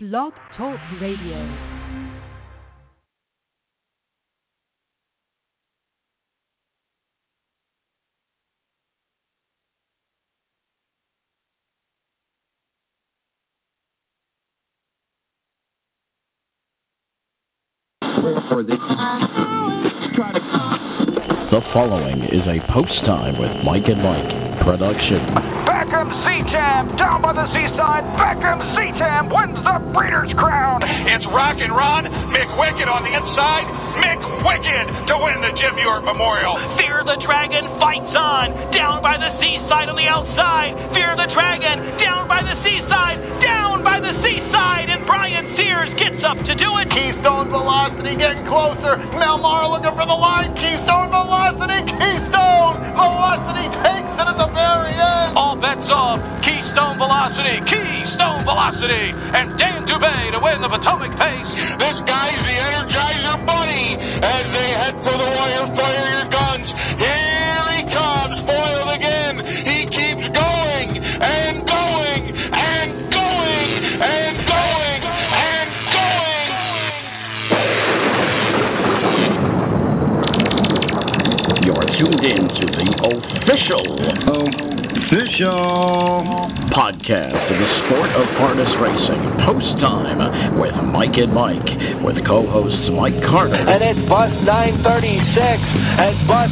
Blog Talk Radio. the The following is a post time with Mike and Mike production. Beckham Seatam down by the seaside. Beckham Seatam wins the Breeders' Crown. It's Rock and Ron McWicked on the inside. McWicked to win the Jim York Memorial. Fear the Dragon fights on. Down by the seaside on the outside. Fear the Dragon down by the seaside. Down by the seaside. Up to do it. Keystone Velocity getting closer. Melmar looking for the line. Keystone Velocity. Keystone Velocity takes it at the very end. All bets off. Keystone Velocity. Keystone Velocity. And Dan Dubé to win the Potomac Pace. This guy's the Energizer Bunny as they head for the wire. Fire your guns. Tuned in to the official official podcast of the sport of harness racing. Post time with Mike and Mike, with co-hosts Mike Carter And it's bus 936. It's bus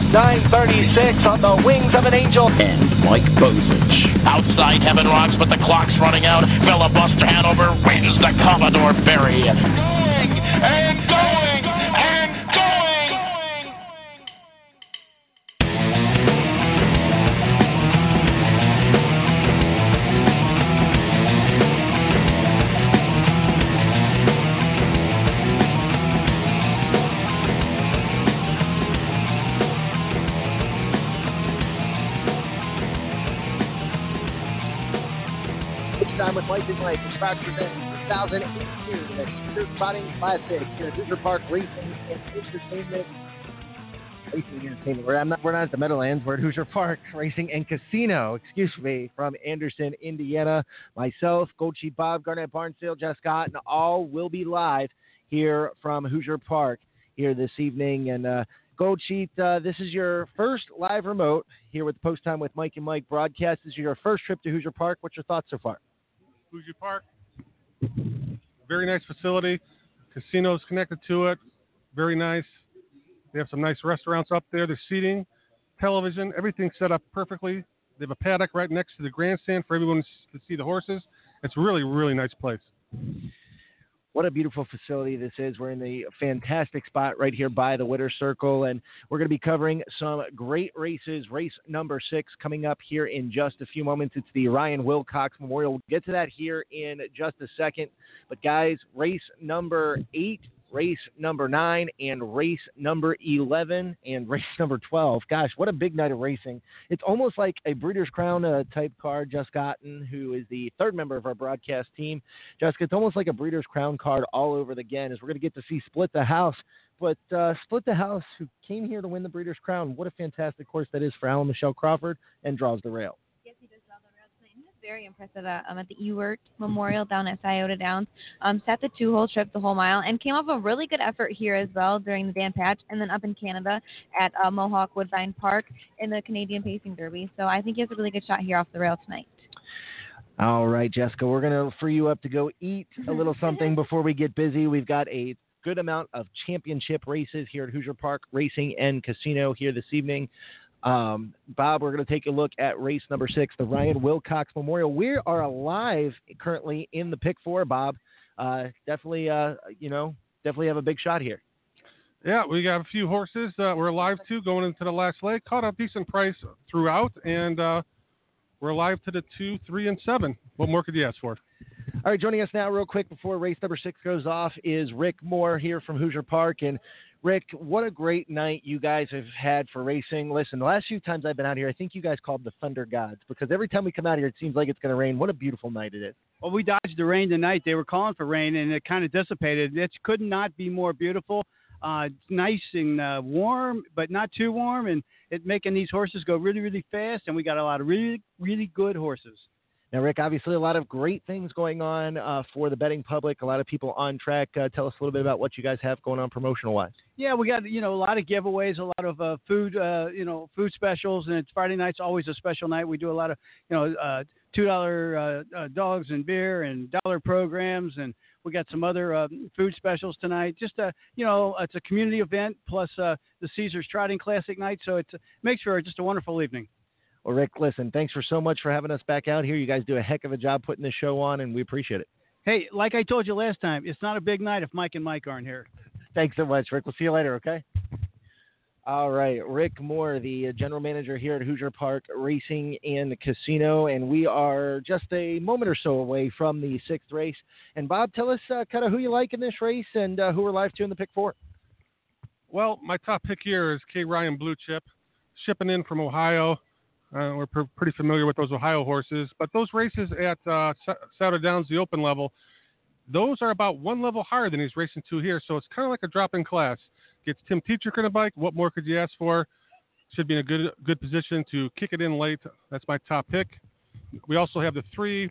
936 on the wings of an angel. and Mike Bozich. Outside Heaven Rocks, but the clock's running out. Filibuster Hanover wins the Commodore Ferry. Going and going and going. Mike. It's proud to present 2018 the Caesars Trotting Classic here at Hoosier Park Racing and Entertainment. Racing Entertainment. We're, not, we're not at the Meadowlands. We're at Hoosier Park Racing and Casino. Excuse me, from Anderson, Indiana. Myself, Gold Bob, Garnet Barnsdale, Jeff Scott, and all will be live here from Hoosier Park here this evening. And uh, Gold Sheet, uh, this is your first live remote here with Post Time with Mike and Mike broadcast. This is your first trip to Hoosier Park. What's your thoughts so far? Hoosier Park. Very nice facility. Casinos connected to it. Very nice. They have some nice restaurants up there. There's seating, television, everything set up perfectly. They have a paddock right next to the grandstand for everyone to see the horses. It's a really, really nice place. What a beautiful facility this is. We're in the fantastic spot right here by the Witter Circle, and we're going to be covering some great races. Race number six coming up here in just a few moments. It's the Ryan Wilcox Memorial. We'll get to that here in just a second. But, guys, race number eight, race number nine, and race number 11, and race number 12. Gosh, what a big night of racing. It's almost like a Breeders' Crown uh, type card. Just Gotten, who is the third member of our broadcast team. Jessica, it's almost like a Breeders' Crown card all over again, as we're going to get to see Split the House. But uh, Split the House, who came here to win the Breeders' Crown, what a fantastic horse that is for Alan Michelle Crawford, and draws the rail. Yes, he does draw the rail tonight. He was very impressive uh, um, at the Ewart Memorial down at Scioto Downs. Um, sat the two-hole trip the whole mile and came off a really good effort here as well during the Dan Patch and then up in Canada at uh, Mohawk Woodbine Park in the Canadian Pacing Derby. So I think he has a really good shot here off the rail tonight. All right, Jessica, we're going to free you up to go eat a little something before we get busy. We've got a good amount of championship races here at Hoosier Park Racing and Casino here this evening. Um, Bob, we're going to take a look at race number six, the Ryan Wilcox Memorial. We are alive currently in the pick four, Bob. Uh, definitely, uh, you know, definitely have a big shot here. Yeah, we got a few horses that we're alive to going into the last leg. Caught a decent price throughout, and uh, we're alive to the two, three, and seven. What more could you ask for? All right, joining us now, real quick, before race number six goes off, is Rick Moore here from Hoosier Park. And Rick, what a great night you guys have had for racing. Listen, the last few times I've been out here, I think you guys called the Thunder Gods because every time we come out here, it seems like it's going to rain. What a beautiful night it is. Well, we dodged the rain tonight. They were calling for rain, and it kind of dissipated. It could not be more beautiful. Uh, nice and uh, warm, but not too warm, and it making these horses go really, really fast. And we got a lot of really, really good horses. Now, Rick, obviously a lot of great things going on uh, for the betting public. A lot of people on track. Uh, tell us a little bit about what you guys have going on promotional wise. Yeah, we got you know a lot of giveaways, a lot of uh, food, uh, you know, food specials, and it's Friday night's always a special night. We do a lot of you know uh, two dollar uh, dogs and beer and dollar programs, and we got some other uh, food specials tonight. Just a you know it's a community event plus uh, the Caesars Trotting Classic night, so it makes for just a wonderful evening. Well, Rick, listen, thanks for so much for having us back out here. You guys do a heck of a job putting the show on, and we appreciate it. Hey, like I told you last time, it's not a big night if Mike and Mike aren't here. Thanks so much, Rick. We'll see you later, okay? All right, Rick Moore, the general manager here at Hoosier Park Racing and Casino, and we are just a moment or so away from the sixth race. And Bob, tell us uh, kind of who you like in this race and uh, who we're live to in the pick four. Well, my top pick here is K. Ryan Blue Chip, shipping in from Ohio. Uh, we're pr- pretty familiar with those Ohio horses, but those races at uh, Scioto Downs, the open level, those are about one level higher than he's racing to here. So it's kind of like a drop in class. Gets Tim Tetrick on a bike. What more could you ask for? Should be in a good good position to kick it in late. That's my top pick. We also have the three,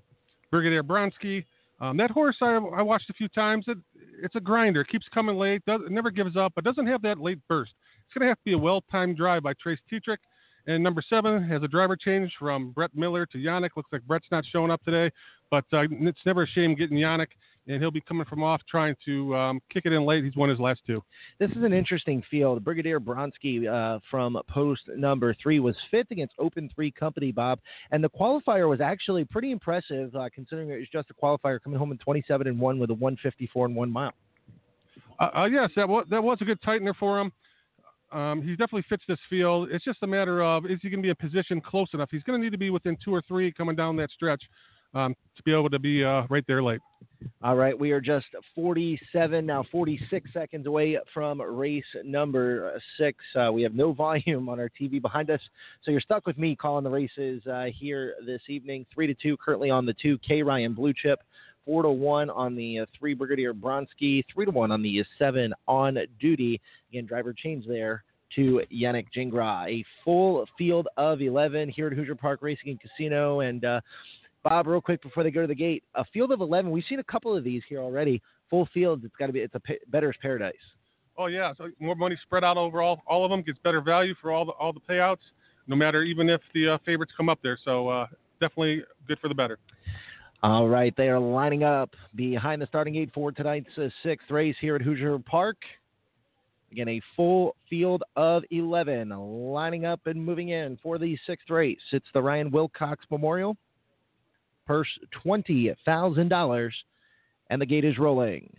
Brigadier Bronsky. Um, that horse I, I, watched a few times. It, it's a grinder. It keeps coming late. Does, never gives up, but doesn't have that late burst. It's going to have to be a well-timed drive by Trace Tetrick. And number seven has a driver change from Brett Miller to Yannick. Looks like Brett's not showing up today, but uh, it's never a shame getting Yannick and he'll be coming from off trying to um, kick it in late. He's won his last two. This is an interesting field. Brigadier Bronsky uh, from post number three was fifth against Open Three Company, Bob, and the qualifier was actually pretty impressive uh, considering it was just a qualifier coming home in 27 and one with a 154 and one mile. Uh, uh, yes, that was that was a good tightener for him. Um, he definitely fits this field. It's just a matter of is he going to be a position close enough? He's going to need to be within two or three coming down that stretch um, to be able to be uh, right there late. All right, we are just 47 now, 46 seconds away from race number six. Uh, we have no volume on our TV behind us, so you're stuck with me calling the races uh, here this evening. Three to two, currently on the two K Ryan Blue Chip. Four to one on the uh, three Brigadier Bronsky. Three to one on the seven on duty. Again, driver change there to Yannick Gingras. A full field of 11 here at Hoosier Park Racing and Casino. And uh, Bob, real quick before they go to the gate, a field of 11. We've seen a couple of these here already. Full fields. It's got to be. It's a better's paradise. Oh yeah, so more money spread out over all, all of them gets better value for all the all the payouts, no matter even if the uh, favorites come up there. So uh, definitely good for the better. All right, they are lining up behind the starting gate for tonight's uh, sixth race here at Hoosier Park. Again, a full field of 11 lining up and moving in for the sixth race. It's the Ryan Wilcox Memorial purse $20,000, and the gate is rolling.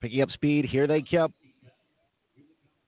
Picking up speed, here they come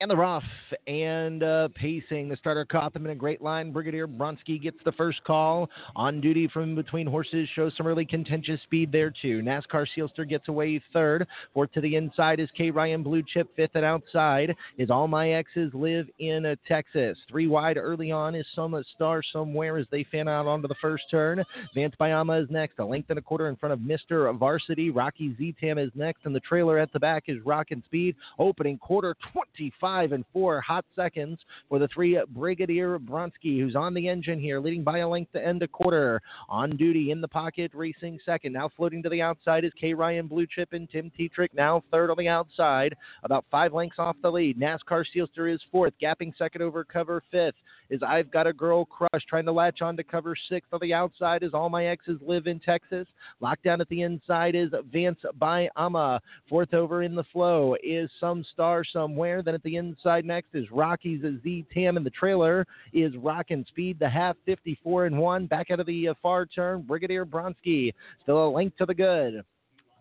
and the rough and uh, pacing. The starter caught them in a great line. Brigadier Bronsky gets the first call on duty from between horses. Shows some early contentious speed there too. NASCAR Sealster gets away third. Fourth to the inside is K Ryan Blue Chip. Fifth and outside is All My Exes Live in uh, Texas. Three wide early on is Some Star Somewhere as they fan out onto the first turn. Vance Bayama is next. A length and a quarter in front of Mr. Varsity. Rocky Z-Tam is next. And the trailer at the back is Rockin' Speed. Opening quarter 25 five and four hot seconds for the three Brigadier Bronsky, who's on the engine here, leading by a length to end a quarter. On duty in the pocket, racing second. Now floating to the outside is K. Ryan Blue Chip and Tim Tetrick, now third on the outside, about five lengths off the lead. NASCAR Sealster is fourth, gapping second over cover fifth is I've Got a Girl Crush trying to latch on to cover six on the outside is All My Exes Live in Texas. Lockdown at the inside is Vance by Ama. Fourth over in the flow is Some Star Somewhere. Then at the inside next is Rocky's Z Tam and the trailer is Rockin' Speed. The half 54 and 1. Back out of the uh, far turn, Brigadier Bronsky. Still a length to the good.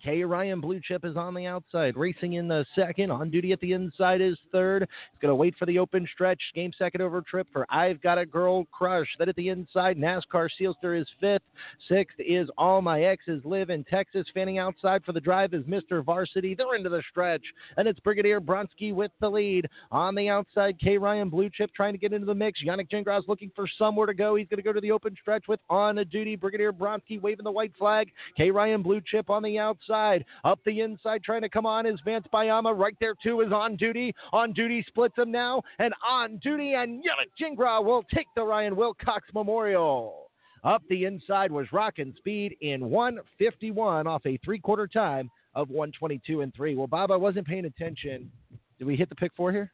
K. Ryan Blue Chip is on the outside, racing in the second. On duty at the inside is third. He's going to wait for the open stretch. Game second over trip for I've Got a Girl Crush. Then at the inside, NASCAR Sealster is fifth. Sixth is All My Exes Live in Texas. Fanning outside for the drive is Mr. Varsity. They're into the stretch, and it's Brigadier Bronsky with the lead. On the outside, K. Ryan Blue Chip trying to get into the mix. Yannick Gingras looking for somewhere to go. He's going to go to the open stretch with on a duty Brigadier Bronsky waving the white flag. K. Ryan Blue Chip on the outside Up the inside, trying to come on is Vance Bayama. Right there, too, is on duty. On duty splits him now. And on duty, and Yannick Gingras will take the Ryan Wilcox Memorial. Up the inside was Rockin' Speed in 151 off a three quarter time of 122 and 3. Well, Bob, I wasn't paying attention. Did we hit the pick four here?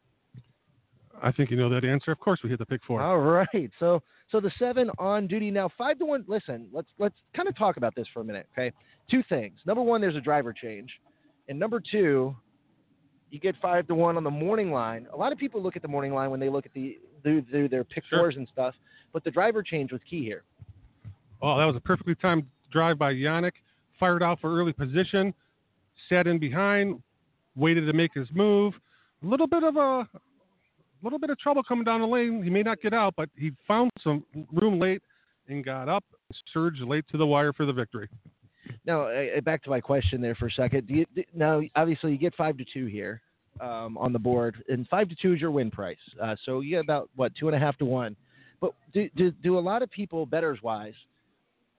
I think you know that answer. Of course, we hit the pick four. All right. So so the seven on duty now five to one. Listen, let's let's kind of talk about this for a minute. Okay, two things. Number one, there's a driver change, and number two, you get five to one on the morning line. A lot of people look at the morning line when they look at the do, do their pick Sure. fours and stuff, but the driver change was key here. Oh, that was a perfectly timed drive by Yannick. Fired out for early position, sat in behind, waited to make his move. A little bit of a little bit of trouble coming down the lane. He may not get out, but he found some room late and got up, surged late to the wire for the victory. Now, uh, uh, back to my question there for a second. Do you, do, now, obviously, you get five to two here um, on the board, and five to two is your win price. Uh, so you get about what two and a half to one. But do, do, do a lot of people, betters wise,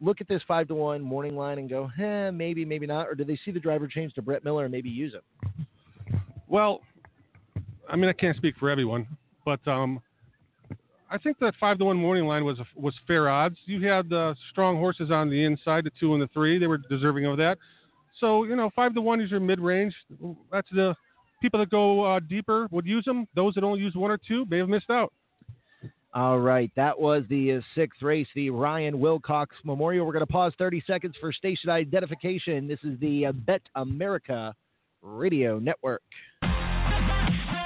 look at this five to one morning line and go, eh, maybe, maybe not, or do they see the driver change to Brett Miller and maybe use him? Well, I mean, I can't speak for everyone, but um, I think that five to one morning line was was fair odds. You had uh, strong horses on the inside, the two and the three. They were deserving of that. So you know, five to one is your mid range. That's the people that go uh, deeper would use them. Those that only use one or two may have missed out. All right, that was the uh, sixth race, the Ryan Wilcox Memorial. We're going to pause 30 seconds for station identification. This is the uh, Bet America Radio Network.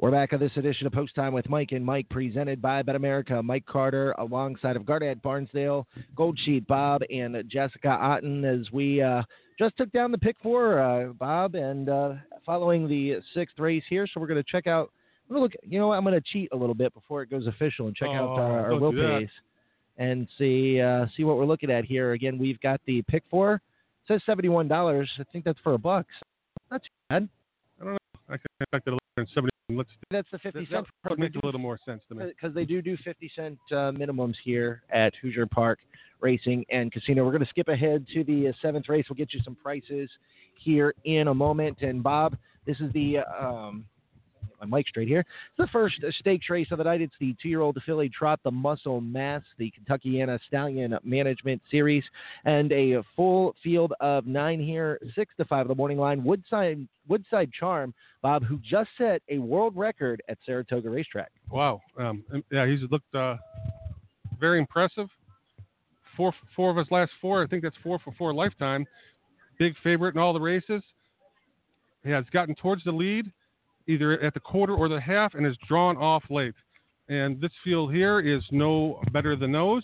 We're back on this edition of Post Time with Mike and Mike, presented by BetAmerica. Mike Carter, alongside of Garnet Barnsdale, Goldsheet Bob, and Jessica Otten, as we uh, just took down the pick four, uh, Bob, and uh, following the sixth race here. So we're going to check out. I'm gonna look, you know, what, I'm going to cheat a little bit before it goes official and check uh, oh, out our, our will pace and see uh, see what we're looking at here. Again, we've got the pick four. It says seventy one dollars. I think that's for a buck. So not too bad. I don't know. I expected 170 Let's. That's the fifty That cent. would make a little more sense to me. because they do do 50 cent uh, minimums here at Hoosier Park Racing and Casino. We're going to skip ahead to the uh, seventh race. We'll get you some prices here in a moment. And Bob, this is the uh, um, my mic straight here. It's the first stakes race of the night. It's the two-year-old affiliate Trot the Muscle Mass, the Kentuckiana Stallion Management Series, and a full field of nine here, six to five of the morning line. Woodside Woodside Charm, Bob, who just set a world record at Saratoga Racetrack. Wow. Um, yeah, he's looked uh, very impressive. Four, four of his last four. I think that's four for four lifetime. Big favorite in all the races. He has gotten towards the lead, either at the quarter or the half, and is drawn off late. And this field here is no better than those.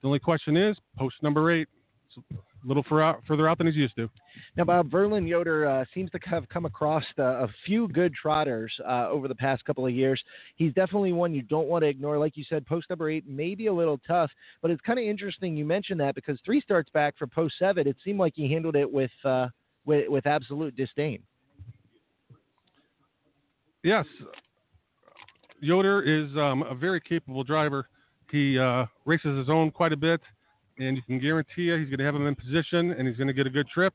The only question is post number eight. It's a little further out than he's used to. Now, Bob Verlin Yoder uh, seems to have come across uh, a few good trotters uh, over the past couple of years. He's definitely one you don't want to ignore. Like you said, post number eight may be a little tough, but it's kind of interesting you mentioned that because three starts back for post seven, it seemed like he handled it with uh, with, with absolute disdain. Yes, Yoder is um, a very capable driver. He uh, races his own quite a bit, and you can guarantee you he's going to have him in position, and he's going to get a good trip,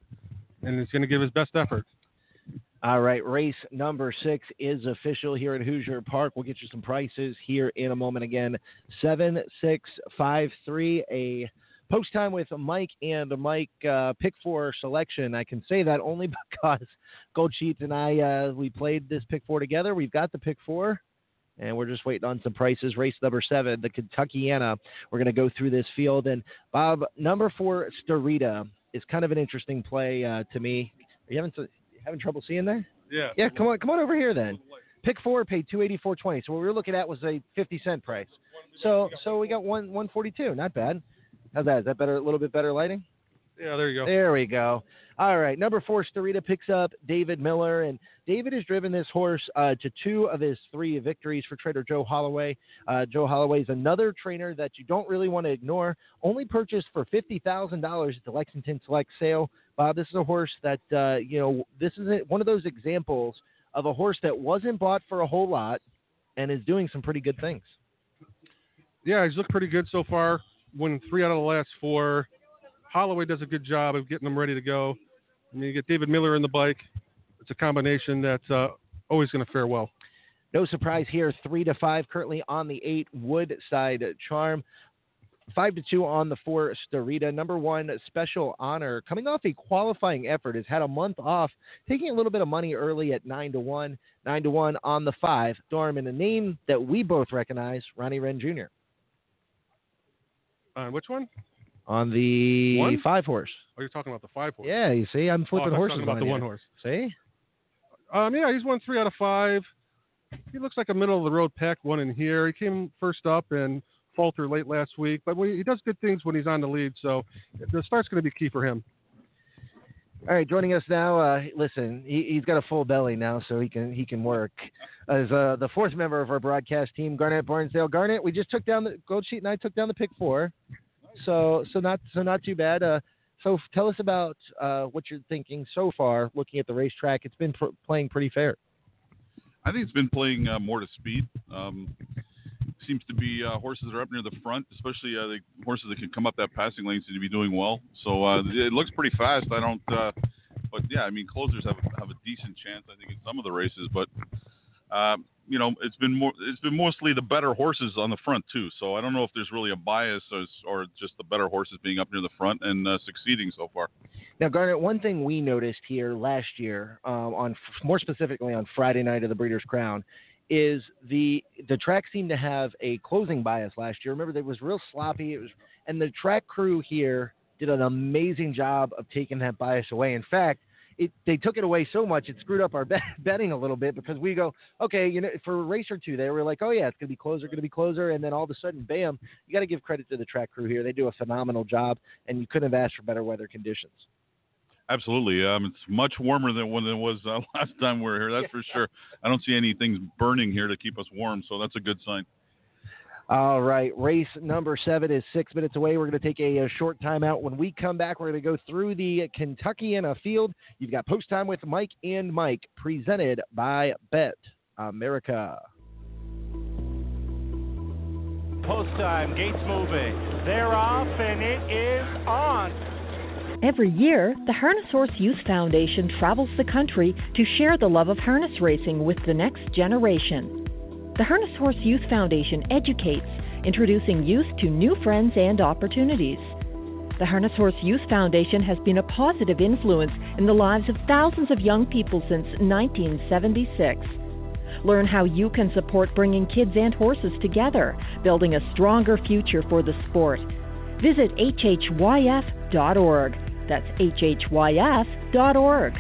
and he's going to give his best effort. All right, race number six is official here at Hoosier Park. We'll get you some prices here in a moment. Again, seven six five three. A post time with Mike and Mike uh, pick four selection. I can say that only because Gold Sheets and I uh, we played this pick four together. We've got the pick four. And we're just waiting on some prices. Race number seven, the Kentuckiana. We're going to go through this field. And Bob, number four, Starita, is kind of an interesting play uh, to me. Are you having, having trouble seeing there? Yeah. Yeah, come on, come on over here then. Pick four paid two eighty four twenty. So what we were looking at was a fifty cent price. So so we got one one forty two. Not bad. How's that? Is that better? A little bit better lighting? Yeah, there you go. There we go. All right, number four, Starita picks up David Miller, and David has driven this horse uh, to two of his three victories for trader Joe Holloway. Uh, Joe Holloway is another trainer that you don't really want to ignore. Only purchased for fifty thousand dollars at the Lexington Select sale. Bob, this is a horse that uh, you know. This is one of those examples of a horse that wasn't bought for a whole lot and is doing some pretty good things. Yeah, he's looked pretty good so far. Won three out of the last four. Holloway does a good job of getting them ready to go. And then you get David Miller in the bike. It's a combination that's uh, always going to fare well. No surprise here. Three to five currently on the eight Woodside Charm. Five to two on the four Starita. Number one special honor coming off a qualifying effort has had a month off, taking a little bit of money early at nine to one. Nine to one on the five. Dorm and a name that we both recognize, Ronnie Wren Jr. Uh, which one? On the One? five horse. Oh, you're talking about the five horse. Yeah, you see, I'm Oh, I flipping thought horses talking about on the you. one horse. See? Um, yeah, he's won three out of five. He looks like a middle of the road pack one in here. He came first up and faltered late last week, but he he does good things when he's on the lead. So the start's going to be key for him. All right, joining us now. Uh, listen, he, he's got a full belly now, so he can he can work. As uh, the fourth member of our broadcast team, Garnet Barnsdale. Garnet, we just took down the Gold Sheet, and I took down the pick four, so so not so not too bad. Uh, so tell us about uh, what you're thinking so far, looking at the racetrack. It's been pr- playing pretty fair. I think it's been playing uh, more to speed. Um, seems to be uh, horses that are up near the front, especially uh, the horses that can come up that passing lane, seem to be doing well. So uh, it looks pretty fast. I don't, uh, but yeah, I mean closers have have a decent chance. I think in some of the races, but uh, you know it's been more it's been mostly the better horses on the front too. So I don't know if there's really a bias or, or just the better horses being up near the front and uh, succeeding so far. Now, Garnet, one thing we noticed here last year, um, on more specifically on Friday night of the Breeders' Crown, is the the track seemed to have a closing bias last year. Remember, it was real sloppy. It was, and the track crew here did an amazing job of taking that bias away. In fact, it they took it away so much it screwed up our bet, betting a little bit because we go, okay, you know, for a race or two, they were like, oh yeah, it's gonna be closer, gonna be closer, and then all of a sudden, bam! You got to give credit to the track crew here. They do a phenomenal job, and you couldn't have asked for better weather conditions. Absolutely. Um, it's much warmer than when it was uh, last time we were here. That's for sure. I don't see anything burning here to keep us warm, so that's a good sign. All right, race number seven is six minutes away. We're going to take a, a short time out. When we come back, we're going to go through the Kentuckiana field. You've got post time with Mike and Mike, presented by Bet America. Post time, gates moving. They're off, and it is on. Every year, the Harness Horse Youth Foundation travels the country to share the love of harness racing with the next generation. The Harness Horse Youth Foundation educates, introducing youth to new friends and opportunities. The Harness Horse Youth Foundation has been a positive influence in the lives of thousands of young people since 1976. Learn how you can support bringing kids and horses together, building a stronger future for the sport. Visit hhyf.org. That's hhyf.org.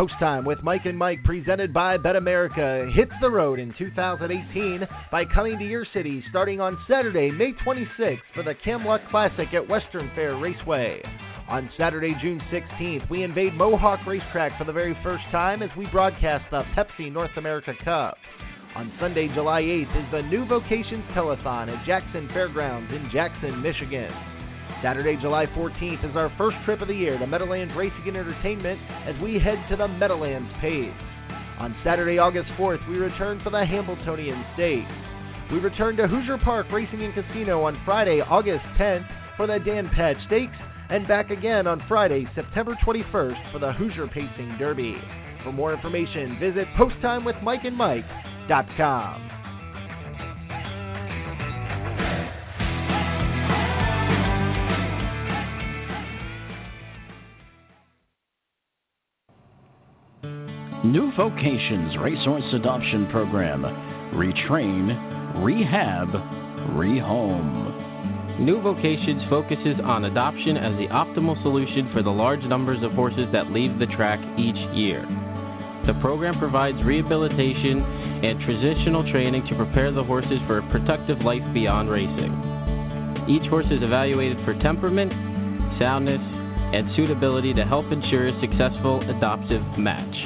Post time with Mike and Mike, presented by BetAmerica, hits the road in 2018 by coming to your city starting on Saturday, May 26th for the Camluck Classic at Western Fair Raceway. On Saturday, June 16th, we invade Mohawk Racetrack for the very first time as we broadcast the Pepsi North America Cup. On Sunday, July 8th is the New Vocations Telethon at Jackson Fairgrounds in Jackson, Michigan. Saturday, July 14th is our first trip of the year to Meadowlands Racing and Entertainment as we head to the Meadowlands Pace. On Saturday, August 4th, we return for the Hambletonian Stakes. We return to Hoosier Park Racing and Casino on Friday, August 10th for the Dan Patch Stakes, and back again on Friday, September 21st for the Hoosier Pacing Derby. For more information, visit posttimewithmikeandmike.com. New Vocations Racehorse Adoption Program. Retrain, rehab, rehome. New Vocations focuses on adoption as the optimal solution for the large numbers of horses that leave the track each year. The program provides rehabilitation and transitional training to prepare the horses for a productive life beyond racing. Each horse is evaluated for temperament, soundness, and suitability to help ensure a successful adoptive match.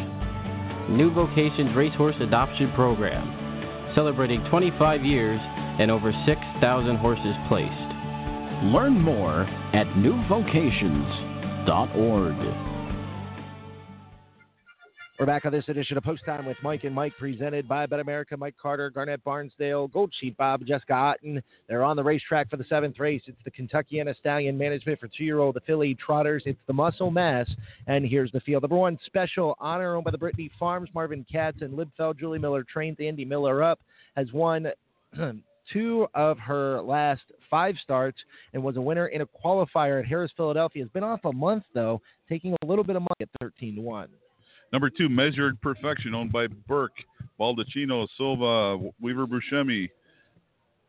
New Vocations Racehorse Adoption Program, celebrating 25 years and over 6,000 horses placed. Learn more at newvocations.org. We're back on this edition of Post Time with Mike and Mike, presented by BetAmerica. Mike Carter, Garnet Barnsdale, Gold Sheet Bob, Jessica Otten. They're on the racetrack for the seventh race. It's the Kentuckiana Stallion Management for two-year-old the Philly Trotters. It's the Muscle Mass, and here's the field. Number one special honor owned by the Brittany Farms. Marvin Katz and Libfeld. Julie Miller trains Andy Miller up. Has won two of her last five starts and was a winner in a qualifier at Harrah's, Philadelphia. Has been off a month though, taking a little bit of money at 13 to one. Number two, Measured Perfection, owned by Burke, Baldacchino, Silva, Weaver Bruscemi,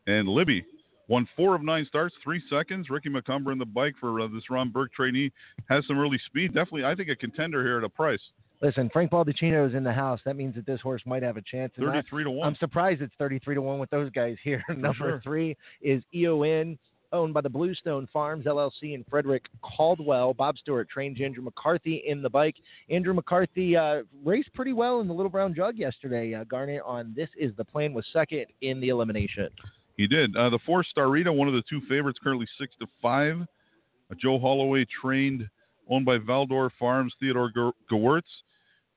and Libby. Won four of nine starts, three seconds. Ricky Macomber in the bike for uh, this Ron Burke trainee has some early speed. Definitely, I think a contender here at a price. Listen, Frank Baldacchino is in the house. That means that this horse might have a chance. And 33 to 1. I'm surprised it's 33 to 1 with those guys here. Number sure. three is EON, owned by the Bluestone Farms LLC and Frederick Caldwell. Bob Stewart trained Andrew McCarthy in the bike. Andrew McCarthy uh, raced pretty well in the Little Brown Jug yesterday. Uh, Garnet on This Is the Plan was second in the elimination. He did. Uh, the four Starita, one of the two favorites, currently six to five. Uh, Joe Holloway trained, owned by Valdor Farms, Theodore Ge- Gewurtz.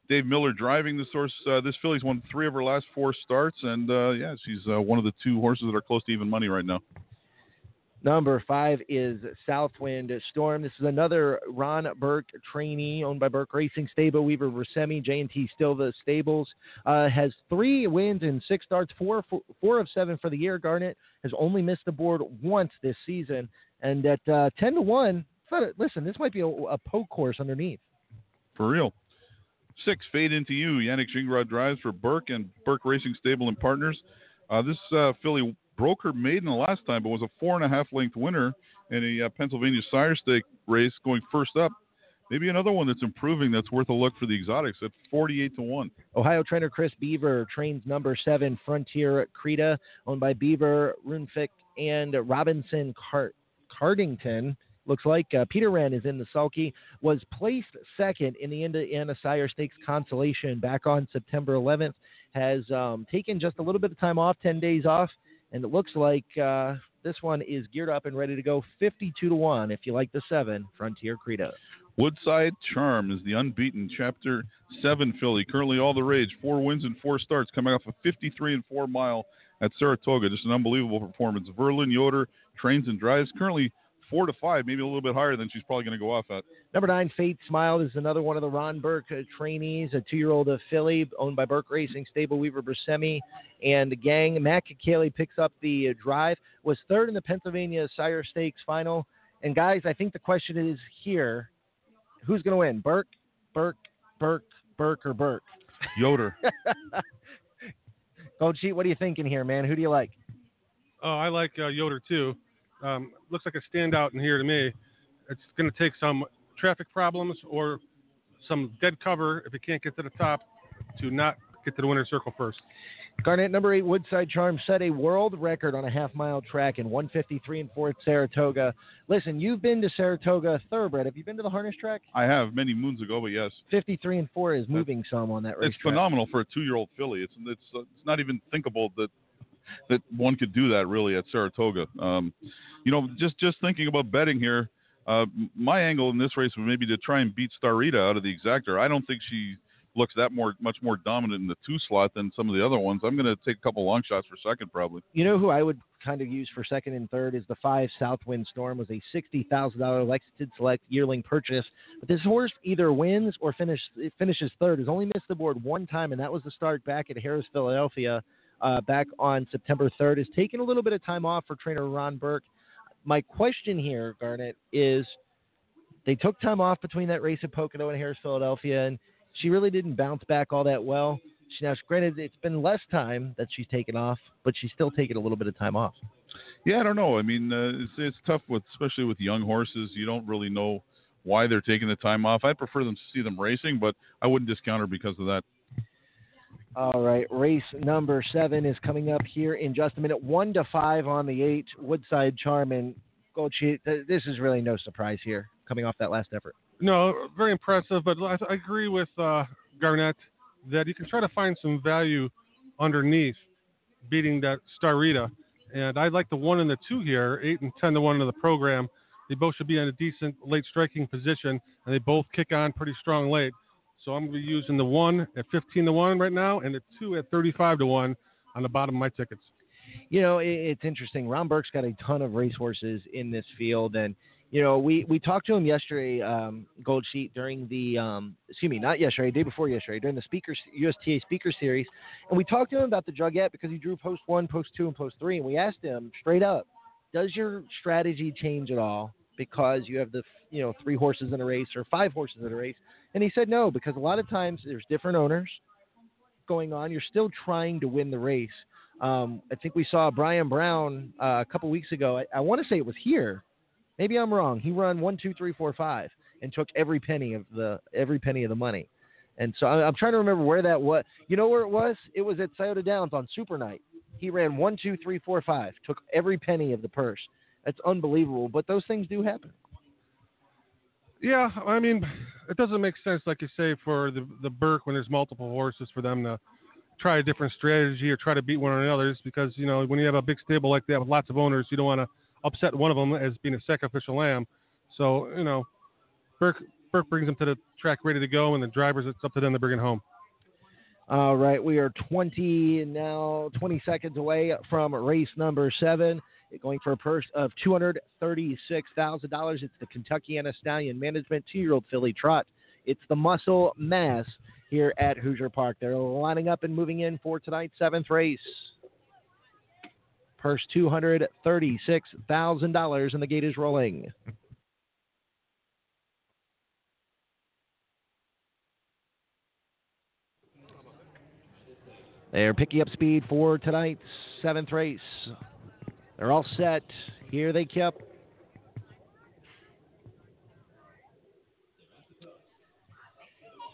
Dave Miller driving this horse. Uh, this filly's won three of her last four starts, and uh, yeah, she's uh, one of the two horses that are close to even money right now. Number five is Southwind Storm. This is another Ron Burke trainee owned by Burke Racing Stable. Weaver Bruscemi, J&T Silva Stables. Uh, has three wins and six starts, four, four, four of seven for the year. Garnet has only missed the board once this season. And at uh, 10 to 1, listen, this might be a, a poke course underneath. For real. Six, Fade Into You. Yannick Gingras drives for Burke and Burke Racing Stable and Partners. Uh, this uh, filly broke her maiden the last time, but was a four and a half length winner in a uh, Pennsylvania Sire Stake race going first up. Maybe another one that's improving that's worth a look for the exotics at 48 to 1. Ohio trainer Chris Beaver trains number seven Frontier Creta, owned by Beaver, Runfick, and Robinson Cart- Cardington. Looks like uh, Peter Wren is in the sulky. Was placed second in the Indiana Sire Stakes Consolation back on September 11th. Has um, taken just a little bit of time off, 10 days off, and it looks like uh, this one is geared up and ready to go 52 to 1 if you like the seven Frontier Credo. Woodside Charm is the unbeaten Chapter 7 filly. Currently all the rage. Four wins and four starts coming off a 53 and 4 mile at Saratoga. Just an unbelievable performance. Verlin Yoder trains and drives. Currently 4 to 5, maybe a little bit higher than she's probably going to go off at. Number nine, Fate Smile is another one of the Ron Burke uh, trainees, a two-year-old of filly owned by Burke Racing, Stable Weaver Bruscemi, and the gang. Matt Kakaley picks up the uh, drive, was third in the Pennsylvania Sire Stakes final. And guys, I think the question is here: Who's going to win? Burke, Burke, Burke, Burke, or Burke? Yoder. Gold Sheet, what are you thinking here, man? Who do you like? Oh, I like uh, Yoder too. Um, looks like a standout in here to me. It's going to take some traffic problems or some dead cover if it can't get to the top to not get to the winner's circle first. Garnet number eight Woodside Charm set a world record on a half mile track in 153 and 4 at Saratoga. Listen, you've been to Saratoga Thoroughbred. Have you been to the harness track? I have many moons ago, but yes. 53 and 4 is moving some on that racetrack. It's phenomenal for a two-year-old filly. It's it's uh, it's not even thinkable that that one could do that really at Saratoga. Um, you know, just just thinking about betting here, uh, my angle in this race would maybe to try and beat Starita out of the exactor. I don't think she looks that more much more dominant in the two slot than some of the other ones. I'm going to take a couple long shots for second probably. You know who I would kind of use for second and third is the five Southwind Storm was a sixty thousand dollar Lexington Select yearling purchase. But this horse either wins or finish, finishes third. Has only missed the board one time, and that was the start back at Harrah's, Philadelphia, uh, back on September third. is taking a little bit of time off for trainer Ron Burke. My question here, Garnet, is they took time off between that race at Pocono and Harrah's, Philadelphia, and she really didn't bounce back all that well. She, now, granted, it's been less time that she's taken off, but she's still taking a little bit of time off. Yeah, I don't know. I mean, uh, it's it's tough with especially with young horses. You don't really know why they're taking the time off. I'd prefer them to see them racing, but I wouldn't discount her because of that. All right, race number seven is coming up here in just a minute. One to five on the eight, Woodside Charm and Gold This is really no surprise here, coming off that last effort. No, very impressive. But I, I agree with uh, Garnet that you can try to find some value underneath beating that Starita. And I like the one and the two here, eight and ten to one in the program. They both should be in a decent late striking position, and they both kick on pretty strong late. So I'm going to be using the one at 15 to one right now, and the two at 35 to one on the bottom of my tickets. You know, it's interesting. Ron Burke's got a ton of racehorses in this field, and you know, we we talked to him yesterday, um, Gold Sheet, during the um, excuse me, not yesterday, day before yesterday, during the speakers USTA Speaker Series, and we talked to him about the drugette because he drew post one, post two, and post three, and we asked him straight up, does your strategy change at all because you have the you know three horses in a race or five horses in a race? And he said no, because a lot of times there's different owners going on. You're still trying to win the race. Um, I think we saw Brian Brown uh, a couple weeks ago. I, I want to say it was here. Maybe I'm wrong. He run one, two, three, four, five, and took every penny of the every penny of the money. And so I, I'm trying to remember where that was. You know where it was? It was at Scioto Downs on Super Night. He ran one, two, three, four, five. Took every penny of the purse. That's unbelievable. But those things do happen. Yeah, I mean, it doesn't make sense, like you say, for the the Burke when there's multiple horses for them to try a different strategy or try to beat one another because you know when you have a big stable like that with lots of owners, you don't want to upset one of them as being a sacrificial lamb. So you know, Burke Burke brings them to the track ready to go, and the drivers it's up to them to bring it home. All right, we are 20 now, 20 seconds away from race number seven. Going for a purse of $236,000. It's the Kentuckiana Stallion Management two year old filly trot. It's the Muscle Mass here at Hoosier Park. They're lining up and moving in for tonight's seventh race. Purse $236,000, and the gate is rolling. They're picking up speed for tonight's seventh race. They're all set. Here they kept.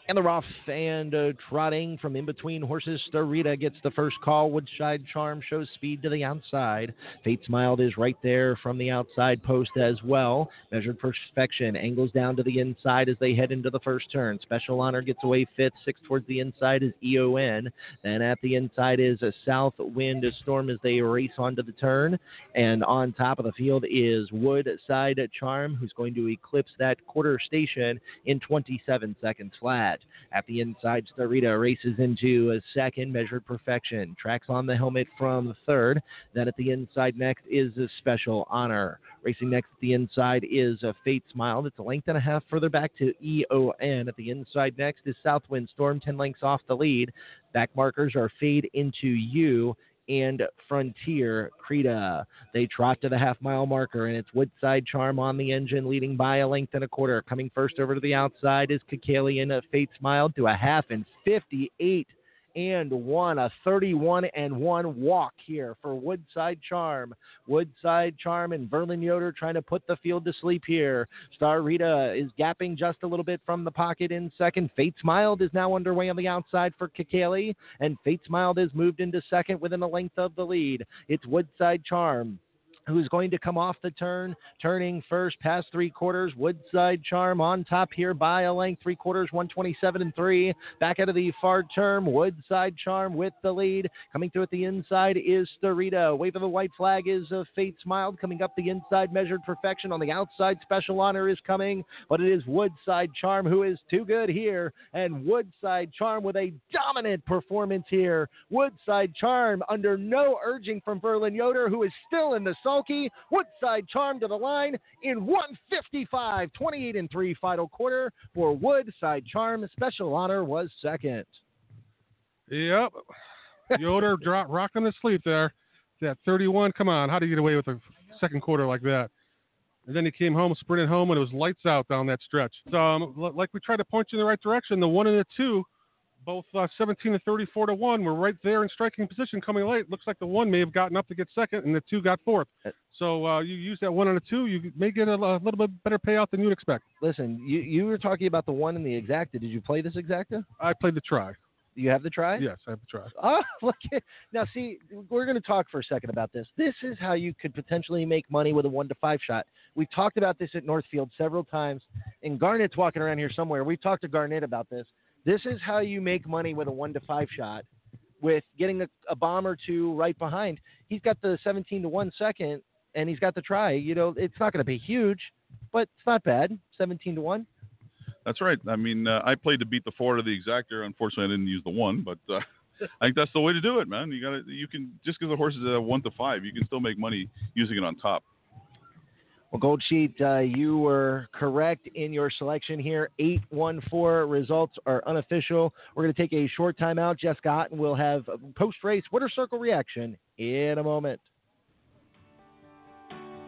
And the rough and uh, trotting from in between horses. Starita gets the first call. Woodside Charm shows speed to the outside. Fate Smiled is right there from the outside post as well. Measured Perfection angles down to the inside as they head into the first turn. Special Honor gets away fifth. Six towards the inside is EON. Then at the inside is a South Wind a Storm as they race onto the turn. And on top of the field is Woodside Charm, who's going to eclipse that quarter station in 27 seconds flat. At the inside, Starita races into a second, measured perfection. Tracks on the helmet from third. Then at the inside next is a special honor. Racing next at the inside is a Fate Smile. That's a length and a half further back to EON. At the inside next is Southwind Storm, 10 lengths off the lead. Back markers are Fade into You and Frontier Creta. They trot to the half mile marker, and it's Woodside Charm on the engine, leading by a length and a quarter. Coming first over to the outside is Kakalian Fate Smile to a half and 58 and one, a 31 and one walk here for Woodside Charm. Woodside Charm and Verlin Yoder trying to put the field to sleep here. Starita is gapping just a little bit from the pocket in second. Fate Smiled is now underway on the outside for Kakaley, and Fate Smiled is moved into second within a length of the lead. It's Woodside Charm who's going to come off the turn, turning first past three quarters. Woodside Charm on top here by a length, three quarters, 127 and three. Back out of the far turn, Woodside Charm with the lead. Coming through at the inside is Starita. Wave of the white flag is a Fate Smiled. Coming up the inside, measured perfection. On the outside, Special Honor is coming, but it is Woodside Charm who is too good here. And Woodside Charm with a dominant performance here. Woodside Charm under no urging from Verlin Yoder, who is still in the sulky. Woodside Charm to the line in 155, 28 and 3 final quarter for Woodside Charm. Special honor was second. Yep. Yoder drop rocking to sleep there. That 31. Come on, how do you get away with a second quarter like that? And then he came home, sprinted home, and it was lights out down that stretch. So, um, like we tried to point you in the right direction, the one and the two both uh, 17 to 34 to one were right there in striking position coming late. Looks like the one may have gotten up to get second, and the two got fourth. So uh, you use that one and a two, you may get a, a little bit better payout than you'd expect. Listen, you you were talking about the one and the exacta. Did you play this exacta? I played the try. You have the try? Yes, I have the try. Oh, look at now. See, we're going to talk for a second about this. This is how you could potentially make money with a one to five shot. We've talked about this at Northfield several times, and Garnet's walking around here somewhere. We've talked to Garnet about this. This is how you make money with a one to five shot, with getting a, a bomb or two right behind. He's got the 17 to one second, and he's got the try. You know, it's not going to be huge, but it's not bad. 17 to one. That's right. I mean, uh, I played to beat the four to the exactor. Unfortunately, I didn't use the one, but uh, I think that's the way to do it, man. You got to, you can just because the horse is a one to five, you can still make money using it on top. Well, Gold Sheet, uh, you were correct in your selection here. 814 results are unofficial. We're going to take a short timeout. Jess Otten will have post race winner circle reaction in a moment.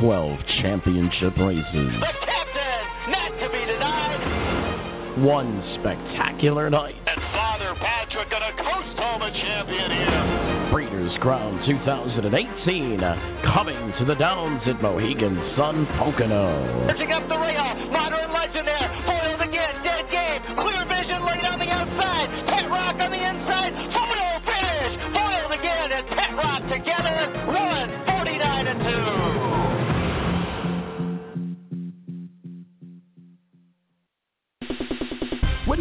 12 championship races. The captain, not to be denied. One spectacular night. And Father Patrick gonna coast home a champion here. Breeders' Crown 2018 coming to the Downs at Mohegan Sun Pocono. Pitching up the rail, modern legend there. Foiled again, dead game. Clear vision late on the outside. Pet Rock on the inside. Photo finish. Foiled again and Pet Rock together. One, 49 and 2.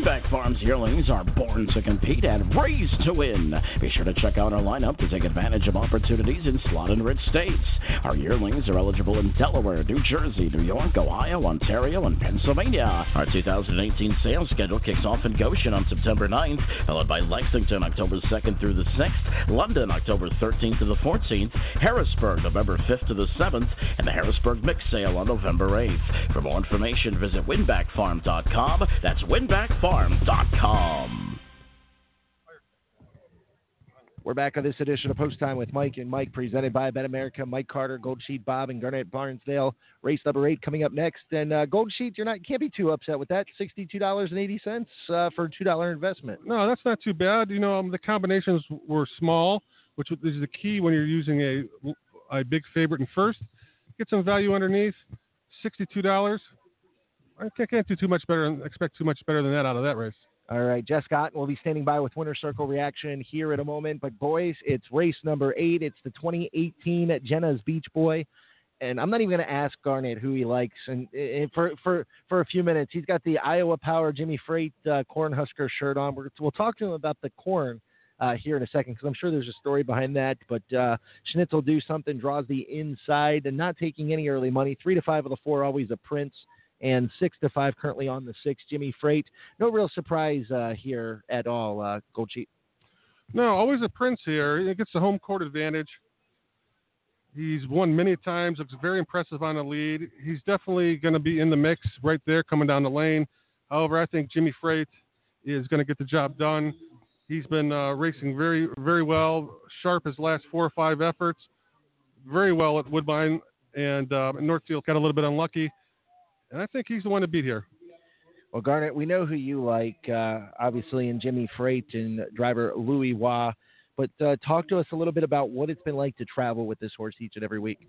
Winbak Farms yearlings are born to compete and raised to win. Be sure to check out our lineup to take advantage of opportunities in slot and rich states. Our yearlings are eligible in Delaware, New Jersey, New York, Ohio, Ontario, and Pennsylvania. Our 2018 sales schedule kicks off in Goshen on September 9th, followed by Lexington October 2nd through the 6th, London October 13th to the 14th, Harrisburg November 5th to the 7th, and the Harrisburg Mix Sale on November 8th. For more information, visit winbakfarm.com. That's winbakfarm.com. We're back on this edition of Post Time with Mike and Mike, presented by BetAmerica. Mike Carter, Gold Sheet Bob, and Garnet Barnsdale. Race number eight coming up next. And uh, Gold Sheet, you're not you can't be too upset with that. Sixty-two dollars and eighty cents uh, for a two dollar investment. No, that's not too bad. You know, um, the combinations were small, which is the key when you're using a a big favorite in first. Get some value underneath. Sixty-two dollars. I can't, do too much better. and Expect too much better than that out of that race. All right, Jess Otten will be standing by with Winter Circle reaction here in a moment. But boys, it's race number eight. It's the 2018 Jenna's Beach Boy, and I'm not even going to ask Garnet who he likes. And, and for for for a few minutes, he's got the Iowa Power Jimmy Freight uh, Cornhusker shirt on. We're, we'll talk to him about the corn. Uh, here in a second, because I'm sure there's a story behind that. But uh, Schnitzel do something, draws the inside, and not taking any early money. Three to five of the four, always a Prince and six to five currently on the six. Jimmy Freight. No real surprise uh, here at all, uh, Gold Sheet. No, always a prince here. He gets the home court advantage. He's won many times. Looks very impressive on the lead. He's definitely going to be in the mix right there, coming down the lane. However, I think Jimmy Freight is going to get the job done. He's been uh, racing very, very well. Sharp his last four or five efforts. Very well at Woodbine and uh, Northfield got a little bit unlucky and I think he's the one to beat here. Well, Garnet, we know who you like, uh, obviously, in Jimmy Freight and driver Louis Roy. But uh, talk to us a little bit about what it's been like to travel with this horse each and every week.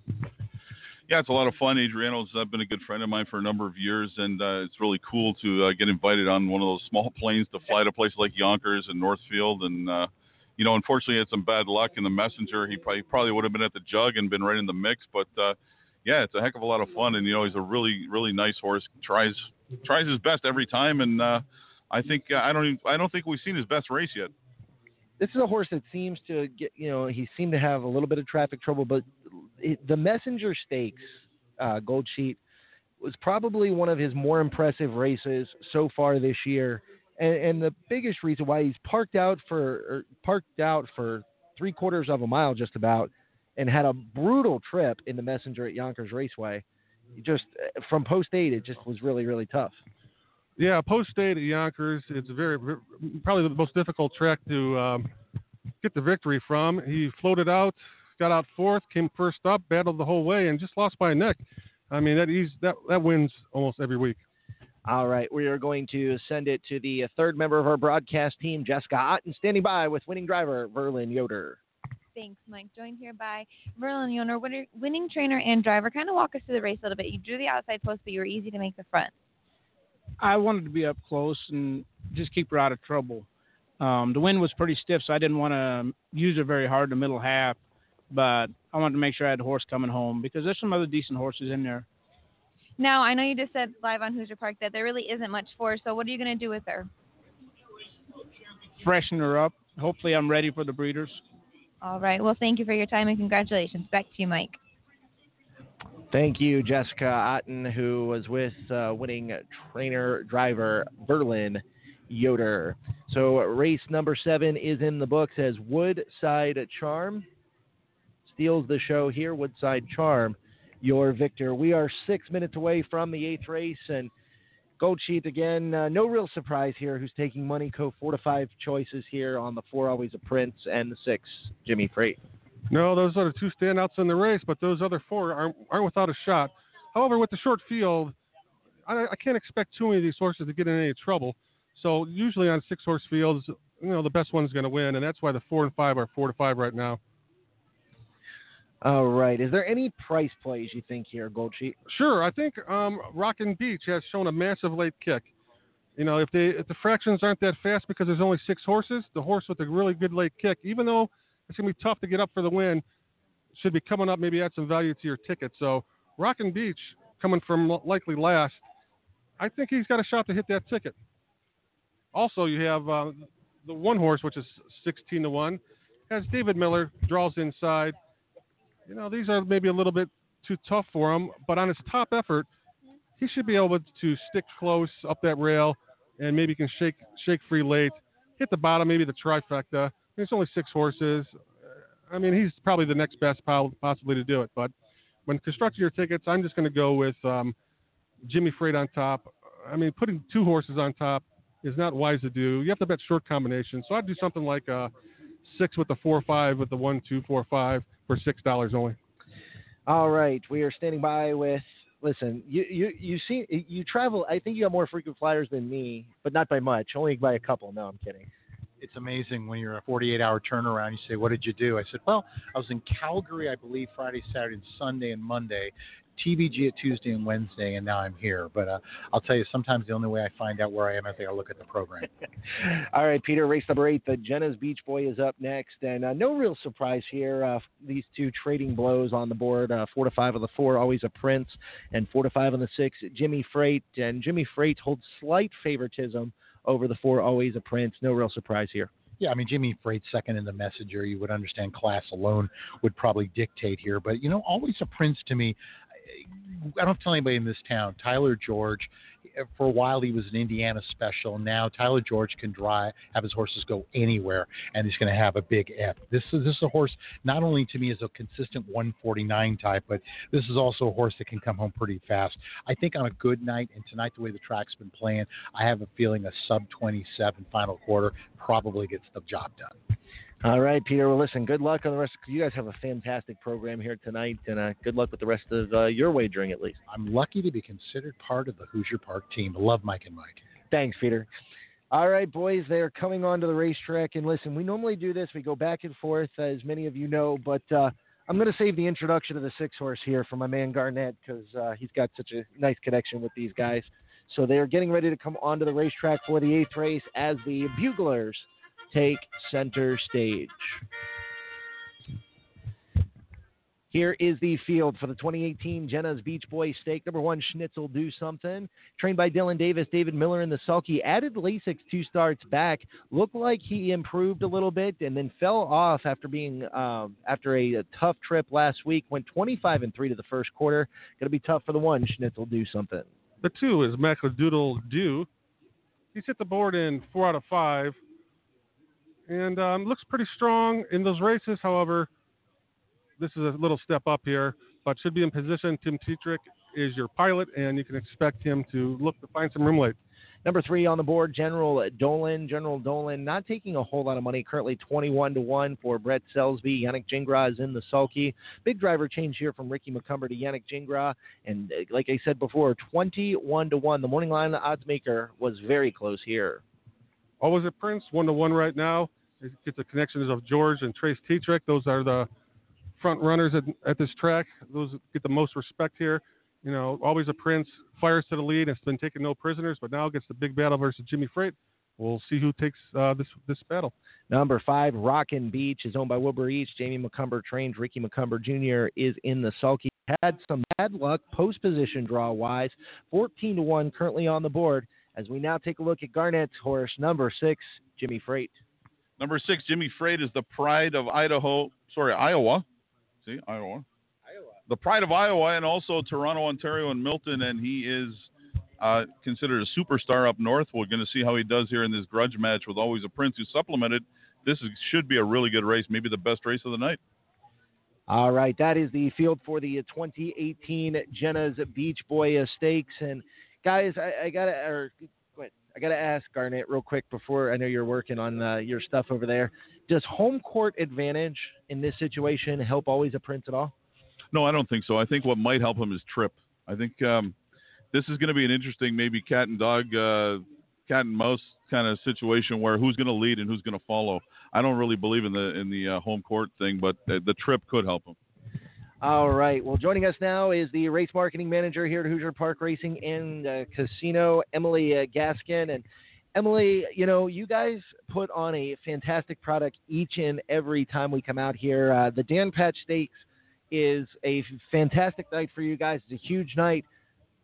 Yeah, it's a lot of fun. Adriano's uh, been a good friend of mine for a number of years, and uh, it's really cool to uh, get invited on one of those small planes to fly to places like Yonkers and Northfield, and uh, you know, unfortunately, had some bad luck in the messenger. He probably, probably would have been at the jug and been right in the mix. But uh, yeah, it's a heck of a lot of fun, and you know, he's a really, really nice horse. tries tries his best every time, and uh, I think uh, I don't even, I don't think we've seen his best race yet. This is a horse that seems to get, you know, he seemed to have a little bit of traffic trouble, but it, the Messenger Stakes uh, Gold Sheet was probably one of his more impressive races so far this year. And, and the biggest reason why he's parked out for parked out for three quarters of a mile just about, and had a brutal trip in the Messenger at Yonkers Raceway. Just from post eight, it just was really really tough. Yeah, post eight at Yonkers, it's very probably the most difficult track to um, get the victory from. He floated out, got out fourth, came first up, battled the whole way, and just lost by a neck. I mean, that he's that that wins almost every week. All right, we are going to send it to the third member of our broadcast team, Jessica Otten, standing by with winning driver Verlin Yoder. Thanks, Mike. Joined here by Verlin Yoder, winner, winning trainer and driver. Kind of walk us through the race a little bit. You drew the outside post, but you were easy to make the front. I wanted to be up close and just keep her out of trouble. Um, the wind was pretty stiff, so I didn't want to use her very hard in the middle half. But I wanted to make sure I had the horse coming home because there's some other decent horses in there. Now, I know you just said live on Hoosier Park that there really isn't much for. So, what are you going to do with her? Freshen her up. Hopefully, I'm ready for the breeders. All right. Well, thank you for your time and congratulations. Back to you, Mike. Thank you, Jessica Otten, who was with uh, winning trainer driver Verlin Yoder. So, race number seven is in the books as Woodside Charm. Steals the show here, Woodside Charm your victor. We are six minutes away from the eighth race, and Gold Sheet again. Uh, no real surprise here. Who's taking money? Co four to five choices here on the four, always a Prince, and the six, Jimmy Freight. No, those are the two standouts in the race, but those other four aren't, aren't without a shot. However, with the short field, I, I can't expect too many of these horses to get in any trouble. So usually on six horse fields, you know, the best one's going to win, and that's why the four and five are four to five right now. All right. Is there any price plays you think here, Gold Sheet? Sure. I think um, Rockin' Beach has shown a massive late kick. You know, if they if the fractions aren't that fast because there's only six horses, the horse with a really good late kick, even though it's gonna be tough to get up for the win, should be coming up. Maybe add some value to your ticket. So Rockin' Beach coming from likely last, I think he's got a shot to hit that ticket. Also, you have uh, the one horse, which is 16 to one, has David Miller draws inside you know, these are maybe a little bit too tough for him, but on his top effort, he should be able to stick close up that rail and maybe can shake shake free late, hit the bottom, maybe the trifecta. There's only six horses. I mean, he's probably the next best possibly to do it. But when constructing your tickets, I'm just going to go with um, Jimmy Freight on top. I mean, putting two horses on top is not wise to do. You have to bet short combinations. So I'd do something like a six with the four five with the one two four five for six dollars only. All right, we are standing by with. Listen, you you you see you travel. I think you have more frequent flyers than me, but not by much. Only by a couple. No, I'm kidding. It's amazing when you're a 48 hour turnaround. You say, "What did you do?" I said, "Well, I was in Calgary, I believe, Friday, Saturday, and Sunday, and Monday, TVG at Tuesday and Wednesday, and now I'm here. But uh, I'll tell you, sometimes the only way I find out where I am is I look at the program. All right, Peter, race number eight. The Jenna's Beach Boy is up next, and uh, no real surprise here. Uh, these two trading blows on the board: uh, four to five of the four, always a Prince, and four to five on the six, Jimmy Freight. And Jimmy Freight holds slight favoritism over the four, always a Prince. No real surprise here. Yeah, I mean Jimmy Freight second in the messenger. You would understand class alone would probably dictate here, but you know, always a prince to me. I don't tell anybody in this town. Tyler George, for a while he was an Indiana special. Now Tyler George can drive, have his horses go anywhere, and he's going to have a big F. This is this is a horse not only to me is a consistent 149 type, but this is also a horse that can come home pretty fast. I think on a good night, and tonight the way the track's been playing, I have a feeling a sub 27 final quarter probably gets the job done. All right, Peter. Well, listen, good luck on the rest. You guys have a fantastic program here tonight, and uh, good luck with the rest of uh, your wagering, at least. I'm lucky to be considered part of the Hoosier Park team. Love Mike and Mike. Thanks, Peter. All right, boys, they are coming onto the racetrack. And listen, we normally do this. We go back and forth, as many of you know, but uh, I'm going to save the introduction of the six horse here for my man Garnet because uh, he's got such a nice connection with these guys. So they are getting ready to come onto the racetrack for the eighth race as the Buglers take center stage. Here is the field for the 2018 Jenna's Beach Boy Stake. Number one, Schnitzel Do Something. Trained by Dylan Davis, David Miller in the sulky. Added Lasix two starts back. Looked like he improved a little bit and then fell off after being um, after a, a, tough trip last week. Went 25 and three to the first quarter. Going to be tough for the one, Schnitzel Do Something. The two is Macladoodle Do. He's hit the board in four out of five and um, looks pretty strong in those races. However, this is a little step up here, but should be in position. Tim Tetrick is your pilot, and you can expect him to look to find some room late. Number three on the board, General Dolan. General Dolan not taking a whole lot of money, currently 21 to 1 for Brett Selsby. Yannick Gingras is in the sulky. Big driver change here from Ricky Macomber to Yannick Gingras. And uh, like I said before, 21 to 1. The morning line the odds maker was very close here. Always a Prince, 1 to 1 right now. It gets the connections of George and Trace Tetrick. Those are the front runners at, at this track. Those get the most respect here. You know, always a prince, fires to the lead, has been taking no prisoners, but now gets the big battle versus Jimmy Freight. We'll see who takes uh, this this battle. Number five, Rockin' Beach is owned by Wilbur East. Jamie Macomber trained. Ricky Macomber Jr. is in the sulky. Had some bad luck post position draw wise. 14 to 1 currently on the board. As we now take a look at Garnet's horse, number six, Jimmy Freight. Number six, Jimmy Freight is the pride of Idaho, sorry, Iowa. See, Iowa. Iowa. The pride of Iowa and also Toronto, Ontario, and Milton, and he is uh, considered a superstar up north. We're going to see how he does here in this grudge match with Always a Prince, who supplemented. This is, should be a really good race, maybe the best race of the night. All right, that is the field for the 2018 Jenna's Beach Boy Stakes. And guys, I, I gotta, or I got to ask Garnet real quick before I know you're working on uh, your stuff over there. Does home court advantage in this situation help always a prince at all? No, I don't think so. I think what might help him is trip. I think um, this is going to be an interesting, maybe cat and dog, uh, cat and mouse kind of situation where who's going to lead and who's going to follow. I don't really believe in the in the uh, home court thing, but the, the trip could help him. All right. Well, joining us now is the race marketing manager here at Hoosier Park Racing and uh, Casino, Emily uh, Gaskin. And Emily, you know, you guys put on a fantastic product each and every time we come out here. Uh, the Dan Patch Stakes is a fantastic night for you guys. It's a huge night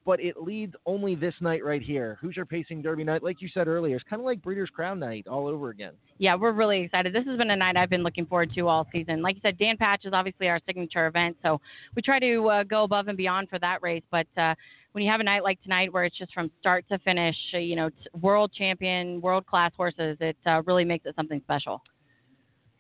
but it leads only this night right here. Hoosier Pacing Derby night, like you said earlier, it's kind of like Breeders' Crown night all over again. Yeah, we're really excited. This has been a night I've been looking forward to all season. Like you said, Dan Patch is obviously our signature event, so we try to uh, go above and beyond for that race. But uh, when you have a night like tonight, where it's just from start to finish, uh, you know, world champion, world class horses, it uh, really makes it something special.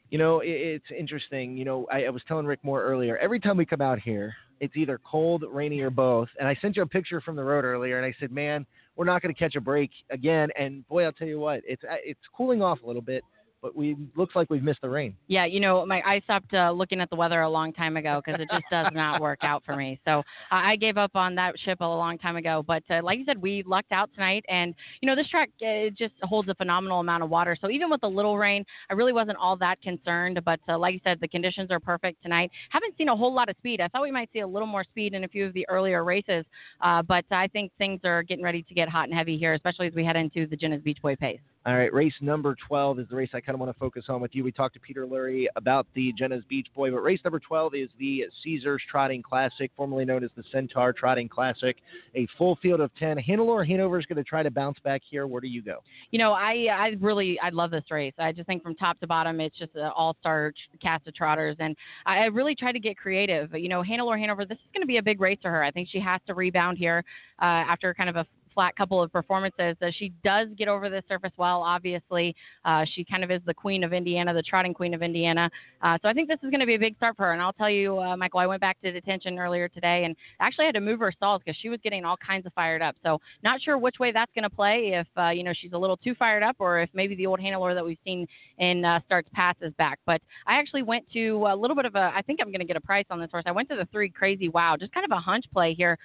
You know, it's interesting. You know, I, I was telling Rick Moore earlier. Every time we come out here, it's either cold, rainy, or both. And I sent you a picture from the road earlier, and I said, "Man, we're not going to catch a break again." And boy, I'll tell you what, it's uh, it's cooling off a little bit but we looks like we've missed the rain. Yeah, you know, my I stopped uh, looking at the weather a long time ago because it just does not work out for me. So I gave up on that ship a long time ago. But uh, like you said, we lucked out tonight, and you know, this track uh, it just holds a phenomenal amount of water. So even with a little rain, I really wasn't all that concerned. But uh, like you said, the conditions are perfect tonight. Haven't seen a whole lot of speed. I thought we might see a little more speed in a few of the earlier races, uh, but I think things are getting ready to get hot and heavy here, especially as we head into the Jenna's Beach Boy pace. All right, race number 12 is the race I kind of want to focus on with you. We talked to Peter Lurie about the Jenna's Beach Boy, but race number 12 is the Caesars Trotting Classic, formerly known as the Centaur Trotting Classic. A full field of 10. Hannelore Hanover is going to try to bounce back here. Where do you go? You know, I I really I love this race. I just think from top to bottom, it's just an all-star cast of trotters, and I really try to get creative. You know, Hannelore Hanover, this is going to be a big race for her. I think she has to rebound here uh, after kind of a flat couple of performances. Uh, she does get over the surface well, obviously. Uh, she kind of is the queen of Indiana, the trotting queen of Indiana. Uh, so I think this is going to be a big start for her. And I'll tell you, uh, Michael, I went back to detention earlier today and actually had to move her stalls because she was getting all kinds of fired up. So not sure which way that's going to play. If uh, you know she's a little too fired up, or if maybe the old Hannelore that we've seen in uh, starts passes back. But I actually went to a little bit of a. I think I'm going to get a price on this horse. I went to the three crazy wow, just kind of a hunch play here.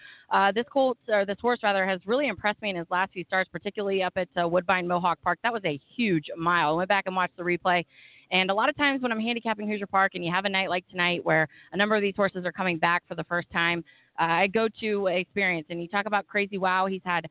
this colt or this horse rather has really impressed impressed me in his last few starts, particularly up at uh, Woodbine Mohawk Park. That was a huge mile. I went back and watched the replay. And a lot of times when I'm handicapping Hoosier Park and you have a night like tonight where a number of these horses are coming back for the first time, uh, I go to experience. And you talk about Crazy Wow. He's had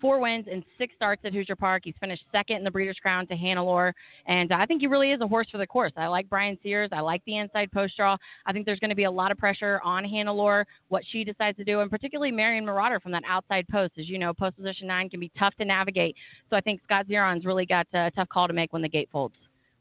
four wins and six starts at Hoosier Park. He's finished second in the Breeders' Crown to Hannelore, and I think he really is a horse for the course. I like Brian Sears. I like the inside post draw. I think there's going to be a lot of pressure on Hannelore, what she decides to do, and particularly Marion Marauder from that outside post. As you know, post position nine can be tough to navigate. So I think Scott Zeron's really got a tough call to make when the gate folds.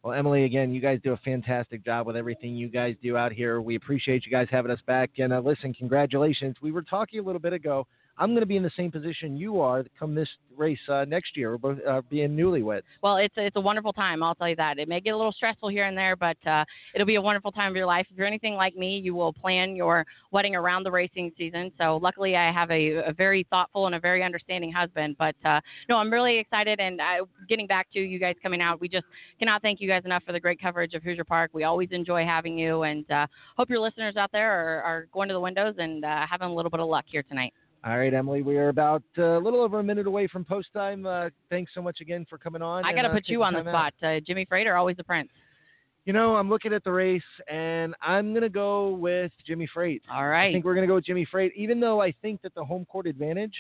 Well, Emily, again, you guys do a fantastic job with everything you guys do out here. We appreciate you guys having us back. And uh, listen, congratulations. We were talking a little bit ago. I'm going to be in the same position you are come this race uh, next year, uh, being newlyweds. Well, it's a, it's a wonderful time. I'll tell you that. It may get a little stressful here and there, but uh, it'll be a wonderful time of your life. If you're anything like me, you will plan your wedding around the racing season. So luckily, I have a, a very thoughtful and a very understanding husband. But uh, no, I'm really excited. And I, getting back to you guys coming out, we just cannot thank you guys enough for the great coverage of Hoosier Park. We always enjoy having you, and uh, hope your listeners out there are, are going to the windows and uh, having a little bit of luck here tonight. All right, Emily, we are about uh, a little over a minute away from post time. Uh, thanks so much again for coming on. I got to uh, put you on the spot. Uh, Jimmy Freight, always the prince. You know, I'm looking at the race, and I'm going to go with Jimmy Freight. All right. I think we're going to go with Jimmy Freight, even though I think that the home court advantage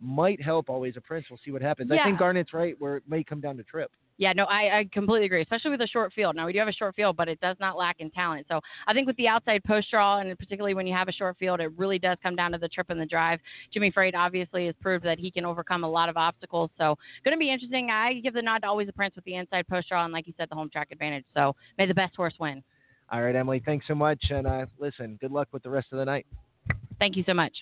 might help Always a Prince. We'll see what happens. Yeah. I think Garnet's right, where it may come down to trip. Yeah, no, I, I completely agree, especially with a short field. Now, we do have a short field, but it does not lack in talent. So I think with the outside post draw, and particularly when you have a short field, it really does come down to the trip and the drive. Jimmy Freight obviously has proved that he can overcome a lot of obstacles. So going to be interesting. I give the nod to Always a Prince with the inside post draw, and like you said, the home track advantage. So may the best horse win. All right, Emily, thanks so much. And uh, listen, good luck with the rest of the night. Thank you so much.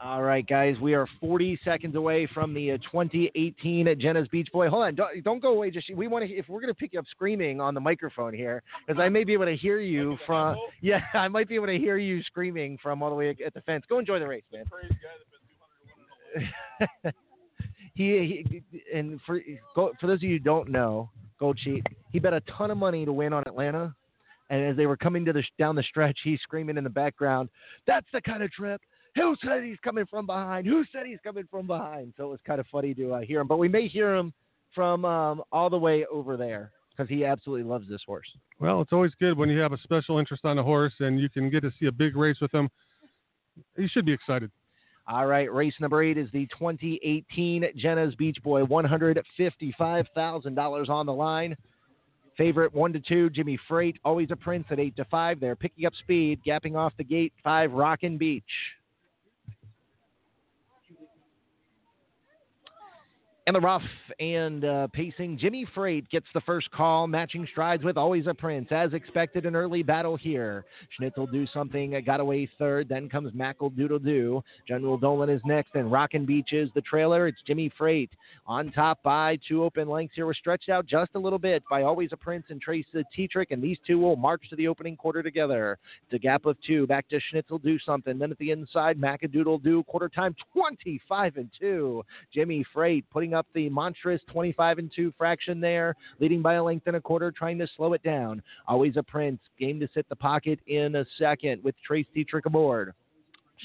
All right, guys, we are 40 seconds away from the uh, 2018 Jenna's Beach Boy. Hold on, don't, don't go away. Just we want to if we're going to pick you up screaming on the microphone here, because I may be able to hear you from. Yeah, I might be able to hear you screaming from all the way at the fence. Go enjoy the race, man. he, he and for go, for those of you who don't know, Gold Sheet, he bet a ton of money to win on Atlanta. And as they were coming to the down the stretch, he's screaming in the background, "That's the kind of trip." Who said he's coming from behind? Who said he's coming from behind? So it was kind of funny to uh, hear him, but we may hear him from um, all the way over there because he absolutely loves this horse. Well, it's always good when you have a special interest on a horse and you can get to see a big race with him. You should be excited. All right, race number eight is the 2018 Jenna's Beach Boy, $155,000 on the line. Favorite one to two, Jimmy Freight, always a prince at eight to five. They're picking up speed, gapping off the gate five, Rockin' Beach. And the rough and uh, pacing, Jimmy Freight gets the first call, matching strides with Always a Prince. As expected, an early battle here. Schnitzel do something, got away third. Then comes Mackle Doodle Doo. General Dolan is next, and Rockin' Beach is the trailer. It's Jimmy Freight on top by two open lengths here. We're stretched out just a little bit by Always a Prince and Trace the Tetrick, and these two will march to the opening quarter together. It's a gap of two. Back to Schnitzel do something. Then at the inside, Mackadoodle do quarter time 25 and 2. Jimmy Freight putting up the monstrous 25 and 2 fraction there, leading by a length and a quarter, trying to slow it down. Always a Prince, game to sit the pocket in a second with Trace Tetrick aboard.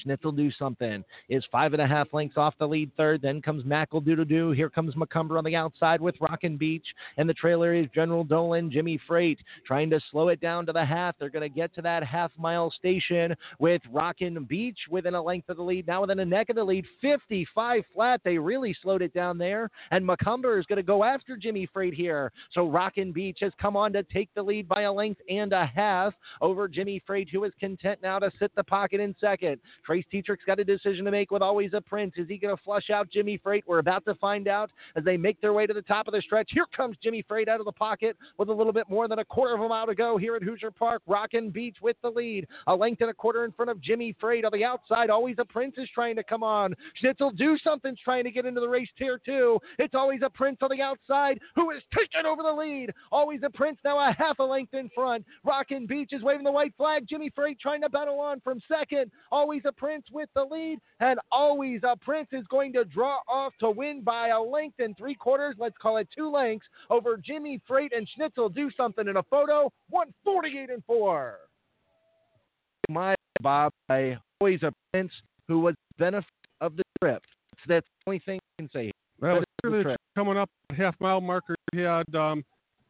Schnitzel do something is five and a half lengths off the lead third. Then comes Mackle Doodle Doo. Here comes Macomber on the outside with Rockin' Beach. And the trailer is General Dolan, Jimmy Freight trying to slow it down to the half. They're going to get to that half mile station with Rockin' Beach within a length of the lead. Now within a neck of the lead, 55 flat. They really slowed it down there. And Macomber is going to go after Jimmy Freight here. So Rockin' Beach has come on to take the lead by a length and a half over Jimmy Freight, who is content now to sit the pocket in second. Trace Tetrick's got a decision to make with Always a Prince. Is he going to flush out Jimmy Freight? We're about to find out as they make their way to the top of the stretch. Here comes Jimmy Freight out of the pocket with a little bit more than a quarter of a mile to go here at Hoosier Park. Rockin' Beach with the lead. A length and a quarter in front of Jimmy Freight. On the outside, Always a Prince is trying to come on. Schnitzel do something's trying to get into the race tier two. It's Always a Prince on the outside who is taking over the lead. Always a Prince now a half a length in front. Rockin' Beach is waving the white flag. Jimmy Freight trying to battle on from second. Always a Prince with the lead, and always a Prince is going to draw off to win by a length and three quarters. Let's call it two lengths over Jimmy Freight and Schnitzel. Do something in a photo. 148 and four. My Bob, I always a Prince who was benefit of the trip. That's the only thing I can say. Well, Benefit of the clearly coming up half mile marker, he had um,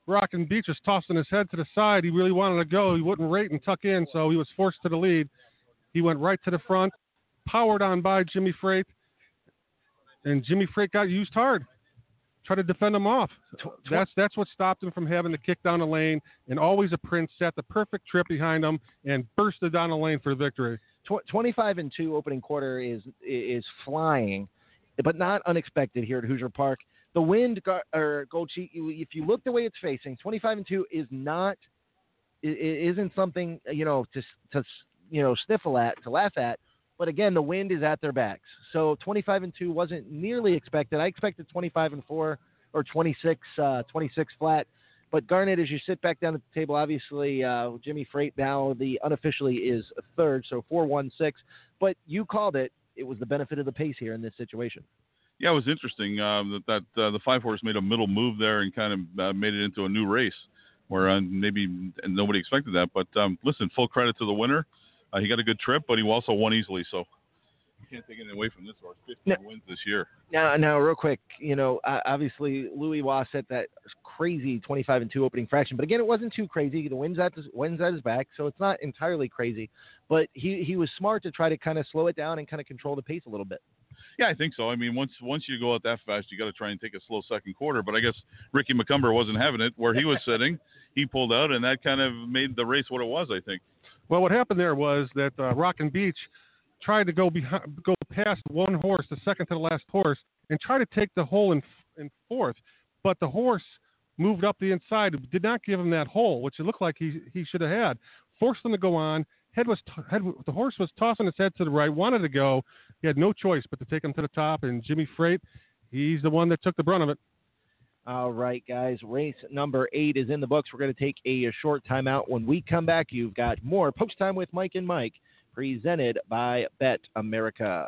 Rockin' Beach was tossing his head to the side. He really wanted to go. He wouldn't rate and tuck in, so he was forced to the lead. He went right to the front, powered on by Jimmy Freight, and Jimmy Freight got used hard. Try to defend him off. That's that's what stopped him from having to kick down the lane. And always a Prince set the perfect trip behind him and bursted down the lane for victory. Tw- 25 and 2 opening quarter is is flying, but not unexpected here at Hoosier Park. The wind gar- or Gold Sheet, if you look the way it's facing, 25 and 2 is not i- i- isn't something you know to to you know sniffle at to laugh at. But again, the wind is at their backs. So 25 and 2 wasn't nearly expected. I expected 25 and 4 or 26 uh, 26 flat. But Garnet, as you sit back down at the table, obviously uh, Jimmy Freight now the unofficially is third, so four one six. But you called it. It was the benefit of the pace here in this situation. Yeah, it was interesting um, that that uh, the five horse made a middle move there and kind of uh, made it into a new race where uh, maybe nobody expected that. But um, listen, full credit to the winner. Uh, he got a good trip, but he also won easily. So you can't take anything away from this horse. 15 wins this year. Now, now, real quick, you know, uh, obviously Louis Wass set that crazy 25 and two opening fraction, but again, it wasn't too crazy. The wins at his, wins at his back, so it's not entirely crazy. But he he was smart to try to kind of slow it down and kind of control the pace a little bit. Yeah, I think so. I mean, once once you go out that fast, you got to try and take a slow second quarter. But I guess Ricky Macomber wasn't having it where he was sitting. He pulled out, and that kind of made the race what it was. I think. Well, what happened there was that uh, Rockin' Beach tried to go behind, go past one horse, the second to the last horse, and try to take the hole in in fourth. But the horse moved up the inside, did not give him that hole, which it looked like he he should have had. Forced him to go on. Head was t- head, the horse was tossing his head to the right, wanted to go. He had no choice but to take him to the top. And Jimmy Freight, he's the one that took the brunt of it. All right, guys. Race number eight is in the books. We're going to take a, a short timeout. When we come back, you've got more Post Time with Mike and Mike, presented by Bet America.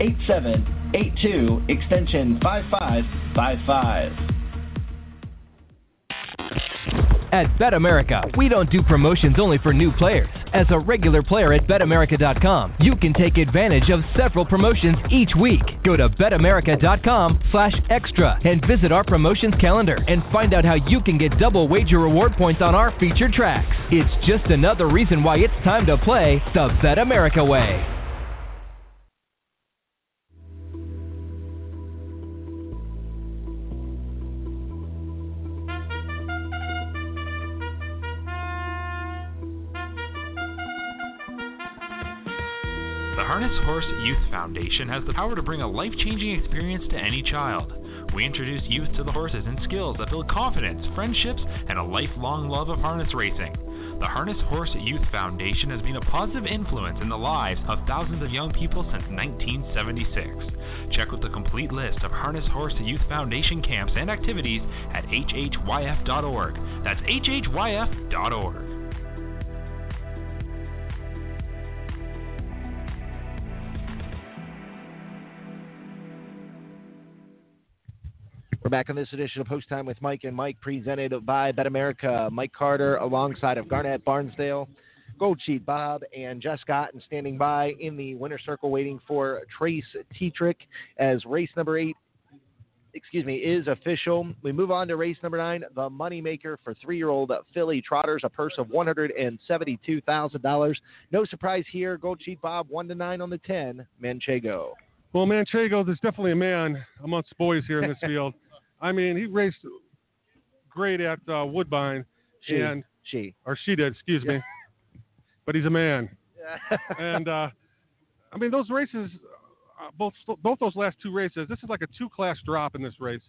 8782 extension 5555. At BetAmerica, we don't do promotions only for new players. As a regular player at betamerica.com, you can take advantage of several promotions each week. Go to BetAmerica.com slash extra and visit our promotions calendar and find out how you can get double wager reward points on our featured tracks. It's just another reason why it's time to play the BetAmerica way. Harness Horse Youth Foundation has the power to bring a life changing experience to any child. We introduce youth to the horses and skills that build confidence, friendships, and a lifelong love of harness racing. The Harness Horse Youth Foundation has been a positive influence in the lives of thousands of young people since 1976. Check out the complete list of Harness Horse Youth Foundation camps and activities at hhyf.org. That's hhyf.org. We're back on this edition of Post Time with Mike and Mike, presented by BetAmerica. Mike Carter alongside of Garnet Barnsdale, Gold Sheet Bob, and Jess Otten, and standing by in the winner's circle waiting for Trace Tetrick as race number eight, excuse me, is official. We move on to race number nine, the moneymaker for three-year-old filly Trotters, a purse of $172,000. No surprise here, Gold Sheet Bob, one to nine on the 10, Manchego. Well, Manchego, there's definitely a man amongst boys here in this field. I mean, he raced great at uh, Woodbine, She. and she or she did, excuse me. But he's a man, and uh, I mean those races, uh, both both those last two races. This is like a two-class drop in this race.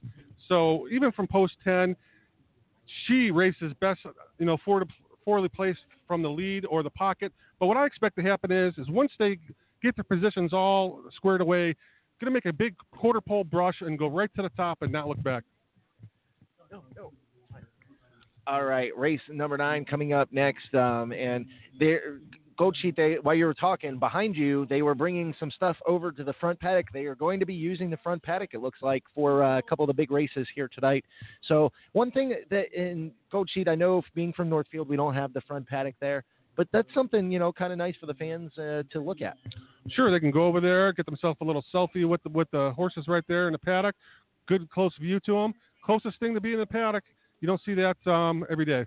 So even from post ten, she races best, you know, forward, forwardly placed from the lead or the pocket. But what I expect to happen is, is once they get their positions all squared away, going to make a big quarter pole brush and go right to the top and not look back. All right, race number nine coming up next, um, and there, Gold they while you were talking behind you, they were bringing some stuff over to the front paddock. They are going to be using the front paddock. It looks like for uh, a couple of the big races here tonight. So one thing that in Gold I know being from Northfield, we don't have the front paddock there, but that's something you know kind of nice for the fans uh, to look at. Sure, they can go over there, get themselves a little selfie with the, with the horses right there in the paddock. Good close view to them. Closest thing to be in the paddock. You don't see that um, every day.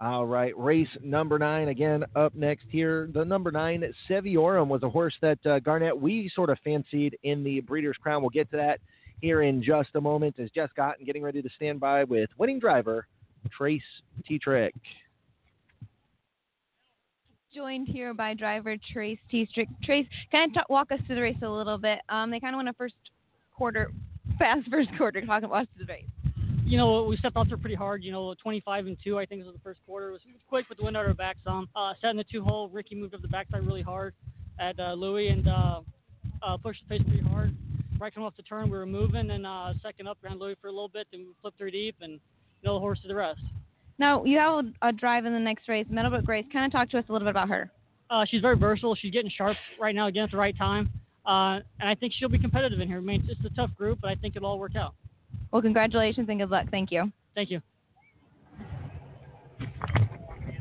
All right, race number nine again up next here. The number nine Seviorum was a horse that uh, Garnet we sort of fancied in the Breeders' Crown. We'll get to that here in just a moment. As Jess Otten getting ready to stand by with winning driver Trace Tetrick. Joined here by driver Trace Tetrick. Trace, kind of talk, walk us through the race a little bit. Um, they kind of went a first quarter, fast first quarter. Talking about the race. you know, we stepped out there pretty hard. You know, 25 and two, I think was the first quarter. It was quick with the wind out our back some. Uh, sat in the two hole. Ricky moved up the backside really hard at uh, Louis and uh, uh, pushed the pace pretty hard. Right coming off the turn, we were moving and uh, second up behind Louis for a little bit. Then we flipped her deep and you know the horse to the rest. Now you have a, a drive in the next race, Meadowbrook Grace. Kind of talk to us a little bit about her. Uh, she's very versatile. She's getting sharp right now again at the right time. Uh, and I think she'll be competitive in here. I mean, it's just a tough group, but I think it'll all work out. Well, congratulations and good luck. Thank you. Thank you.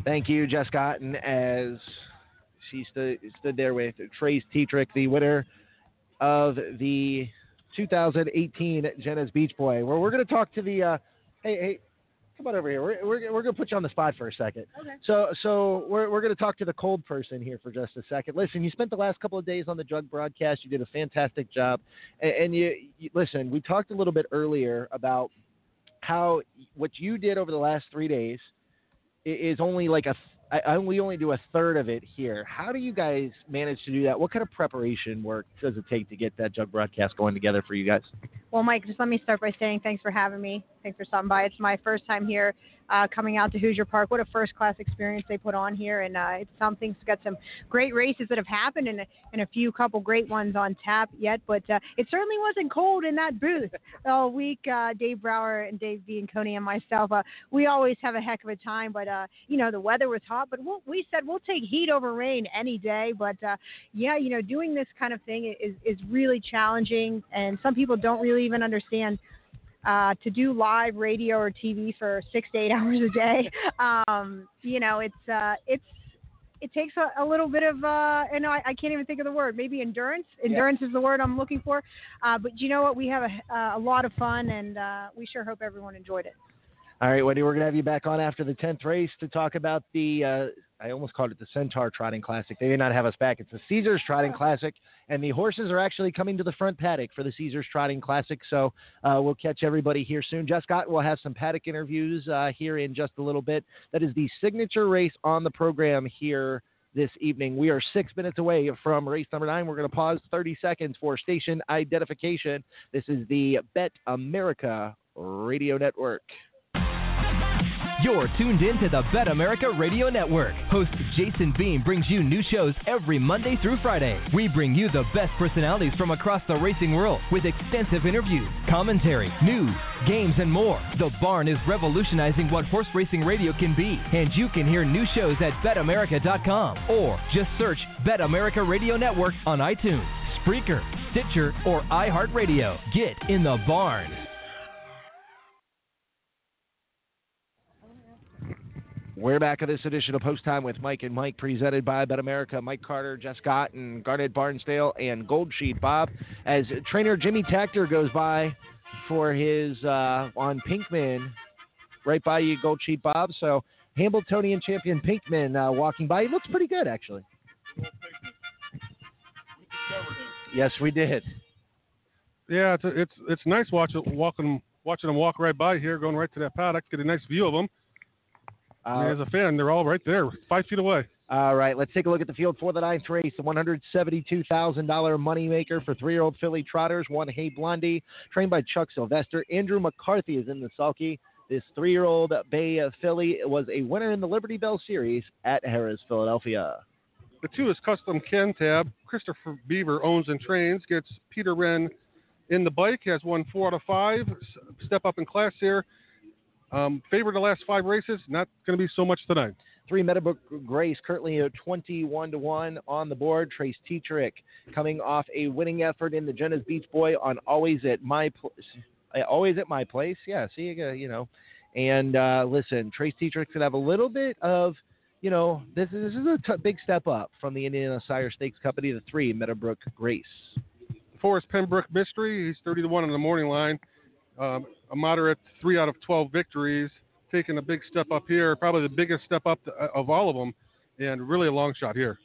Thank you, Jess Otten, as she stood, stood there with Trace Tetrick, the winner of the 2018 Jenna's Beach Boy. Where we're going to talk to the. Uh, hey, hey, come on over here. We're, we're, we're going to put you on the spot for a second. Okay. So, so we're, we're going to talk to the cold person here for just a second. Listen, you spent the last couple of days on the jug broadcast. You did a fantastic job, and, and you, you listen. We talked a little bit earlier about how what you did over the last three days is only like a. I, I we only do a third of it here. How do you guys manage to do that? What kind of preparation work does it take to get that jug broadcast going together for you guys? Well, Mike, just let me start by saying thanks for having me. Thanks for stopping by. It's my first time here, uh, coming out to Hoosier Park. What a first class experience they put on here, and uh, it's something. It's got some great races that have happened, and, and a few couple great ones on tap yet. But uh, it certainly wasn't cold in that booth all week. Uh, Dave Brower and Dave Bianconi and Coney and myself, uh, we always have a heck of a time. But uh, you know, the weather was hot, but we'll, we said we'll take heat over rain any day. But uh, yeah, you know, doing this kind of thing is is really challenging, and some people don't really even understand uh, to do live radio or TV for six to eight hours a day. Um, you know, it's uh, it's it takes a, a little bit of uh, and I, I can't even think of the word. Maybe endurance. Endurance is the word I'm looking for. Uh, but you know what? We have a, a lot of fun, and uh, we sure hope everyone enjoyed it. All right, Wendy, we're going to have you back on after the 10th race to talk about the, uh, I almost called it the Centaur Trotting Classic. They may not have us back. It's the Caesars Trotting Classic, and the horses are actually coming to the front paddock for the Caesars Trotting Classic. So uh, we'll catch everybody here soon. Jess Otten will have some paddock interviews uh, here in just a little bit. That is the signature race on the program here this evening. We are six minutes away from race number nine. We're going to pause 30 seconds for station identification. This is the Bet America Radio Network. You're tuned in to the BetAmerica Radio Network. Host Jason Beem brings you new shows every Monday through Friday. We bring you the best personalities from across the racing world with extensive interviews, commentary, news, games, and more. The Barn is revolutionizing what horse racing radio can be, and you can hear new shows at betamerica.com or just search BetAmerica Radio Network on iTunes, Spreaker, Stitcher, or iHeartRadio. Get in the barn. We're back at this edition of Post Time with Mike and Mike, presented by BetAmerica. Mike Carter, Jess Otten, and Garnet Barnsdale, and Gold Sheet Bob. As trainer Jimmy Takter goes by for his uh, on Pinkman, right by you, Gold Sheet Bob. So Hambletonian champion Pinkman uh, walking by. He looks pretty good, actually. Yes, we did. Yeah, it's it's it's nice watching walking watching them walk right by here, going right to that paddock, get a nice view of them. Uh, mean, as a fan, they're all right there, five feet away. All right, let's take a look at the field for the ninth race. The $172,000 moneymaker for three year old filly trotters. One Hey Blondie, trained by Chuck Sylvester. Andrew McCarthy is in the sulky. This three year old Bay filly was a winner in the Liberty Bell Series at Harrah's, Philadelphia. The two is custom Ken tab. Christopher Beaver owns and trains. Gets Peter Wrenn in the bike. Has won four out of five. Step up in class here. Um, favored the last five races. Not going to be so much tonight. Three Meadowbrook Grace currently a 21 to 1 on the board. Trace Tetrick coming off a winning effort in the Jenna's Beach Boy on Always at My Place. Always at My Place. Yeah, see, you know. And uh, listen, Trace Tetrick could have a little bit of, you know, this, this is a t- big step up from the Indiana Sire Stakes Company, the three Meadowbrook Grace. Four is Pembroke Mystery. He's 30 to 1 on the morning line. Um, a moderate 3 out of 12 victories. Taking a big step up here, probably the biggest step up to, uh, of all of them, and really a long shot here.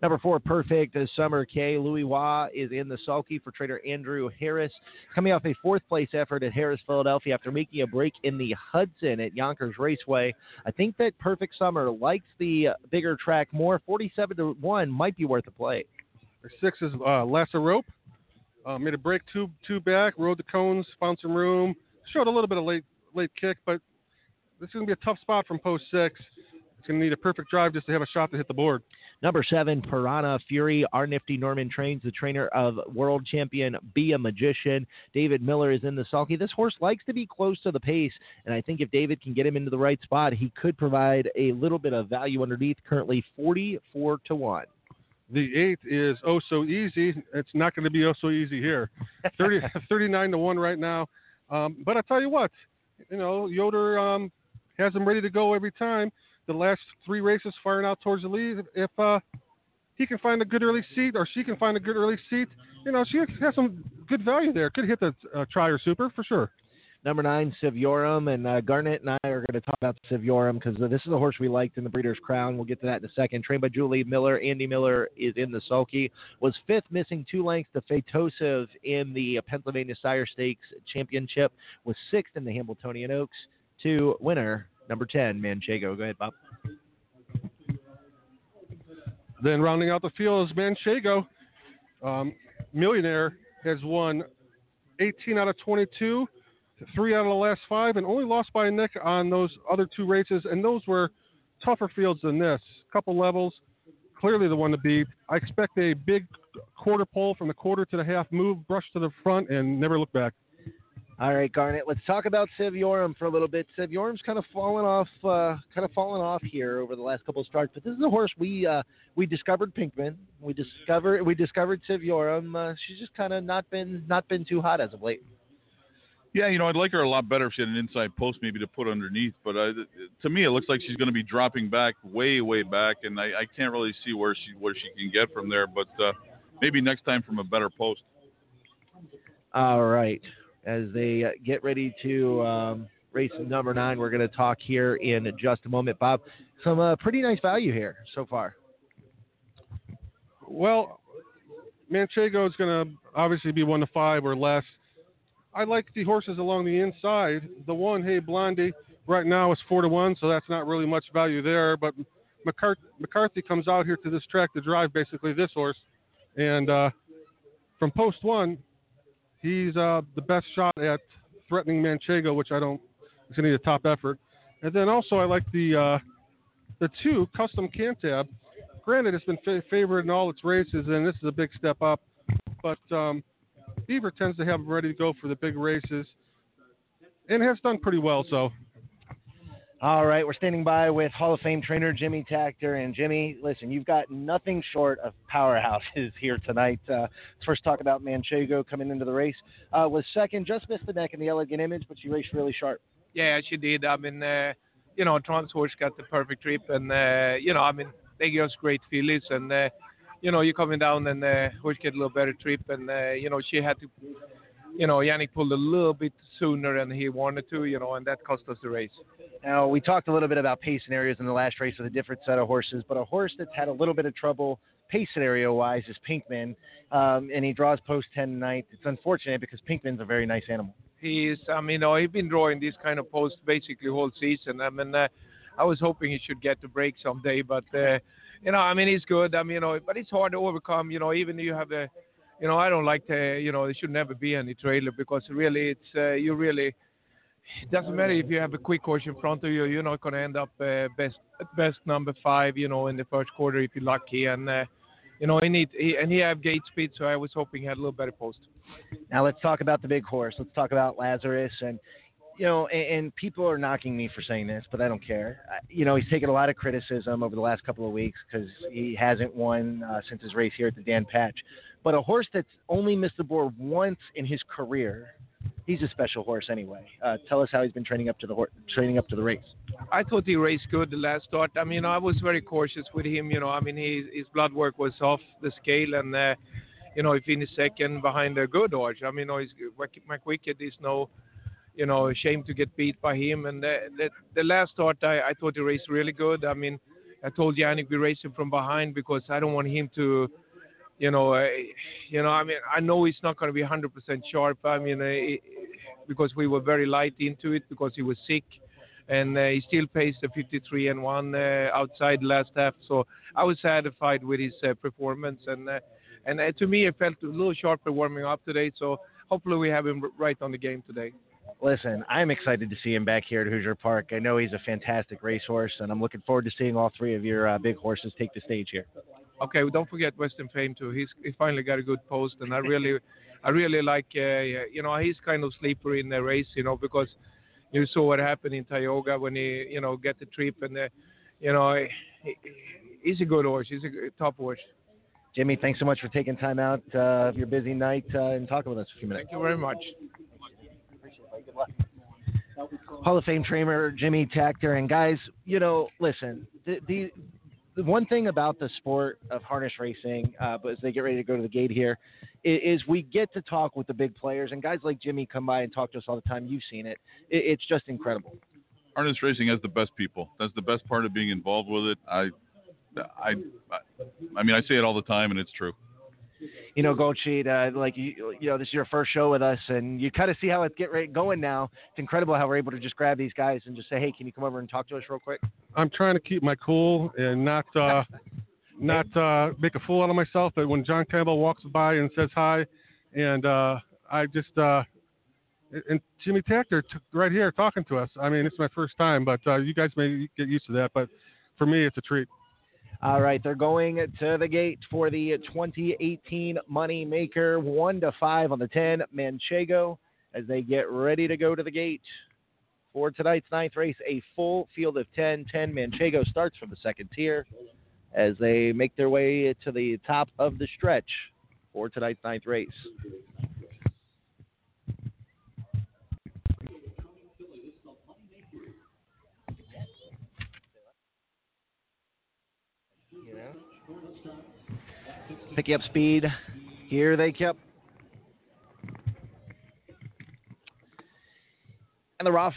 Number four, perfect is Summer K. Louis Wah is in the sulky for trader Andrew Harris, coming off a fourth place effort at Harrah's, Philadelphia, after making a break in the Hudson at Yonkers Raceway. I think that Perfect Summer likes the uh, bigger track more. 47 to 1 might be worth a play. Six is uh, Lasso Rope. Uh, made a break two two back, rode the cones, found some room, showed a little bit of late late kick, but this is gonna be a tough spot from post six. It's gonna need a perfect drive just to have a shot to hit the board. Number seven, Piranha Fury. Our nifty Norman trains the trainer of world champion Bee a Magician. David Miller is in the sulky. This horse likes to be close to the pace, and I think if David can get him into the right spot, he could provide a little bit of value underneath. Currently 44 to 1. The eighth is oh so easy. It's not going to be oh so easy here. 30, 39 to one right now. Um, but I tell you what, you know Yoder um, has them ready to go every time. The last three races firing out towards the lead. If uh, he can find a good early seat or she can find a good early seat, you know she has some good value there. Could hit the uh, try or super for sure. Number nine, Siviorum, and uh, Garnett and I are going to talk about Siviorum because uh, this is a horse we liked in the Breeders' Crown. We'll get to that in a second. Trained by Julie Miller. Andy Miller is in the sulky. Was fifth, missing two lengths to Phaetosive in the Pennsylvania Sire Stakes Championship. Was sixth in the Hambletonian Oaks. To winner, number 10, Manchego. Go ahead, Bob. Then rounding out the field is Manchego. Um, Millionaire has won 18 out of 22 three out of the last five, and only lost by a neck on those other two races, and those were tougher fields than this. Couple levels, clearly the one to beat. I expect a big quarter pole from the quarter to the half move, brush to the front, and never look back. All right, Garnet. Let's talk about Siviorum for a little bit. Sivyorum's kind of fallen off, uh, kind of fallen off here over the last couple of starts. But this is a horse we uh, we discovered Pinkman. We discovered we discovered Siviorum. Uh, she's just kind of not been not been too hot as of late. Yeah, you know, I'd like her a lot better if she had an inside post maybe to put underneath. But uh, to me, it looks like she's going to be dropping back way, way back, and I, I can't really see where she where she can get from there. But uh, maybe next time from a better post. All right, as they uh, get ready to um, race number nine, we're going to talk here in just a moment, Bob. Some uh, pretty nice value here so far. Well, Manchego is going to obviously be one to five or less. I like the horses along the inside. The one, Hey Blondie, right now is four to one, so that's not really much value there. But McCarthy, comes out here to this track to drive basically this horse, and uh, from post one, he's uh, the best shot at threatening Manchego, which I don't. It's to need a top effort. And then also I like the uh, the two custom Cantab. Granted, it's been fa- favored in all its races, and this is a big step up. But um, Beaver tends to have them ready to go for the big races, and has done pretty well. So. All right, we're standing by with Hall of Fame trainer Jimmy Takter. And Jimmy, listen, you've got nothing short of powerhouses here tonight. Uh, let's first talk about Manchego coming into the race. Uh, was second, just missed the neck in the elegant image, but she raced really sharp. Yeah, she did. I mean, uh, you know, Trans horse got the perfect trip, and uh, you know, I mean, they give us great fillies, and uh, you know, you're coming down and uh, horse get a little better trip, and uh, you know, she had to, you know, Yannick pulled a little bit sooner than he wanted to, you know, and that cost us the race. Now, we talked a little bit about pace scenarios in the last race with a different set of horses, but a horse that's had a little bit of trouble pace scenario wise is Pinkman, um, and he draws post 10 tonight. It's unfortunate because Pinkman's a very nice animal. He is, I mean, know, he's been drawing this kind of post basically whole season. I mean, uh, I was hoping he should get the break someday, but uh, you know, I mean, he's good. I mean, you know, but it's hard to overcome. You know, even you have a, you know, I don't like to, you know, there should never be any trailer because really, it's uh, you really. It doesn't matter if you have a quick horse in front of you. You're not going to end up uh, best best number five, you know, in the first quarter if you're lucky. And uh, you know, he need he, and he have gate speed, so I was hoping he had a little better post. Now let's talk about the big horse. Let's talk about Lazarus and you know, and, and people are knocking me for saying this, but I don't care. Uh, You know, he's taken a lot of criticism over the last couple of weeks because he hasn't won uh, since his race here at the Dan Patch. But a horse that's only missed the board once in his career, he's a special horse anyway. Uh, tell us how he's been training up to the hor- training up to the race. I thought he raced good the last start. I mean, I was very cautious with him. You know, I mean, he, his blood work was off the scale, and uh, you know, he finished second behind a good horse. I mean, you know, he's, is no, you know, shame to get beat by him. And the, the, the last start, I, I thought he raced really good. I mean, I told Yannick we race him from behind because I don't want him to, you know, uh, you know, I mean, I know he's not going to be 100% sharp. I mean, uh, because we were very light into it because he was sick and uh, he still paced the 53 and one uh, outside last half. So I was satisfied with his uh, performance, and uh, and to me, it felt a little sharper warming up today. So hopefully, we have him right on the game today. Listen, I'm excited to see him back here at Hoosier Park. I know he's a fantastic racehorse, and I'm looking forward to seeing all three of your uh, big horses take the stage here. Okay, well, don't forget Western Fame too. He's he finally got a good post, and I really, I really like. Uh, you know, he's kind of sleeper in the race. You know, because you saw what happened in Tioga when he, you know, get the trip, and uh, you know, he, he's a good horse. He's a top horse. Jimmy, thanks so much for taking time out uh, of your busy night uh, and talking with us for a few minutes. Thank you very much. Hall of Fame trainer Jimmy Takter. And guys, you know, listen, the, the, one thing about the sport of harness racing, uh, but as they get ready to go to the gate here, is, is we get to talk with the big players. And guys like Jimmy come by and talk to us all the time. You've seen it. it it's just incredible. Harness racing has the best people. That's the best part of being involved with it. I, I, I, I mean, I say it all the time, and it's true. You know, Gold Sheet, uh, like you, you know, this is your first show with us, and you kind of see how it's get right going now. It's incredible how we're able to just grab these guys and just say, "Hey, can you come over and talk to us real quick?" I'm trying to keep my cool and not uh, not uh, make a fool out of myself. But when John Campbell walks by and says hi, and uh, I just uh, and Jimmy Takter t- right here talking to us. I mean, it's my first time, but uh, you guys may get used to that. But for me, it's a treat. All right, they're going to the gate for the 2018 Moni Maker, one to five on the 10 Manchego as they get ready to go to the gate for tonight's ninth race. A full field of 10. 10 Manchego starts from the second tier as they make their way to the top of the stretch for tonight's ninth race. Picking up speed. Here they kept. And the rough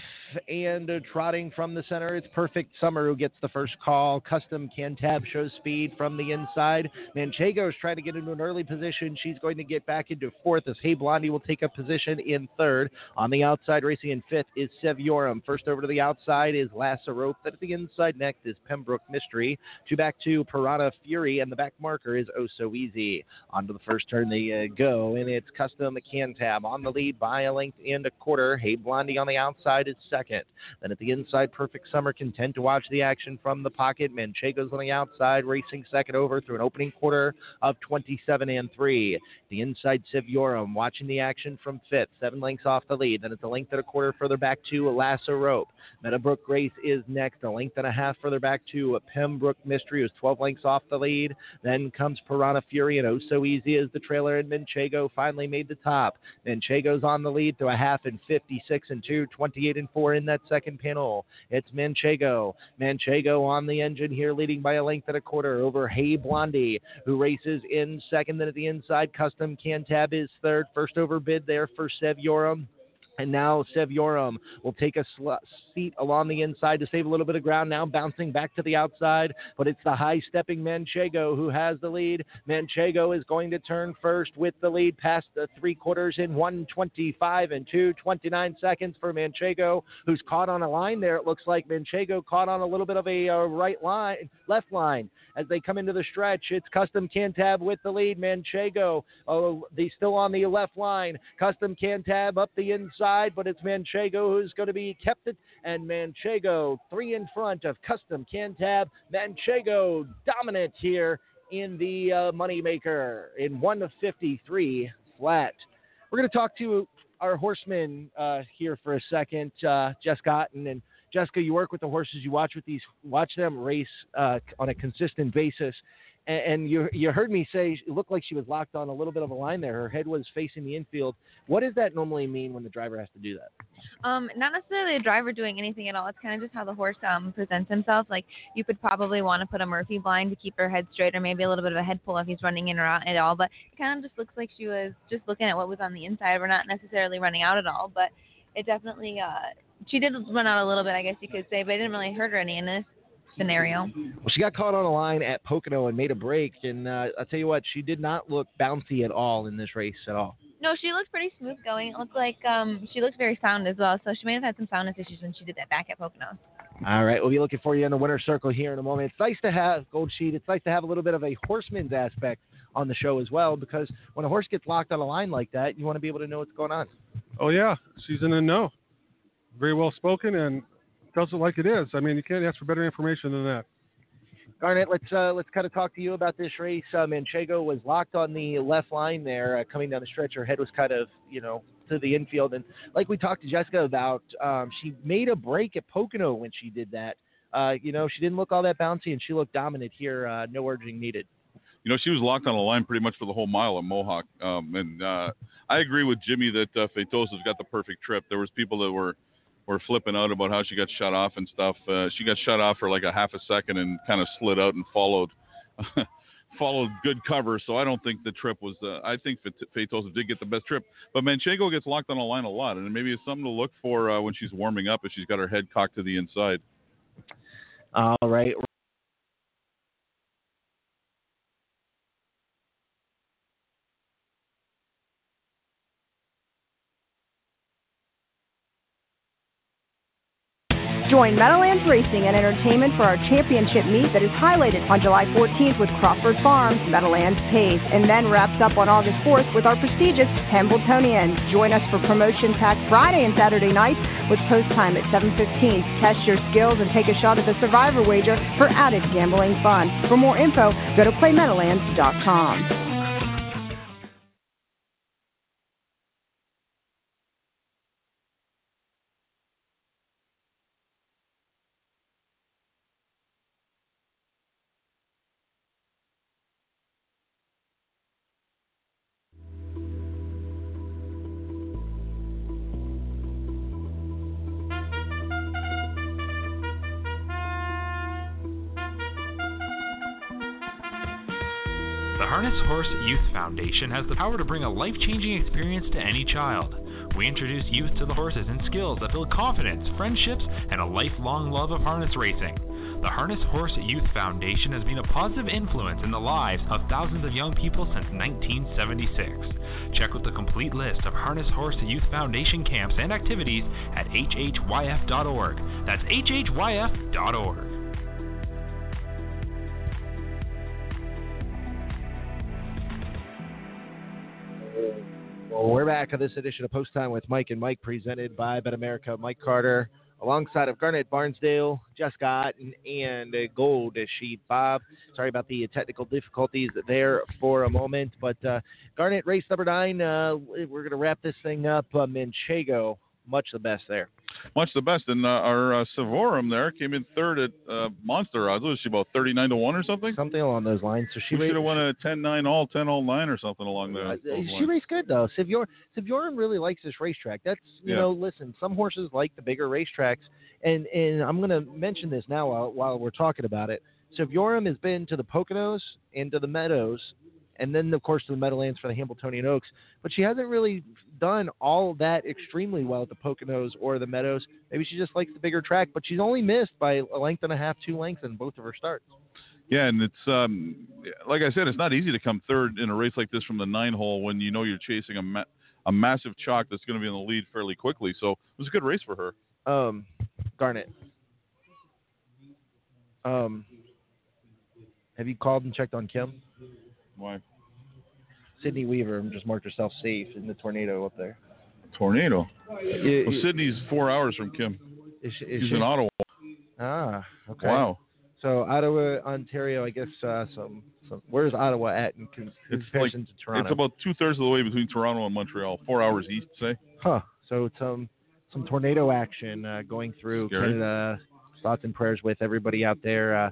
and trotting from the center. It's Perfect Summer who gets the first call. Custom Cantab shows speed from the inside. Manchego's trying to get into an early position. She's going to get back into fourth as Hey Blondie will take a position in third. On the outside, racing in fifth is Seviorum. First over to the outside is Lassarope. Then at the inside next is Pembroke Mystery. Two back to Piranha Fury, and the back marker is Oh So Easy. Onto the first turn they uh, go, and it's Custom Cantab on the lead by a length and a quarter. Hey Blondie on the outside is second. Then at the inside, Perfect Summer content to watch the action from the pocket. Manchego's on the outside, racing second over through an opening quarter of 27 and 3. The inside, Siviorum watching the action from fifth, seven lengths off the lead. Then it's a length and a quarter further back to Lasso Rope. Meadowbrook Grace is next, a length and a half further back to Pembroke Mystery, who's 12 lengths off the lead. Then comes Piranha Fury, and oh so easy as the trailer, and Manchego finally made the top. Manchego's on the lead through a half and 56 and 2, 28 and 4 in that second panel. It's Manchego. Manchego on the engine here, leading by a length and a quarter over Hey Blondie, who races in second. Then at the inside, Custom Cantab is third. First over bid there for Sev Seviorum. And now Sev Seviorum will take a sl- seat along the inside to save a little bit of ground. Now bouncing back to the outside, but it's the high stepping Manchego who has the lead. Manchego is going to turn first with the lead past the three quarters in 125 and 2, 29 seconds for Manchego, who's caught on a line there. It looks like Manchego caught on a little bit of a uh, right line, left line as they come into the stretch. It's Custom Cantab with the lead. Manchego, oh, they still on the left line. Custom Cantab up the inside, but it's Manchego who's going to be kept it. And Manchego three in front of Custom Cantab. Manchego dominant here in the uh, Moni Maker in 153 flat. We're going to talk to our horsemen uh, here for a second, uh, Jessica Otten and Jessica. You work with the horses. You watch with these, watch them race uh, on a consistent basis. And, and you you heard me say it looked like she was locked on a little bit of a line there. Her head was facing the infield. What does that normally mean when the driver has to do that? Um, not necessarily a driver doing anything at all. It's kind of just how the horse um presents himself. Like you could probably want to put a Murphy blind to keep her head straight, or maybe a little bit of a head pull if he's running in or out at all. But it kind of just looks like she was just looking at what was on the inside. We're not necessarily running out at all, but it definitely uh she did run out a little bit, I guess you could say, but it didn't really hurt her any in this scenario. Well, she got caught on a line at Pocono and made a break. And uh, I'll tell you what, she did not look bouncy at all in this race at all. No, she looks pretty smooth going. It looks like um she looks very sound as well. So she may have had some soundness issues when she did that back at Pocono. All right, we'll be looking for you in the winner's circle here in a moment. It's nice to have Gold Sheet. It's nice to have a little bit of a horseman's aspect on the show as well, because when a horse gets locked on a line like that, you want to be able to know what's going on. Oh yeah, she's in the know. Very well spoken and tells it like it is. I mean, you can't ask for better information than that. Garnet, let's uh, let's kind of talk to you about this race. Uh, Manchego was locked on the left line there, uh, coming down the stretch. Her head was kind of, you know, to the infield, and like we talked to Jessica about, um, she made a break at Pocono when she did that. Uh, you know, she didn't look all that bouncy, and she looked dominant here. Uh, no urging needed. You know, she was locked on a line pretty much for the whole mile at Mohawk. Um, and uh, I agree with Jimmy that uh, Fatosa's got the perfect trip. There was people that were were flipping out about how she got shut off and stuff. Uh, she got shut off for like a half a second and kind of slid out and followed followed good cover. So I don't think the trip was. Uh, I think Fatosa did get the best trip, but Manchego gets locked on a line a lot, and maybe it's something to look for uh, when she's warming up if she's got her head cocked to the inside. All right. Join Meadowlands Racing and Entertainment for our championship meet that is highlighted on July 14th with Crawford Farms, Meadowlands Pace, and then wraps up on August 4th with our prestigious Hambletonian. Join us for promotion-packed Friday and Saturday nights with post time at 7.15. Test your skills and take a shot at the Survivor wager for added gambling fun. For more info, go to playmeadowlands.com. The Harness Horse Youth Foundation has the power to bring a life changing experience to any child. We introduce youth to the horses and skills that build confidence, friendships, and a lifelong love of harness racing. The Harness Horse Youth Foundation has been a positive influence in the lives of thousands of young people since 1976. Check out the complete list of Harness Horse Youth Foundation camps and activities at hhyf.org. That's hhyf.org. We're back on this edition of Post Time with Mike and Mike, presented by BetAmerica. Mike Carter, alongside of Garnet Barnsdale, Jess Otten, and uh, Gold Sheet Bob. Sorry about the technical difficulties there for a moment, but uh, Garnet race number nine. Uh, we're going to wrap this thing up. Uh, Manchego, much the best there. Much the best. And uh, our uh, Savorum there came in third at uh, Monster odds. Was she about 39 to 1 or something? Something along those lines. So she should have won a 10 9 all, 10 all 9 or something along there. Uh, she raced good though. Sivyor Sivjorum really likes this racetrack. That's you Yeah. know, listen, some horses like the bigger racetracks, and and I'm going to mention this now while, while we're talking about it. Sivjorum has been to the Poconos and to the Meadows, and then of course to the Meadowlands for the Hambletonian Oaks. But she hasn't really done all that extremely well at the Poconos or the Meadows. Maybe she just likes the bigger track, but she's only missed by a length and a half, two lengths in both of her starts. Yeah, and it's um, like I said, it's not easy to come third in a race like this from the nine hole when you know you're chasing a ma- a massive chalk that's going to be in the lead fairly quickly. So it was a good race for her. Um, Garnet. Um, have you called and checked on Kim? Why? Sydney Weaver just marked herself safe in the tornado up there. Tornado. Well. Sydney's four hours from Kim. Is she, is She's she- in Ottawa. Ah, okay. Wow. So Ottawa, Ontario, I guess. Uh, some, some. Where's Ottawa at in It's like comparison to Toronto? it's about two thirds of the way between Toronto and Montreal. Four hours east, say. Huh. So some some tornado action uh, going through Scary. Canada. Thoughts and prayers with everybody out there. Uh,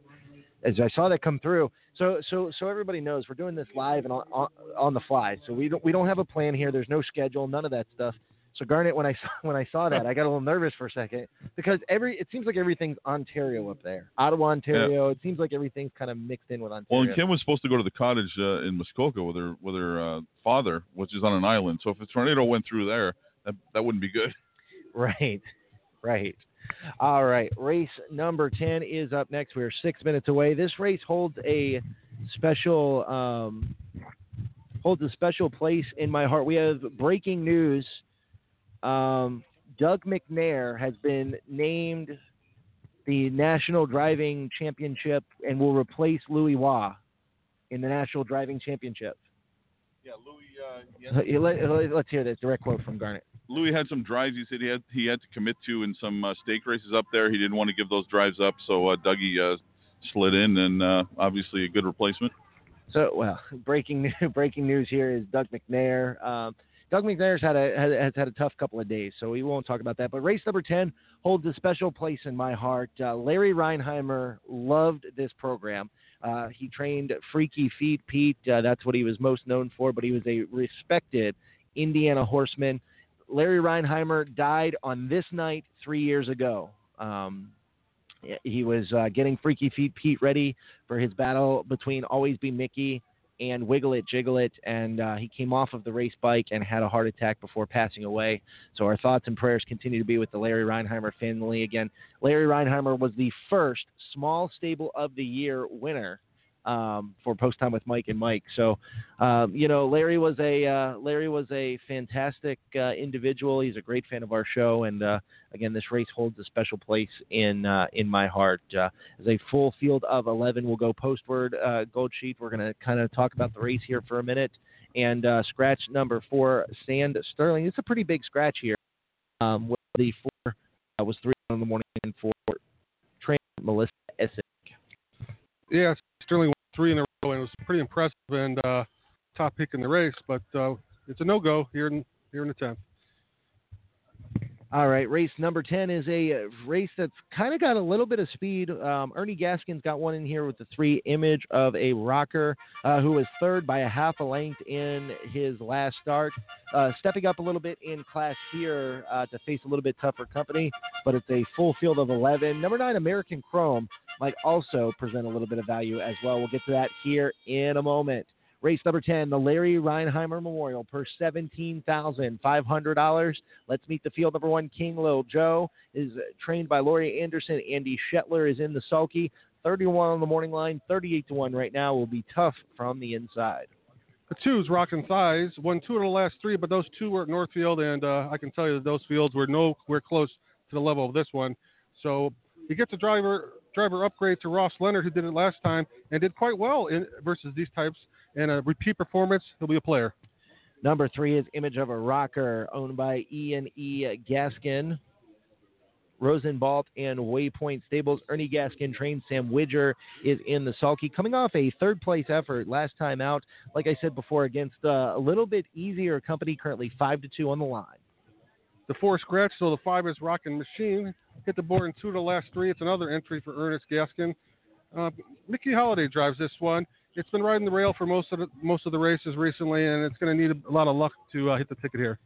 as I saw that come through. So so so everybody knows we're doing this live and on, on, on the fly. So we don't we don't have a plan here. There's no schedule, none of that stuff. So Garnet, when I saw when I saw that, I got a little nervous for a second because every it seems like everything's Ontario up there, Ottawa, Ontario. It seems like everything's kind of mixed in with Ontario. Well, and Kim was supposed to go to the cottage uh, in Muskoka with her with her uh, father, which is on an island. So if a tornado went through there, that that wouldn't be good. Right, right. All right, race number 10 is up next. We're six minutes away. This race holds a special um, holds a special place in my heart. We have breaking news. Um, Doug McNair has been named the National Driving Championship and will replace Louis Roy in the National Driving Championship. Yeah, Louis. Uh, let, let's hear this direct quote from Garnet. Louis had some drives. He said he had he had to commit to in some uh, stake races up there. He didn't want to give those drives up, so uh, Dougie uh, slid in, and uh, obviously a good replacement. So, well, breaking breaking news here is Doug McNair. Um, Doug McNair's had a has, has had a tough couple of days, so we won't talk about that. But race number ten holds a special place in my heart. Uh, Larry Rheinheimer loved this program. Uh, he trained Freaky Feet Pete. Uh, that's what he was most known for, but he was a respected Indiana horseman. Larry Rheinheimer died on this night three years ago. Um, he was uh, getting Freaky Feet Pete ready for his battle between Always Be Mickey and Wiggle It Jiggle It, and uh, he came off of the race bike and had a heart attack before passing away. So our thoughts and prayers continue to be with the Larry Rheinheimer family. Again, Larry Rheinheimer was the first small stable of the year winner um, for post time with Mike and Mike. So, um, you know, Larry was a uh, Larry was a fantastic uh, individual. He's a great fan of our show, and uh, again, this race holds a special place in uh, in my heart. Uh, as a full field of 11 we'll go postward uh, gold sheet. We're going to kind of talk about the race here for a minute. And scratch number four, Sand Sterling. It's a pretty big scratch here. Um, the four was three in the morning for trainer Melissa Essig. Yeah, Sterling won three in a row, and it was pretty impressive and uh, top pick in the race. But uh, it's a no go here in here in the tenth. All right, race number 10 is a uh, race that's kind of got a little bit of speed. Um, Ernie Gaskin's got one in here with the three image of a rocker uh, who was third by a half a length in his last start. Uh, stepping up a little bit in class here uh, to face a little bit tougher company, but it's a full field of 11. Number nine, American Chrome, might also present a little bit of value as well. We'll get to that here in a moment. Race number 10, the Larry Rheinheimer Memorial, per $17,500. Let's meet the field. Number one, King Lil Joe is trained by Laurie Anderson. Andy Shetler is in the sulky. 31 on the morning line, 38 to 1 right now. Will be tough from the inside. The two's rocking thighs. Won two of the last three, but those two were at Northfield, and uh, I can tell you that those fields were nowhere close to the level of this one. So he gets a driver driver upgrade to Ross Leonard, who did it last time and did quite well in versus these types. And a repeat performance, he'll be a player. Number three is Image of a Rocker, owned by Ian E. Gaskin. Rosenbalt and Waypoint Stables. Ernie Gaskin trained Sam Widger is in the sulky, coming off a third place effort last time out. Like I said before, against a little bit easier company, currently five to two on the line. The four scratch, so the five is Rockin' Machine. Hit the board in two of the last three. It's another entry for Ernest Gaskin. Uh, Mickey Holiday drives this one. It's been riding the rail for most of the most of the races recently, and it's going to need a, a lot of luck to uh, hit the ticket here.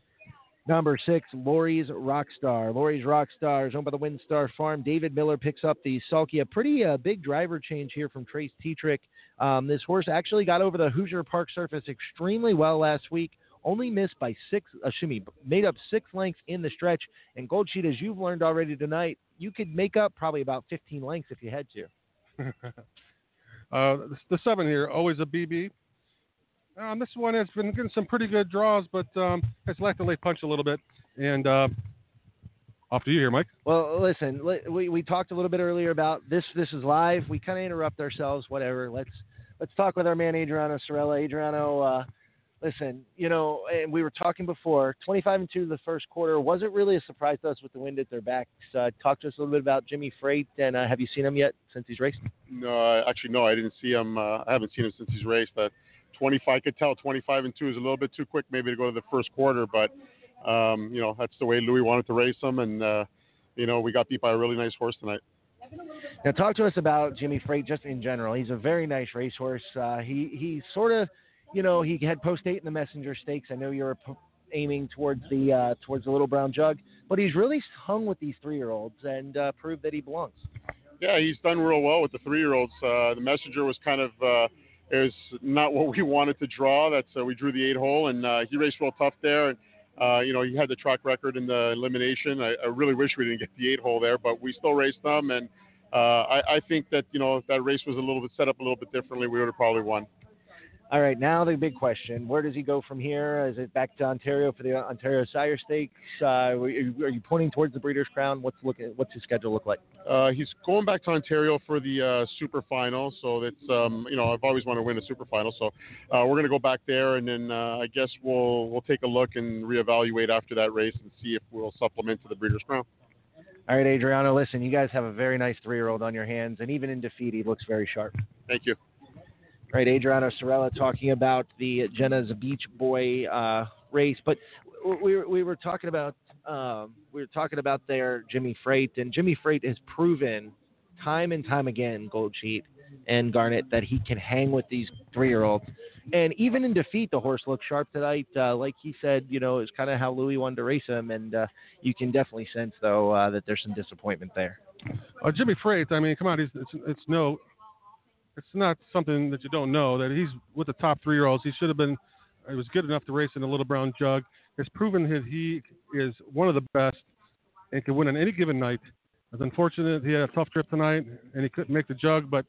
Number six, Lori's Rockstar. Lori's Rockstar is owned by the Windstar Farm. David Miller picks up the sulky. A pretty uh, big driver change here from Trace Tetrick. Um, this horse actually got over the Hoosier Park surface extremely well last week. Only missed by six, uh, excuse me, made up six lengths in the stretch. And Gold Sheet, as you've learned already tonight, you could make up probably about 15 lengths if you had to. uh, the, seven here, always a BB. Um, this one has been getting some pretty good draws, but um, has lacked the late punch a little bit. And uh, off to you here, Mike. Well, listen, li- we, we talked a little bit earlier about this. This is live. We kind of interrupt ourselves. Whatever. Let's let's talk with our man Adriano Sorella. Adriano, uh, listen, you know, and we were talking before. 25 and two the first quarter wasn't really a surprise to us with the wind at their backs. Uh, talk to us a little bit about Jimmy Freight, and uh, have you seen him yet since he's raced? No, actually, no, I didn't see him. Uh, I haven't seen him since he's raced. But 25, I could tell 25 and two is a little bit too quick, maybe to go to the first quarter. But Um, you know, that's the way Louis wanted to race him, and uh, you know, we got beat by a really nice horse tonight. Now, talk to us about Jimmy Freight just in general. He's a very nice racehorse. Uh, he he sort of, you know, he had post eight in the Messenger Stakes. I know you're aiming towards the uh, towards the Little Brown Jug, but he's really hung with these three year olds and uh, proved that he belongs. Yeah, he's done real well with the three-year-olds. Uh, the messenger was kind of uh, was not what we wanted to draw. That's uh, we drew the eight hole, and uh, he raced real tough there. And uh, you know, he had the track record in the elimination. I, I really wish we didn't get the eight hole there, but we still raced them. And uh, I, I think that you know if that race was a little bit set up a little bit differently, we would have probably won. All right, now the big question: Where does he go from here? Is it back to Ontario for the Ontario Sire Stakes? Uh, are, you, are you pointing towards the Breeders' Crown? What's looking? What's his schedule look like? Uh, he's going back to Ontario for the uh, Super Final, so that's um, you know I've always wanted to win a Super Final, so uh, we're going to go back there, and then uh, I guess we'll we'll take a look and reevaluate after that race and see if we'll supplement to the Breeders' Crown. All right, Adriano, listen, you guys have a very nice three-year-old on your hands, and even in defeat, he looks very sharp. Thank you. Right, Adriano Sorella talking about the Jenna's Beach Boy uh, race, but we were, we were talking about um, we were talking about their Jimmy Freight, and Jimmy Freight has proven time and time again, Gold Sheet and Garnet, that he can hang with these three-year-olds. And even in defeat, the horse looked sharp tonight. Uh, like he said, you know, it's kind of how Louis wanted to race him, and uh, you can definitely sense though uh, that there's some disappointment there. Uh, Jimmy Freight, I mean, come on, it's, it's no, it's not something that you don't know that he's with the top three year olds. He should have been, he was good enough to race in the Little Brown Jug. It's proven that he is one of the best and can win on any given night. It's unfortunate he had a tough trip tonight and he couldn't make the jug, but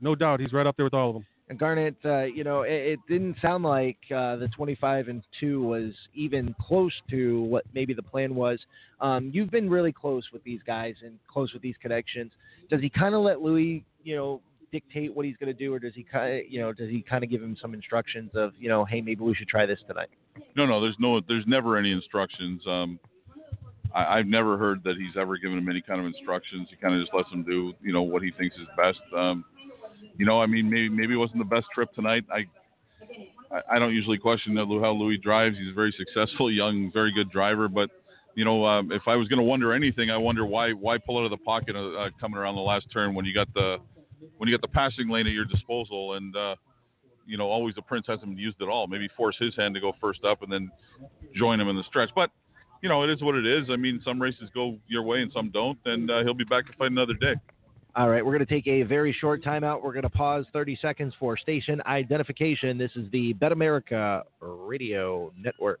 no doubt he's right up there with all of them. And Garnet, uh, you know, it, it didn't sound like uh, the 25 and 2 was even close to what maybe the plan was. Um, you've been really close with these guys and close with these connections. Does he kind of let Louis, you know, dictate what he's going to do, or does he kind of, you know, does he kind of give him some instructions of, you know, hey, maybe we should try this tonight? No, no, there's no, there's never any instructions. Um, I, I've never heard that he's ever given him any kind of instructions. He kind of just lets him do, you know, what he thinks is best. Um, you know, I mean, maybe maybe it wasn't the best trip tonight. I I, don't usually question that how Louis drives. He's a very successful, young, very good driver. But you know, um, if I was going to wonder anything, I wonder why why pull out of the pocket uh, uh, coming around the last turn when you got the when you got the passing lane at your disposal and. uh you know, always the Prince hasn't been used it all. Maybe force his hand to go first up and then join him in the stretch. But you know, it is what it is. I mean, some races go your way and some don't, and uh, he'll be back to fight another day. All right, we're going to take a very short timeout. We're going to pause 30 seconds for station identification. This is the BetAmerica Radio Network.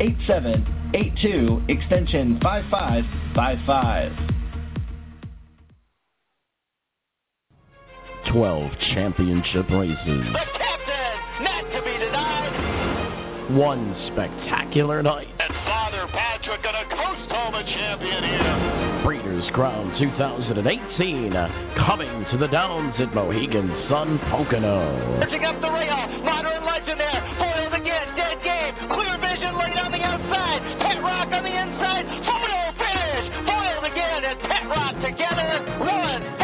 8782 extension 5555. 12 championship races. The captain, not to be denied. One spectacular night. And Father Patrick gonna coast home a champion here. Breeders' Crown 2018 coming to the Downs at Mohegan Sun Pocono. Pitching up the rail, modern legend there. Again, dead game. Clear vision late on the outside. Pet Rock on the inside. Photo finish. Foiled again, and Pet Rock together. One,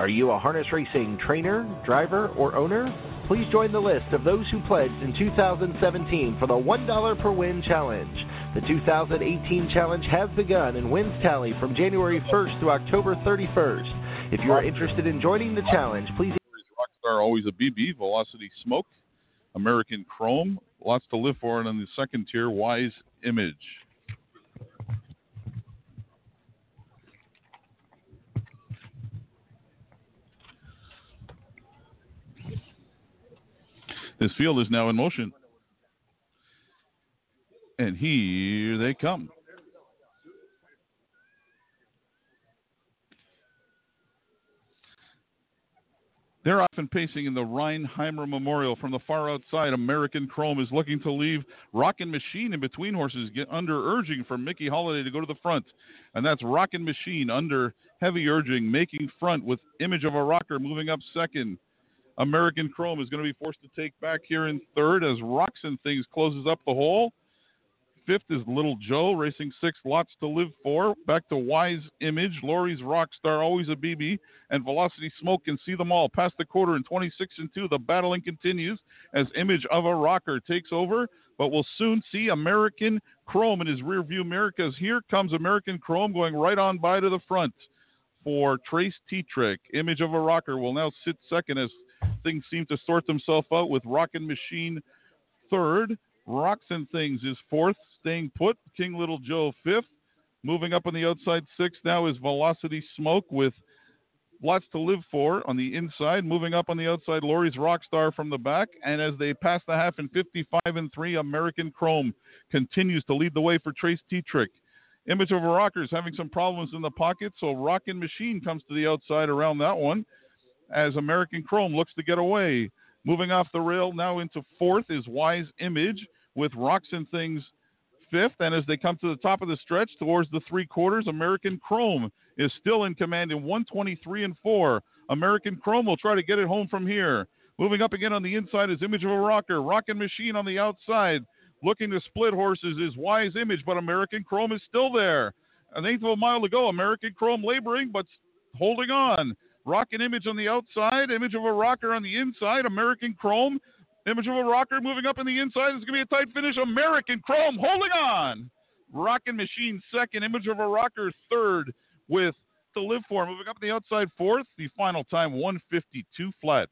Are you a harness racing trainer, driver, or owner? Please join the list of those who pledged in 2017 for the $1 per win challenge. The 2018 challenge has begun and wins tally from January 1st through October 31st. If you are interested in joining the challenge, please. Rockstar always a BB, Velocity Smoke, American Chrome, lots to live for, and on the second tier, Wise Image. This field is now in motion. And here they come. They're often pacing in the Rheinheimer Memorial from the far outside. American Chrome is looking to leave Rockin' Machine in between horses, get under urging from Mickey Holiday to go to the front. And that's Rockin' Machine under heavy urging, making front with Image of a Rocker moving up second. American Chrome is going to be forced to take back here in third as Rocks and Things closes up the hole. Fifth is Little Joe, racing six lots to live for. Back to Wise Image, Lori's Rockstar, always a BB, and Velocity Smoke can see them all. Past the quarter in 26 and 2, the battling continues as Image of a Rocker takes over, but we'll soon see American Chrome in his rear view mirror because here comes American Chrome going right on by to the front for Trace Tetrick. Image of a Rocker will now sit second as things seem to sort themselves out with Rockin' Machine third. Rocks and Things is fourth, staying put. King Little Joe fifth. Moving up on the outside sixth now is Velocity Smoke with lots to live for on the inside. Moving up on the outside, Lori's Rockstar from the back. And as they pass the half in 55 and 3, American Chrome continues to lead the way for Trace Tetrick. Image of a Rocker is having some problems in the pocket, so Rockin' Machine comes to the outside around that one as American Chrome looks to get away. Moving off the rail now into fourth is Wise Image with Rocks and Things fifth. And as they come to the top of the stretch towards the three quarters, American Chrome is still in command in 123 and 4. American Chrome will try to get it home from here. Moving up again on the inside is Image of a Rocker. Rockin' Machine on the outside. Looking to split horses is Wise Image, but American Chrome is still there. An eighth of a mile to go. American Chrome laboring, but holding on. Rockin' Image on the outside. Image of a Rocker on the inside. American Chrome Image of a rocker moving up in the inside. It's going to be a tight finish. American Chrome holding on. Rockin' Machine second. Image of a rocker third with to live for. Moving up the outside fourth. The final time 152 flat.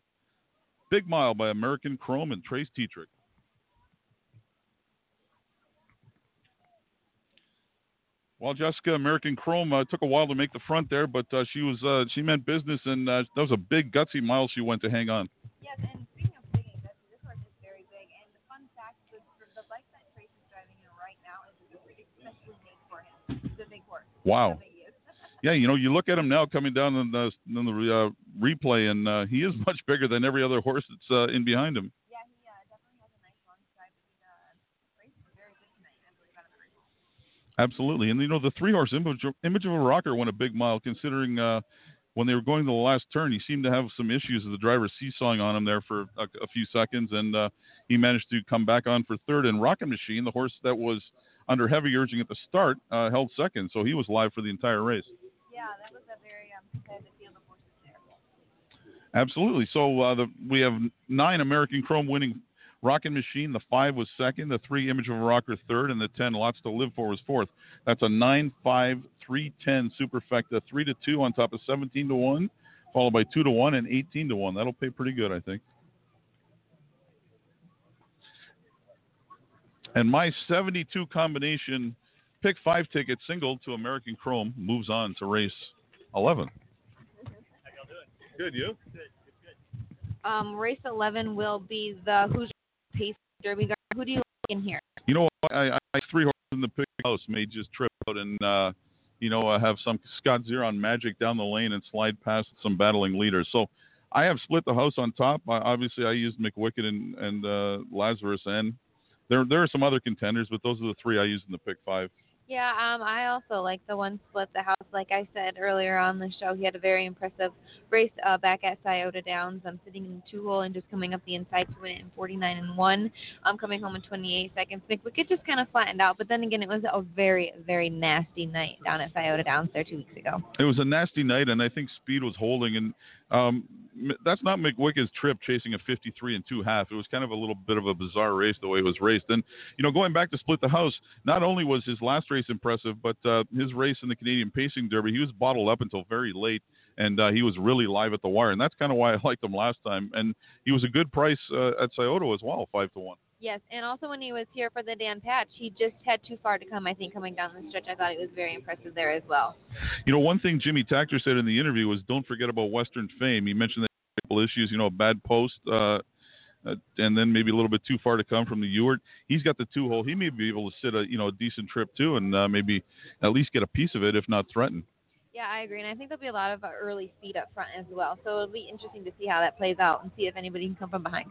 Big mile by American Chrome and Trace Tetrick. Well, Jessica, American Chrome uh, took a while to make the front there, but uh, she was uh, she meant business, and uh, that was a big gutsy mile she went to hang on. Yes, and speaking of big and gutsy, this horse is very big. And the fun fact, the bike that Trace is driving in right now is especially made for him. It's a big horse. Wow. Yeah, you know, you look at him now coming down in the, in the uh, replay, and uh, he is much bigger than every other horse that's uh, in behind him. Yeah, he uh, definitely has a nice long stride, but he uh, races very good tonight, I believe, out of the race. Absolutely, and you know the three horse image, image of a rocker went a big mile, considering uh, when they were going to the last turn, he seemed to have some issues with the driver seesawing on him there for a, a few seconds, and uh, he managed to come back on for third. And Rockin' Machine, the horse that was under heavy urging at the start, uh, held second, so he was live for the entire race. Yeah, that was a very um, competitive field of horses there. Absolutely. So uh, the, we have nine American Chrome winning Rockin' Machine. The five was second. The three Image of a Rocker third, and the ten Lots to Live For was fourth. That's a nine five three ten superfecta three to two on top of seventeen to one, followed by two to one and eighteen to one. That'll pay pretty good, I think. And my 72 combination pick five ticket single to American Chrome moves on to race 11. Good, you? Um, race 11 will be the Hoosier Pace Derby. Guard. Who do you like in here? You know what? I, I three horses in the pick house may just trip out and, uh, you know, uh, have some Scott Zeron magic down the lane and slide past some battling leaders. So I have split the house on top. I, obviously, I used McWicked and and uh, Lazarus, and there there are some other contenders, but those are the three I used in the pick five. Yeah, um, I also like the one split the house. Like I said earlier on the show, he had a very impressive race uh, back at Scioto Downs. I'm sitting in two hole and just coming up the inside to win it in 49 and one. I'm coming home in 28 seconds. McWicked just kind of flattened out, but then again, it was a very very nasty night down at Scioto Downs there two weeks ago. It was a nasty night, and I think speed was holding. And um, that's not McWicked's trip chasing a 53 and two half. It was kind of a little bit of a bizarre race the way it was raced. And you know, going back to split the house, not only was his last race impressive, but uh, his race in the Canadian Pacing Derby, he was bottled up until very late. And uh, he was really live at the wire, and that's kind of why I liked him last time. And he was a good price uh, at Scioto as well, five to one. Yes, and also when he was here for the Dan Patch, he just had too far to come. I think coming down the stretch, I thought he was very impressive there as well. You know, one thing Jimmy Takter said in the interview was, "Don't forget about Western Fame." He mentioned that couple issues, you know, a bad post, uh, uh, and then maybe a little bit too far to come from the Ewart. He's got the two hole. He may be able to sit a you know a decent trip too, and uh, maybe at least get a piece of it, if not threaten. Yeah, I agree, and I think there'll be a lot of uh, early speed up front as well. So it'll be interesting to see how that plays out and see if anybody can come from behind.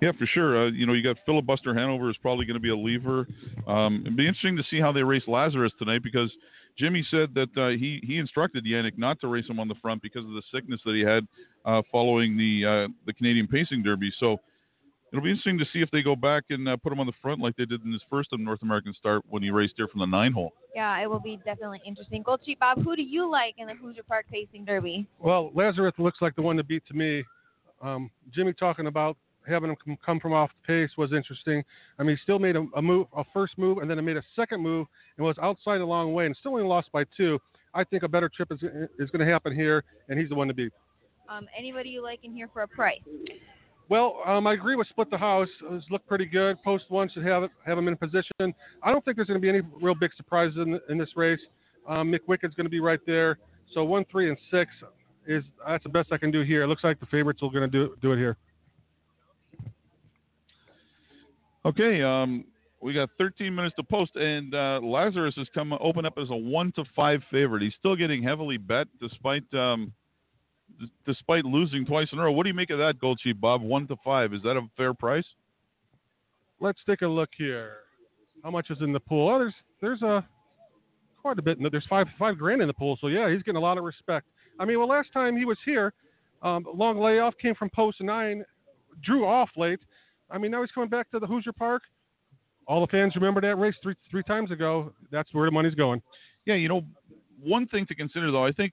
Yeah, for sure. Uh, you know, you got Filibuster Hanover is probably going to be a lever. Um, it'd be interesting to see how they race Lazarus tonight because Jimmy said that uh, he he instructed Yannick not to race him on the front because of the sickness that he had uh, following the uh, the Canadian Pacing Derby. So it'll be interesting to see if they go back and uh, put him on the front like they did in his first North American start when he raced here from the nine hole. Yeah, it will be definitely interesting. Gold Sheet Bob, who do you like in the Hoosier Park Pacing Derby? Well, Lazarus looks like the one to beat to me. Um, Jimmy talking about having him come, come from off the pace was interesting. I mean, he still made a, a move, a first move, and then he made a second move, and was outside a long way, and still only lost by two. I think a better trip is is going to happen here, and he's the one to beat. Um, anybody you like in here for a price? Well, um, I agree with split the house. It's looked pretty good. Post one should have it, have him in position. I don't think there's going to be any real big surprises in, in this race. Um, McWicked's going to be right there. So one, three, and six is that's the best I can do here. It looks like the favorites are going to do do it here. Okay, um, we got 13 minutes to post, and uh, Lazarus has come open up as a one to five favorite. He's still getting heavily bet despite um, d- despite losing twice in a row. What do you make of that, Gold Sheet Bob? One to five, is that a fair price? Let's take a look here. How much is in the pool? Oh, there's there's a quite a bit. There's five five grand in the pool. So yeah, he's getting a lot of respect. I mean, well, last time he was here, um, long layoff came from post nine, drew off late. I mean, now he's coming back to the Hoosier Park. All the fans remember that race three three times ago. That's where the money's going. Yeah, you know, one thing to consider though, I think,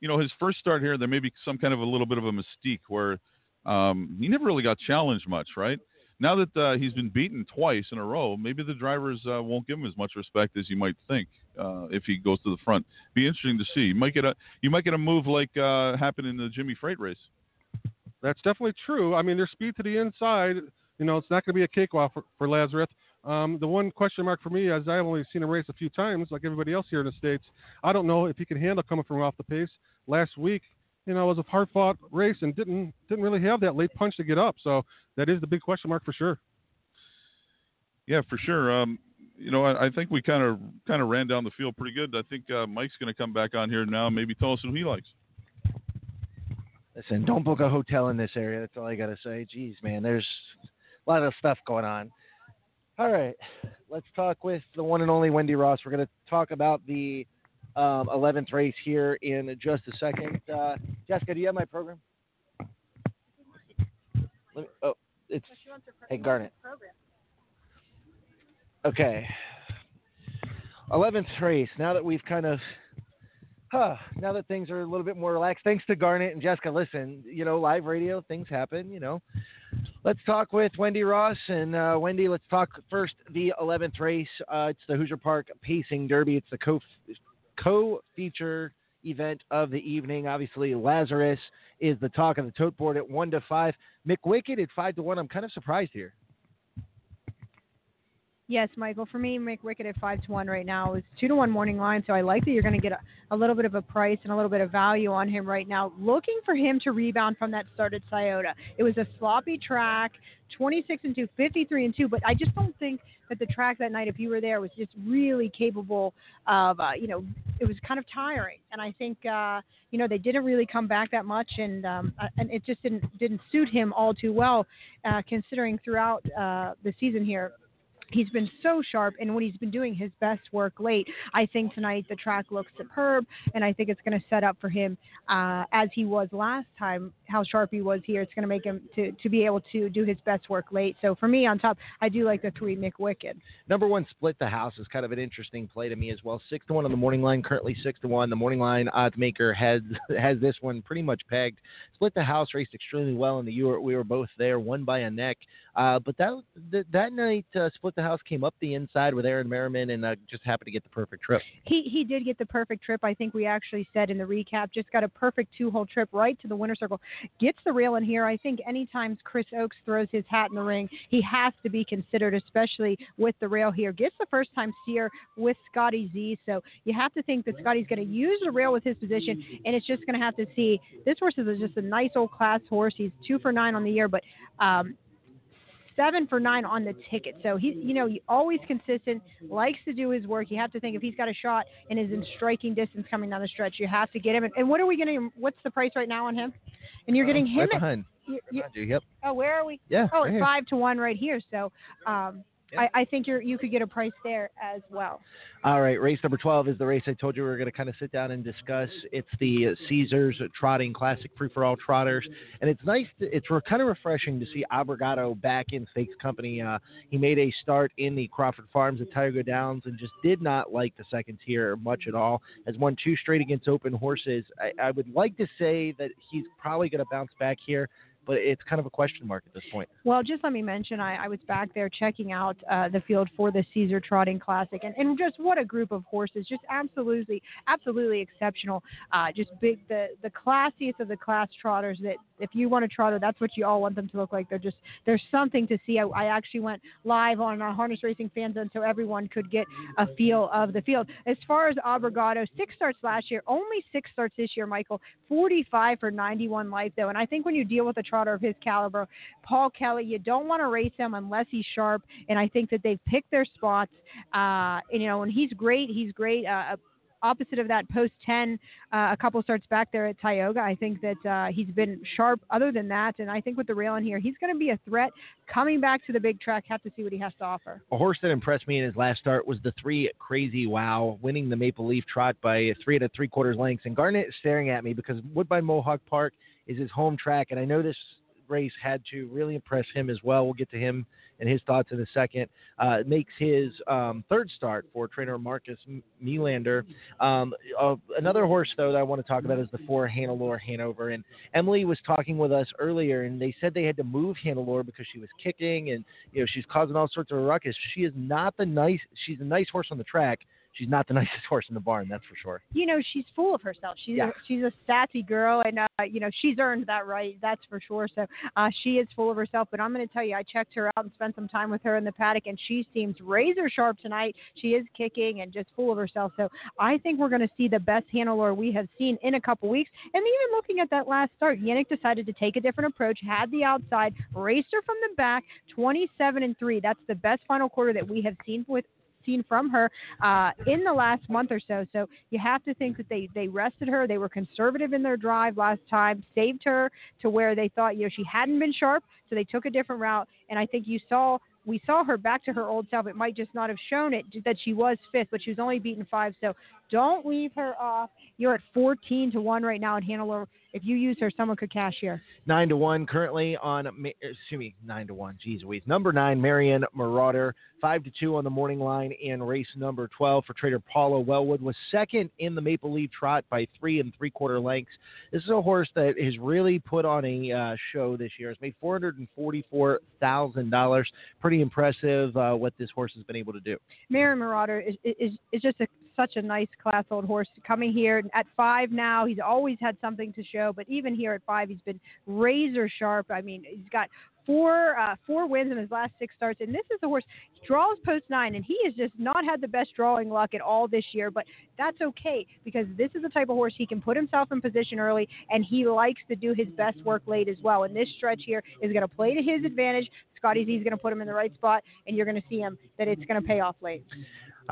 you know, his first start here, there may be some kind of a little bit of a mystique where um, he never really got challenged much, right? Now that uh, he's been beaten twice in a row, maybe the drivers uh, won't give him as much respect as you might think uh, if he goes to the front. Be interesting to see. You might get a you might get a move like uh, happened in the Jimmy Freight race. That's definitely true. I mean, there's speed to the inside. You know, it's not going to be a cakewalk for, for Lazarus. Um, the one question mark for me is I've only seen him race a few times, like everybody else here in the states. I don't know if he can handle coming from off the pace. Last week, you know, it was a hard fought race and didn't didn't really have that late punch to get up. So that is the big question mark for sure. Yeah, for sure. Um, you know, I, I think we kind of kind of ran down the field pretty good. I think uh, Mike's going to come back on here now. Maybe tell us who he likes. Listen, don't book a hotel in this area. That's all I got to say. Jeez, man, there's a lot of stuff going on. All right, let's talk with the one and only Wendy Ross. We're going to talk about the um, 11th race here in just a second. Uh, Jessica, do you have my program? Me, oh, it's hey Garnet. Okay. 11th race. Now that we've kind of, huh, now that things are a little bit more relaxed, thanks to Garnet and Jessica. Listen, you know, live radio, things happen, you know. Let's talk with Wendy Ross. And uh, Wendy, let's talk first the 11th race. Uh, it's the Hoosier Park Pacing Derby. It's the co co feature event of the evening. Obviously, Lazarus is the talk of the tote board at 1 to 5. McWicked at 5 to 1. I'm kind of surprised here. Yes, Michael. For me, McWicked at five to one right now is two to one morning line. So I like that you're going to get a, a little bit of a price and a little bit of value on him right now. Looking for him to rebound from that start at Scioto. It was a sloppy track, 26 and two, 53 and two. But I just don't think that the track that night, if you were there, was just really capable of, uh, you know, it was kind of tiring. And I think uh, you know they didn't really come back that much, and um, uh, and it just didn't didn't suit him all too well, uh, considering throughout uh, the season here he's been so sharp and when he's been doing his best work late i think tonight the track looks superb and i think it's going to set up for him uh, as he was last time how sharp he was here it's going to make him to, to be able to do his best work late so for me on top i do like the three mcwicked Number one, split the house is kind of an interesting play to me as well. Six to one on the morning line, currently six to one. The morning line odds maker has has this one pretty much pegged. Split the house raced extremely well, and the were, we were both there, one by a neck. Uh, but that that, that night, uh, split the house came up the inside with Aaron Merriman, and uh, just happened to get the perfect trip. he he did get the perfect trip. I think we actually said in the recap, just got a perfect two hole trip right to the winner circle. Gets the rail in here. I think anytime Chris Oakes throws his hat in the ring, he has to be considered, especially with the rail here. Gets the first time steer with Scotty Z. So you have to think that Scotty's going to use the rail with his position, and it's just going to have to see. This horse is just a nice old class horse. He's two for nine on the year, but um, seven for nine on the ticket. So he, you know, he always consistent, likes to do his work. You have to think if he's got a shot and is in striking distance coming down the stretch, you have to get him. And, and what are we getting? What's the price right now on him? And you're getting Uh, him right at- behind. you- you- Behind you, Yep. oh, where are we? Yeah, Oh, right five to one right here. So um, I, I think you're you could get a price there as well. All right, race number 12 is the race I told you we were going to kind of sit down and discuss. It's the Caesars Trotting Classic Free for All Trotters. And it's nice, to, it's kind of refreshing to see Obrigado back in Stakes Company. Uh, he made a start in the Crawford Farms at Tioga Downs and just did not like the second tier much at all. Has won two straight against open horses. I, I would like to say that he's probably going to bounce back here, but it's kind of a question mark at this point. Well, just let me mention, I, I was back there checking out uh, the field for the Caesar Trotting Classic, and, and just what a group of horses! Just absolutely, absolutely exceptional. Uh, just big, the the classiest of the class trotters. That if you want a trotter, that's what you all want them to look like. They're just there's something to see. I, I actually went live on our Harness Racing Fan Zone so everyone could get a feel of the field. As far as Obrigado, six starts last year, only six starts this year. Michael, 45 for 91 life though, and I think when you deal with a trotter of his caliber, Paul Kelly, you don't want to race him unless he's sharp. And I think that they've picked their spots. Uh, and, you know, and he's great. He's great. Uh, opposite of that, post 10, uh, a couple starts back there at Tioga. I think that uh, he's been sharp other than that. And I think with the rail in here, he's going to be a threat coming back to the big track. Have to see what he has to offer. A horse that impressed me in his last start was the three Crazy Wow, winning the Maple Leaf Trot by three and a three quarters lengths. And Garnet is staring at me because Woodbine Mohawk Park is his home track, and I know this race had to really impress him as well. We'll get to him and his thoughts in a second. Uh, makes his um, third start for trainer Marcus Melander. Um, uh, another horse, though, that I want to talk about is the four Hannelore Hanover. And Emily was talking with us earlier, and they said they had to move Hannelore because she was kicking and you know she's causing all sorts of ruckus. She is not the nice. She's a nice horse on the track. She's not the nicest horse in the barn, that's for sure. you know she's full of herself. She's Yeah. a, she's a sassy girl, and uh, you know she's earned that right. That's for sure. So uh, she is full of herself. But I'm going to tell you, I checked her out and spent some time with her in the paddock, and she seems razor sharp tonight. She is kicking and just full of herself. So I think we're going to see the best Hannelore we have seen in a couple weeks. And even looking at that last start, Yannick decided to take a different approach. Had the outside, raced her from the back, 27 and three. That's the best final quarter that we have seen with seen from her uh, in the last month or so. So you have to think that they they rested her. They were conservative in their drive last time, saved her to where they thought you know she hadn't been sharp, so they took a different route. And I think you saw we saw her back to her old self. It might just not have shown it that she was fifth, but she was only beaten five. So don't leave her off. You're at 14 to one right now at Hannelore. If you use her, someone could cash here. Nine to one currently on. Excuse me, nine to one. Jeez Louise. Number nine, Marion Marauder. Five to two on the morning line in race number twelve for Trader Paula Wellwood was second in the Maple Leaf Trot by three and three quarter lengths. This is a horse that has really put on a uh, show this year. It's made four hundred and forty four thousand dollars. Pretty impressive uh, what this horse has been able to do. Marion Marauder is, is, is just a, such a nice class old horse coming here at five now. He's always had something to show, but even here at five, he's been razor sharp. I mean, he's got four uh, four wins in his last six starts, and this is a horse he draws post nine, and he has just not had the best drawing luck at all this year. But that's okay because this is the type of horse he can put himself in position early, and he likes to do his best work late as well. And this stretch here is going to play to his advantage. Scotty Z is going to put him in the right spot, and you're going to see him that it's going to pay off late.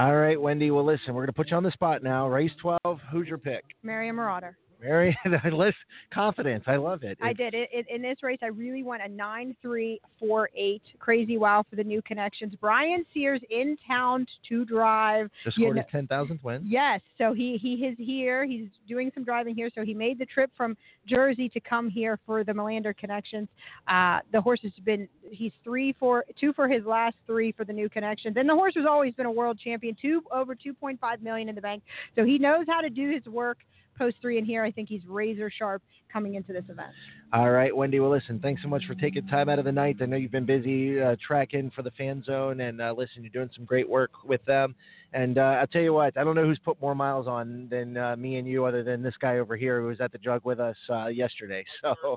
All right, Wendy. Well, listen, we're going to put you on the spot now. Race 12. Who's your pick? Marion Marauder. Mary, list confidence. I love it. I did it, it in this race. I really went a nine three four eight. Crazy wow for the new connections. Brian Sears in town to drive. Just You scored know- his ten thousandth win. Yes, so he he is here. He's doing some driving here. So he made the trip from Jersey to come here for the Melander Connections. Uh, the horse has been he's three for two for his last three for the new connections, and the horse has always been a world champion. Two over two point five million in the bank. So he knows how to do his work. Post three in here. I think he's razor sharp coming into this event. All right, Wendy. Well, listen, thanks so much for taking time out of the night. I know you've been busy uh, tracking for the fan zone, and uh, listen, you're doing some great work with them. And uh, I'll tell you what, I don't know who's put more miles on than uh, me and you, other than this guy over here who was at the jug with us uh, yesterday. So.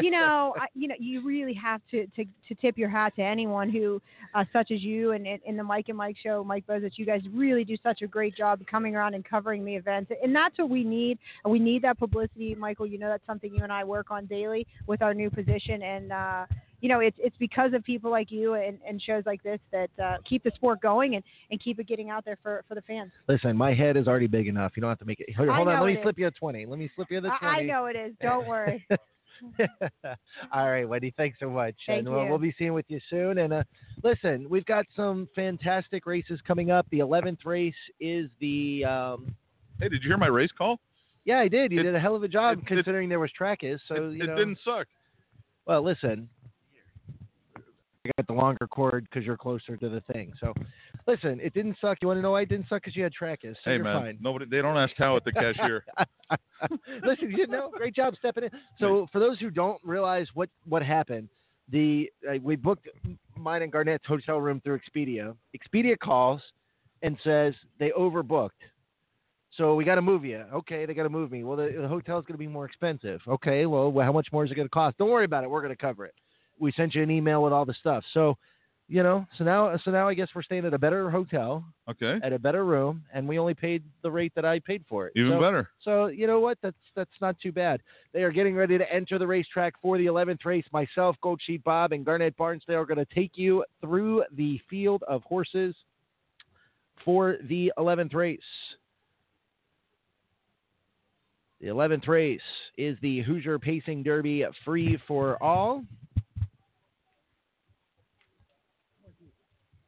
You know, I, you know, you really have to, to, to tip your hat to anyone who, uh, such as you and in the Mike and Mike show, Mike Bozich, you guys really do such a great job coming around and covering the events, and that's what we need. We need that publicity, Michael. You know, that's something you and I work on daily with our new position, and uh, you know, it's it's because of people like you and, and shows like this that uh, keep the sport going and, and keep it getting out there for, for the fans. Listen, my head is already big enough. You don't have to make it. Hold I on, let me it slip you a twenty. Let me slip you the I, twenty. I know it is. Don't worry. All right, Wendy. Thanks so much. Thank and we'll, we'll be seeing with you soon. And uh, listen, we've got some fantastic races coming up. The 11th race is the. Um, Hey, did you hear my race call? yeah, I did. You It- did a hell of a job considering there was track is. So it you it know. didn't suck. Well, listen. I got the longer cord because you're closer to the thing. So, listen, it didn't suck. You want to know why it didn't suck? Because you had track is. So hey man, fine. nobody they don't ask how at the cashier. Listen, you know, great job stepping in. So, for those who don't realize what what happened, the uh, we booked mine and Garnet's hotel room through Expedia. Expedia calls and says they overbooked. So we got to move you. Okay, they got to move me. Well, the, the hotel's going to be more expensive. Okay, well, well, how much more is it going to cost? Don't worry about it. We're going to cover it. We sent you an email with all the stuff. So, you know, so now, so now I guess we're staying at a better hotel, Okay. at a better room, and we only paid the rate that I paid for it. Even So- better. So you know what? That's that's not too bad. They are getting ready to enter the racetrack for the 11th race. Myself, Gold Sheet Bob, and Garnet Barnsdale are going to take you through the field of horses for the 11th race. The 11th race is the Hoosier Pacing Derby Free for All.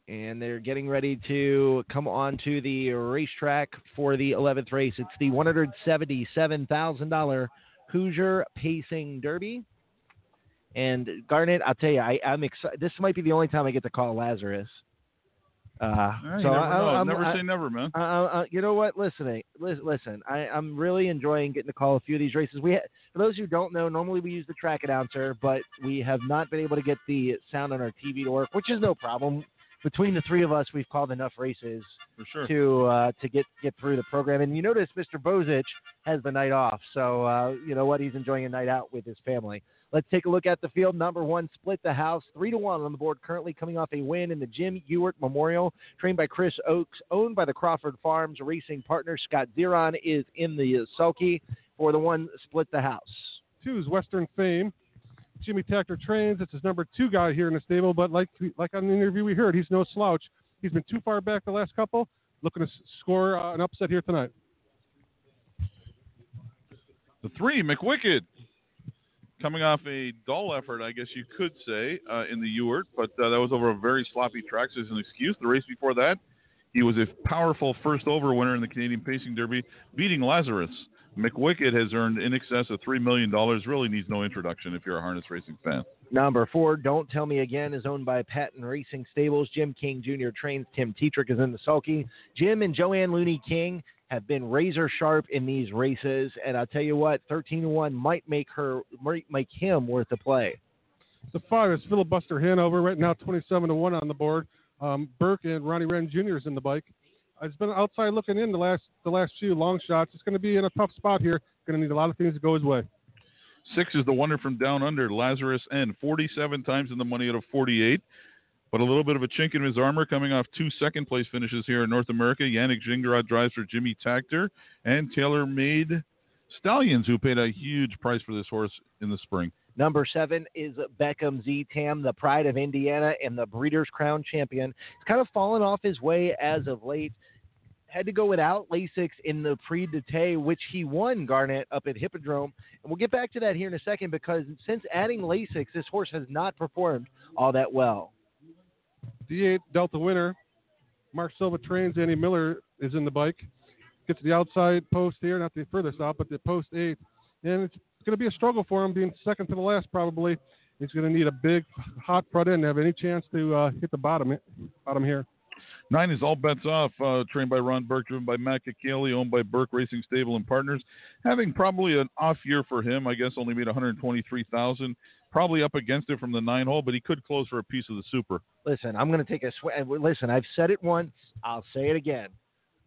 And they're getting ready to come on to the racetrack for the 11th race. It's the $177,000 Hoosier Pacing Derby. And Garnet, I'll tell you, I, I'm excited. This might be the only time I get to call Lazarus. Uh, Yeah, so never I. I'm- never I- say never, man. uh, uh, you know what? Listen, listen, listen. I, I'm really enjoying getting to call a few of these races. We, ha- for those who don't know, normally we use the track announcer, but we have not been able to get the sound on our TV to work, which is no problem. Between the three of us, we've called enough races For sure. to uh, to get get through the program. And you notice Mr. Bozich has the night off, so uh, you know what? He's enjoying a night out with his family. Let's take a look at the field. Number one, split the house, three to one on the board. Currently coming off a win in the Jim Ewart Memorial, trained by Chris Oakes, owned by the Crawford Farms racing partner. Scott Zeron is in the sulky for the one, split the house. Two is Western Fame. Jimmy Takter trains. It's his number two guy here in the stable, but like like on the interview we heard, he's no slouch. He's been too far back the last couple. Looking to score uh, an upset here tonight. The three, McWicked, coming off a dull effort, I guess you could say, uh, in the Ewart, but uh, that was over a very sloppy track, so it's an excuse. The race before that, he was a powerful first over winner in the Canadian Pacing Derby, beating Lazarus. McWicked has earned in excess of $3 million, really needs no introduction if you're a harness racing fan. Number four, Don't Tell Me Again, is owned by Patton Racing Stables. Jim King Jr. trains. Tim Tetrick is in the sulky. Jim and Joanne Looney King have been razor sharp in these races, and I'll tell you what, 13 to 1 might make her might make him worth a play. The five is Filibuster Hanover, right now 27 to 1 on the board. Um, Burke and Ronnie Wrenn Jr. is in the bike. It's been outside looking in the last the last few long shots. It's going to be in a tough spot here. Going to need a lot of things to go his way. Six is the wonder from down under, Lazarus N. 47 times in the money out of 48. But a little bit of a chink in his armor coming off two second place finishes here in North America. Yannick Gingras drives for Jimmy Takter and Taylor Made Stallions, who paid a huge price for this horse in the spring. Number seven is Beckham Z Tam, the pride of Indiana and the Breeders' Crown champion. He's kind of fallen off his way as of late. Had to go without Lasix in the Prix d'Ete, which he won Garnet up at Hippodrome. And we'll get back to that here in a second because since adding Lasix, this horse has not performed all that well. D8 Dealt A Winner. Mark Silva trains. Andy Miller is in the bike. Gets to the outside post here, not the furthest out, but the post eight. And it's going to be a struggle for him being second to the last, probably. He's going to need a big, hot front end to have any chance to uh, hit the bottom, bottom here. Nine is all bets off, uh, trained by Ron Burke, driven by Matt Kakaley, owned by Burke Racing Stable and Partners. Having probably an off year for him, I guess only made 123,000. Probably up against it from the nine hole, but he could close for a piece of the super. Listen, I'm going to take a sweat. Listen, I've said it once. I'll say it again.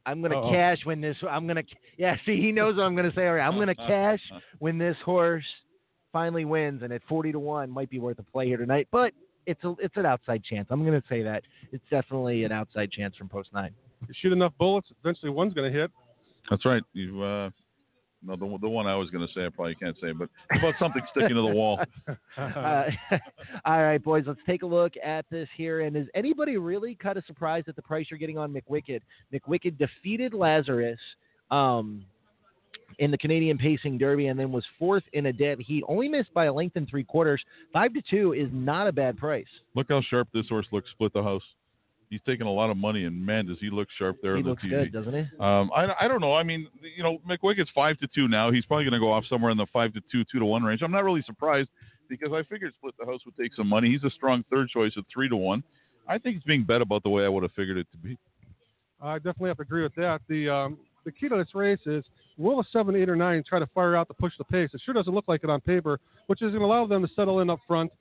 I'm going to cash when this. I'm going to. Yeah, see, he knows what I'm going to say. All right, I'm going to cash when this horse finally wins, and at 40 to one might be worth a play here tonight. But it's a, it's an outside chance. I'm going to say that it's definitely an outside chance from post nine. You shoot enough bullets, eventually one's going to hit. That's right. You, uh, no, the, the one I was going to say, I probably can't say, but how about something sticking to the wall. Uh, all right, boys, let's take a look at this here. And is anybody really kind of surprised at the price you're getting on McWicked? McWicked defeated Lazarus um, in the Canadian Pacing Derby and then was fourth in a dead heat. Only missed by a length and three quarters. Five to two is not a bad price. Look how sharp this horse looks. Split the house. He's taking a lot of money, and man, does he look sharp there He on the looks TV. good, doesn't he? Um, I, I don't know. I mean, you know, McWicked's five to two now. He's probably going to go off somewhere in the five to two, two to one range. I'm not really surprised because I figured Split the House would take some money. He's a strong third choice at three to one. I think it's being bet about the way I would have figured it to be. I definitely have to agree with that. The um, the key to this race is will a seven, eight, or nine try to fire out to push the pace? It sure doesn't look like it on paper, which is going to allow them to settle in up front.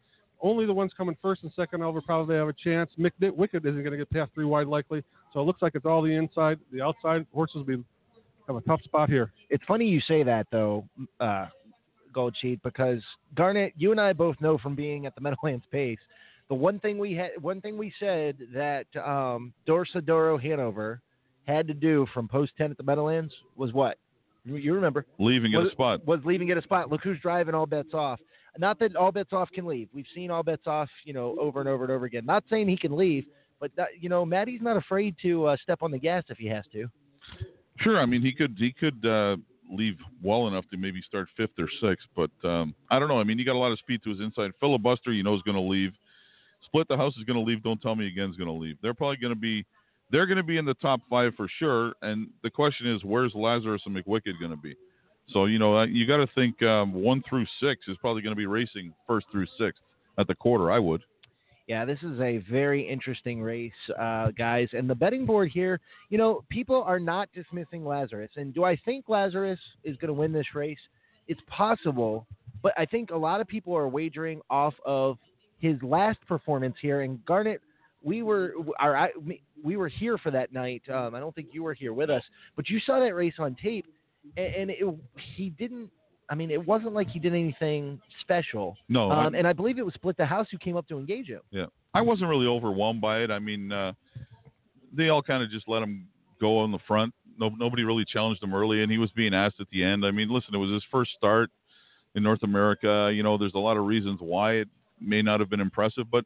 Only the ones coming first and second over probably have a chance. Mick Wicked isn't going to get past three wide likely, so it looks like it's all the inside. The outside horses will be have a tough spot here. It's funny you say that though, uh, Gold Sheet, because Garnet, you and I both know from being at the Meadowlands Pace, the one thing we had, one thing we said that um, Dorsoduro Hanover had to do from post ten at the Meadowlands was what? You, remember? Leaving at was, a spot. Was leaving at a spot. Look who's driving all bets off. Not that all bets off can leave. We've seen all bets off, you know, over and over and over again. Not saying he can leave, but that, you know, Maddie's not afraid to uh, step on the gas if he has to. Sure. I mean, he could he could uh, leave well enough to maybe start fifth or sixth, but um, I don't know. I mean, he got a lot of speed to his inside. Filibuster, you know, is going to leave. Split the house is going to leave. Don't tell me again is going to leave. They're probably going to be they're going to be in the top five for sure. And the question is, where's Lazarus and McWicked going to be? So you know, you got to think um, one through six is probably going to be racing first through sixth at the quarter. I would. Yeah, this is a very interesting race, uh, guys. And the betting board here, you know, people are not dismissing Lazarus. And do I think Lazarus is going to win this race? It's possible, but I think a lot of people are wagering off of his last performance here. And Garnet, we were our, we were here for that night. Um, I don't think you were here with us, but you saw that race on tape, and, and it, he didn't I mean, it wasn't like he did anything special. No, um, I- and I believe it was Split the House who came up to engage him. Yeah, I wasn't really overwhelmed by it. I mean, uh, they all kind of just let him go on the front. No, nobody really challenged him early, and he was being asked at the end. I mean, listen, it was his first start in North America. You know, there's a lot of reasons why it may not have been impressive, but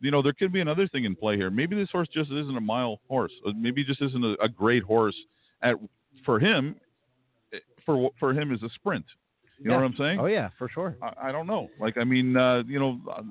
you know, there could be another thing in play here. Maybe this horse just isn't a mile horse. Uh, Maybe just isn't a, a great horse at for him. eh, For for him is a sprint. You know what I'm saying? Oh yeah, for sure. I, I don't know. Like, I mean, uh, you know, uh,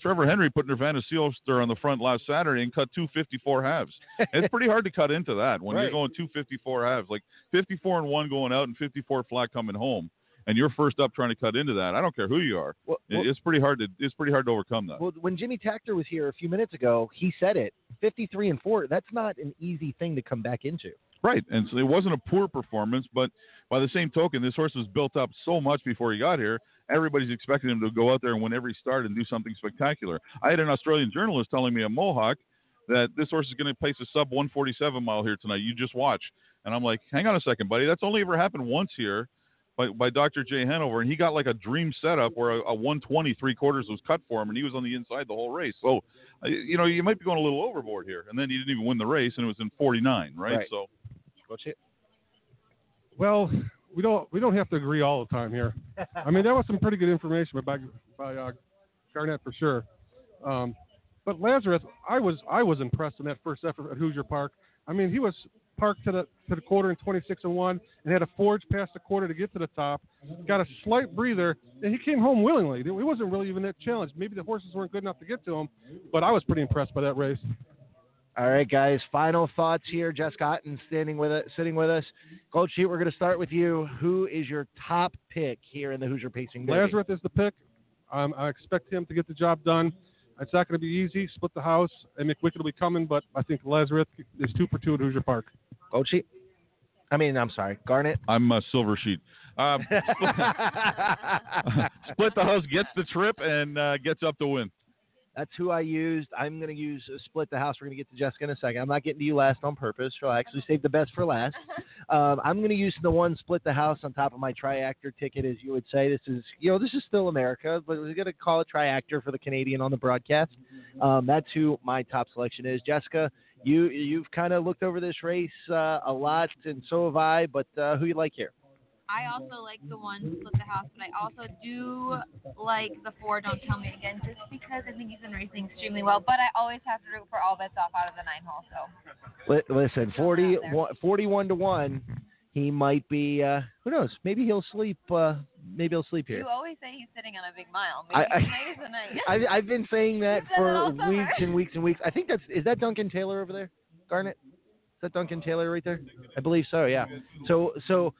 Trevor Henry put Nirvana Seelster on the front last Saturday and cut 254 halves. it's pretty hard to cut into that when you're going 254 halves, like 54 and one going out and 54 flat coming home, and you're first up trying to cut into that. I don't care who you are. Well, It- well- it's pretty hard to it's pretty hard to overcome that. Well, when Jimmy Takter was here a few minutes ago, he said it. 53 and 4, that's not an easy thing to come back into. Right, and so it wasn't a poor performance, but by the same token, this horse was built up so much before he got here. Everybody's expecting him to go out there and win every start and do something spectacular. I had an Australian journalist telling me a Mohawk that this horse is going to place a sub 147 mile here tonight. You just watch, and I'm like, hang on a second, buddy. That's only ever happened once here. By, by Dr. Jay Hanover, and he got like a dream setup where a, a 120 three quarters was cut for him, and he was on the inside the whole race. So, uh, you know, you might be going a little overboard here. And then he didn't even win the race, and it was in 49, right? Right. So, Well, we don't we don't have to agree all the time here. I mean, that was some pretty good information by by uh, Garnet for sure. Um, but Lazarus, I was I was impressed in that first effort at Hoosier Park. I mean, he was parked to the to the quarter in 26 and one, and had a forge past the quarter to get to the top. Got a slight breather, and he came home willingly. It wasn't really even that challenge. Maybe the horses weren't good enough to get to him, but I was pretty impressed by that race. All right, guys. Final thoughts here. Jess Otten standing with us, sitting with us. Gold Sheet, we're going to start with you. Who is your top pick here in the Hoosier Pacing Derby? Lazarus is the pick. Um, I expect him to get the job done. It's not going to be easy. Split the house, and McWicked will be coming, but I think Lazarus is two for two at Hoosier Park. Gold Sheet. I mean, I'm sorry, Garnet. I'm a silver sheet. Um, split the house, gets the trip, and uh, gets up to win. That's who I used. I'm going to use uh, split the house. We're going to get to Jessica in a second. I'm not getting to you last on purpose. So I actually saved the best for last. um, I'm going to use the one split the house on top of my triactor ticket, as you would say. This is, you know, this is still America, but we're going to call it triactor for the Canadian on the broadcast. Um, that's who my top selection is. Jessica, you you've kind of looked over this race uh, a lot, and so have I. But uh, who you like here? I also like the one split the house, but I also do like the four. Don't tell me again, just because I think he's been racing extremely well. But I always have to root for all bets off out of the nine hole. So Listen, 40, 41 to one. He might be. Uh, who knows? Maybe he'll sleep. Uh, maybe he'll sleep here. you always say he's sitting on a big mile. Maybe I- tonight is the night. I, I've been saying that You've said it for weeks and weeks and weeks. I think that's is that Duncan Taylor over there, Garnet? Is that Duncan Taylor right there? I believe so. Yeah. So so,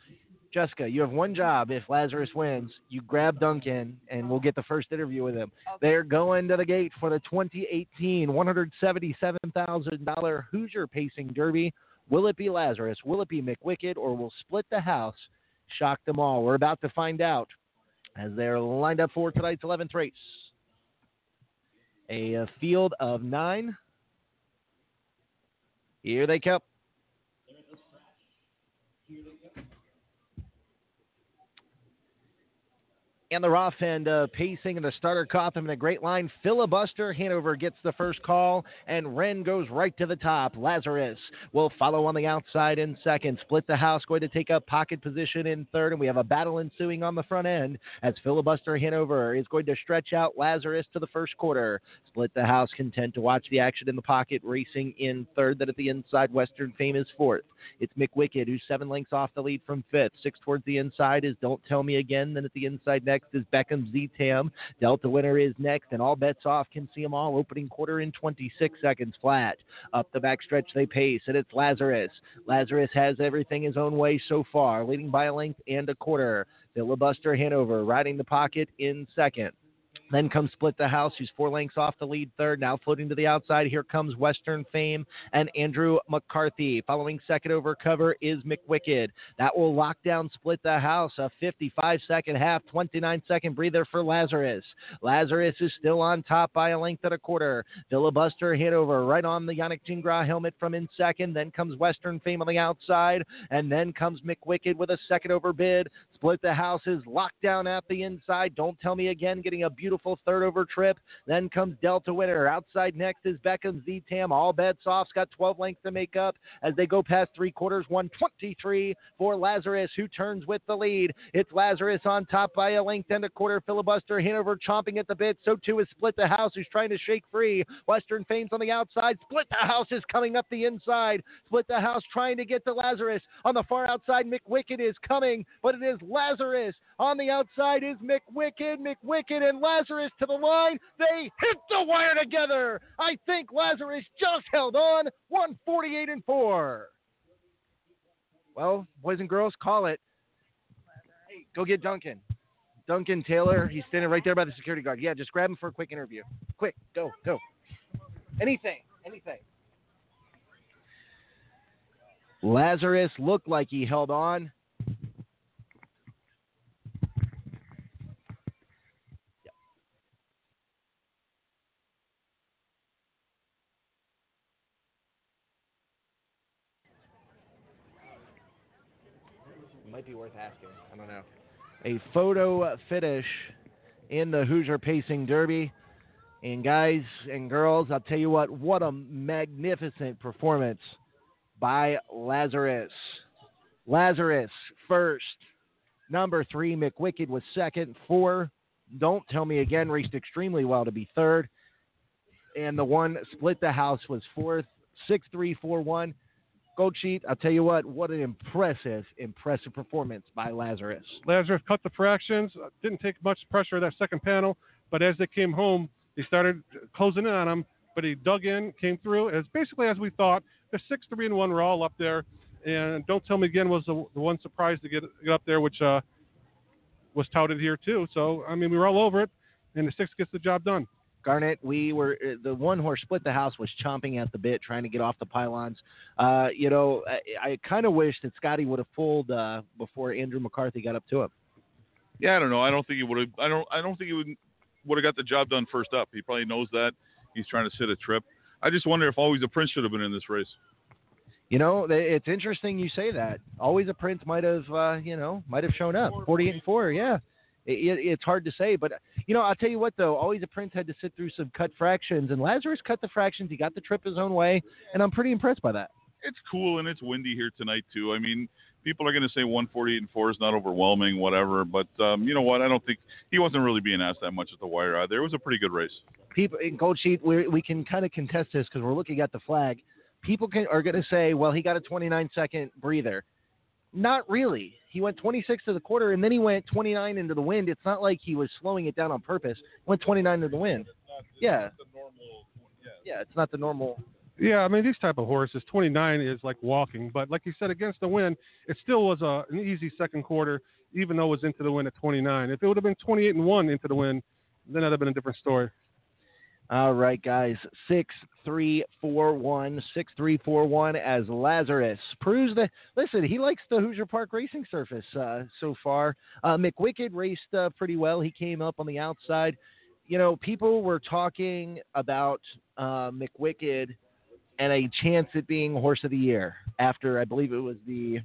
Jessica, you have one job. If Lazarus wins, you grab Duncan, and we'll get the first interview with him. They're going to the gate for the 2018 $177,000 Hoosier Pacing Derby. Will it be Lazarus? Will it be McWicked? Or will split the house? Shock them all. We're about to find out as they're lined up for tonight's 11th race. A, field of nine. Here they come. And the rough end uh, pacing and the starter caught them in a great line. Filibuster Hanover gets the first call, and Wrenn goes right to the top. Lazarus will follow on the outside in second. Split the house going to take up pocket position in third, and we have a battle ensuing on the front end as Filibuster Hanover is going to stretch out Lazarus to the first quarter. Split the house content to watch the action in the pocket, racing in third. Then at the inside, Western Fame is fourth. It's McWicked who's seven lengths off the lead from fifth. Six towards the inside is Don't Tell Me Again. Then at the inside next is Beckham Z Tam. Dealt A Winner is next, and all bets off can see them all opening quarter in 26 seconds flat. Up the backstretch they pace, and it's Lazarus. Lazarus has everything his own way so far, leading by a length and a quarter. Filibuster Hanover riding the pocket in second. Then comes Split the House, who's four lengths off the lead third, now floating to the outside. Here comes Western Fame and Andrew McCarthy. Following second over cover is McWicked. That will lock down Split the House. A 55 second half, 29 second breather for Lazarus. Lazarus is still on top by a length and a quarter. Filibuster Hanover right on the Yannick Gingras helmet from in second. Then comes Western Fame on the outside. And then comes McWicked with a second over bid. Split the houses, is locked down at the inside. Don't tell me again, getting a beautiful third over trip. Then comes Dealt A Winner. Outside next is Beckham Z Tam. All bets off. Got 12 lengths to make up as they go past three quarters. 123 for Lazarus, who turns with the lead. It's Lazarus on top by a length and a quarter. Filibuster Hanover chomping at the bit. So too is Split the House, who's trying to shake free. Western Fame's on the outside. Split the House is coming up the inside. Split the House trying to get to Lazarus. On the far outside, McWicked is coming, but it is Lazarus. On the outside is McWicked. McWicked and Lazarus to the line. They hit the wire together. I think Lazarus just held on. 148 and 4. Well, boys and girls, call it. Hey, go get Duncan. Duncan Taylor, he's standing right there by the security guard. Yeah, just grab him for a quick interview. Quick, go, go. Anything, anything. Lazarus looked like he held on. Worth asking. I don't know. A photo finish in the Hoosier Pacing Derby. And guys and girls, I'll tell you what, what a magnificent performance by Lazarus. Lazarus first, Number three, McWicked was second. Four, Don't Tell Me Again raced extremely well to be third. And the one split the house was fourth. Six three four one. Gold sheet. I'll tell you what. What an impressive, impressive performance by Lazarus. Lazarus cut the fractions. uh, Didn't take much pressure that second panel, but as they came home, they started closing in on him. But he dug in, came through. As basically as we thought. The six, three, and one were all up there. And don't tell me again was the, the one surprise to get get up there, which uh, was touted here too. So I mean, we were all over it, and the six gets the job done. Garnet, we were uh, the one horse split the house was chomping at the bit, trying to get off the pylons. Uh, you know, I, I kind of wish that Scotty would have pulled uh, before Andrew McCarthy got up to him. Yeah, I don't know. I don't think he would have. I don't. I don't think he would would have got the job done first up. He probably knows that. He's trying to sit a trip. I just wonder if always a Prince should have been in this race. You know, it's interesting you say that. Always a Prince might have, uh, you know, might have shown up. Forty-eight and four, yeah. It, it, it's hard to say, but you know, I'll tell you what though. Always a Prince had to sit through some cut fractions, and Lazarus cut the fractions. He got the trip his own way, and I'm pretty impressed by that. It's cool and it's windy here tonight too. I mean, people are going to say 148 and four is not overwhelming, whatever. But um, you know what? I don't think he wasn't really being asked that much at the wire either. It was a pretty good race. People in Gold Sheet, we we can kind of contest this because we're looking at the flag. People can, are going to say, well, he got a 29 second breather. Not really. He went 26 to the quarter and then he went 29 into the wind. It's not like he was slowing it down on purpose. He went 29 to the wind. Yeah. Yeah, it's not the normal. Yeah, I mean these type of horses, 29 is like walking, but like you said, against the wind, it still was a, an easy second quarter, even though it was into the wind at 29. If it would have been 28 and one into the wind, then that'd have been a different story. All right, guys. Six three four one six three four one as Lazarus proves that. Listen, he likes the Hoosier Park racing surface uh, so far. Uh, McWicked raced uh, pretty well. He came up on the outside. You know, people were talking about uh, McWicked and a chance at being horse of the year after I believe it was the.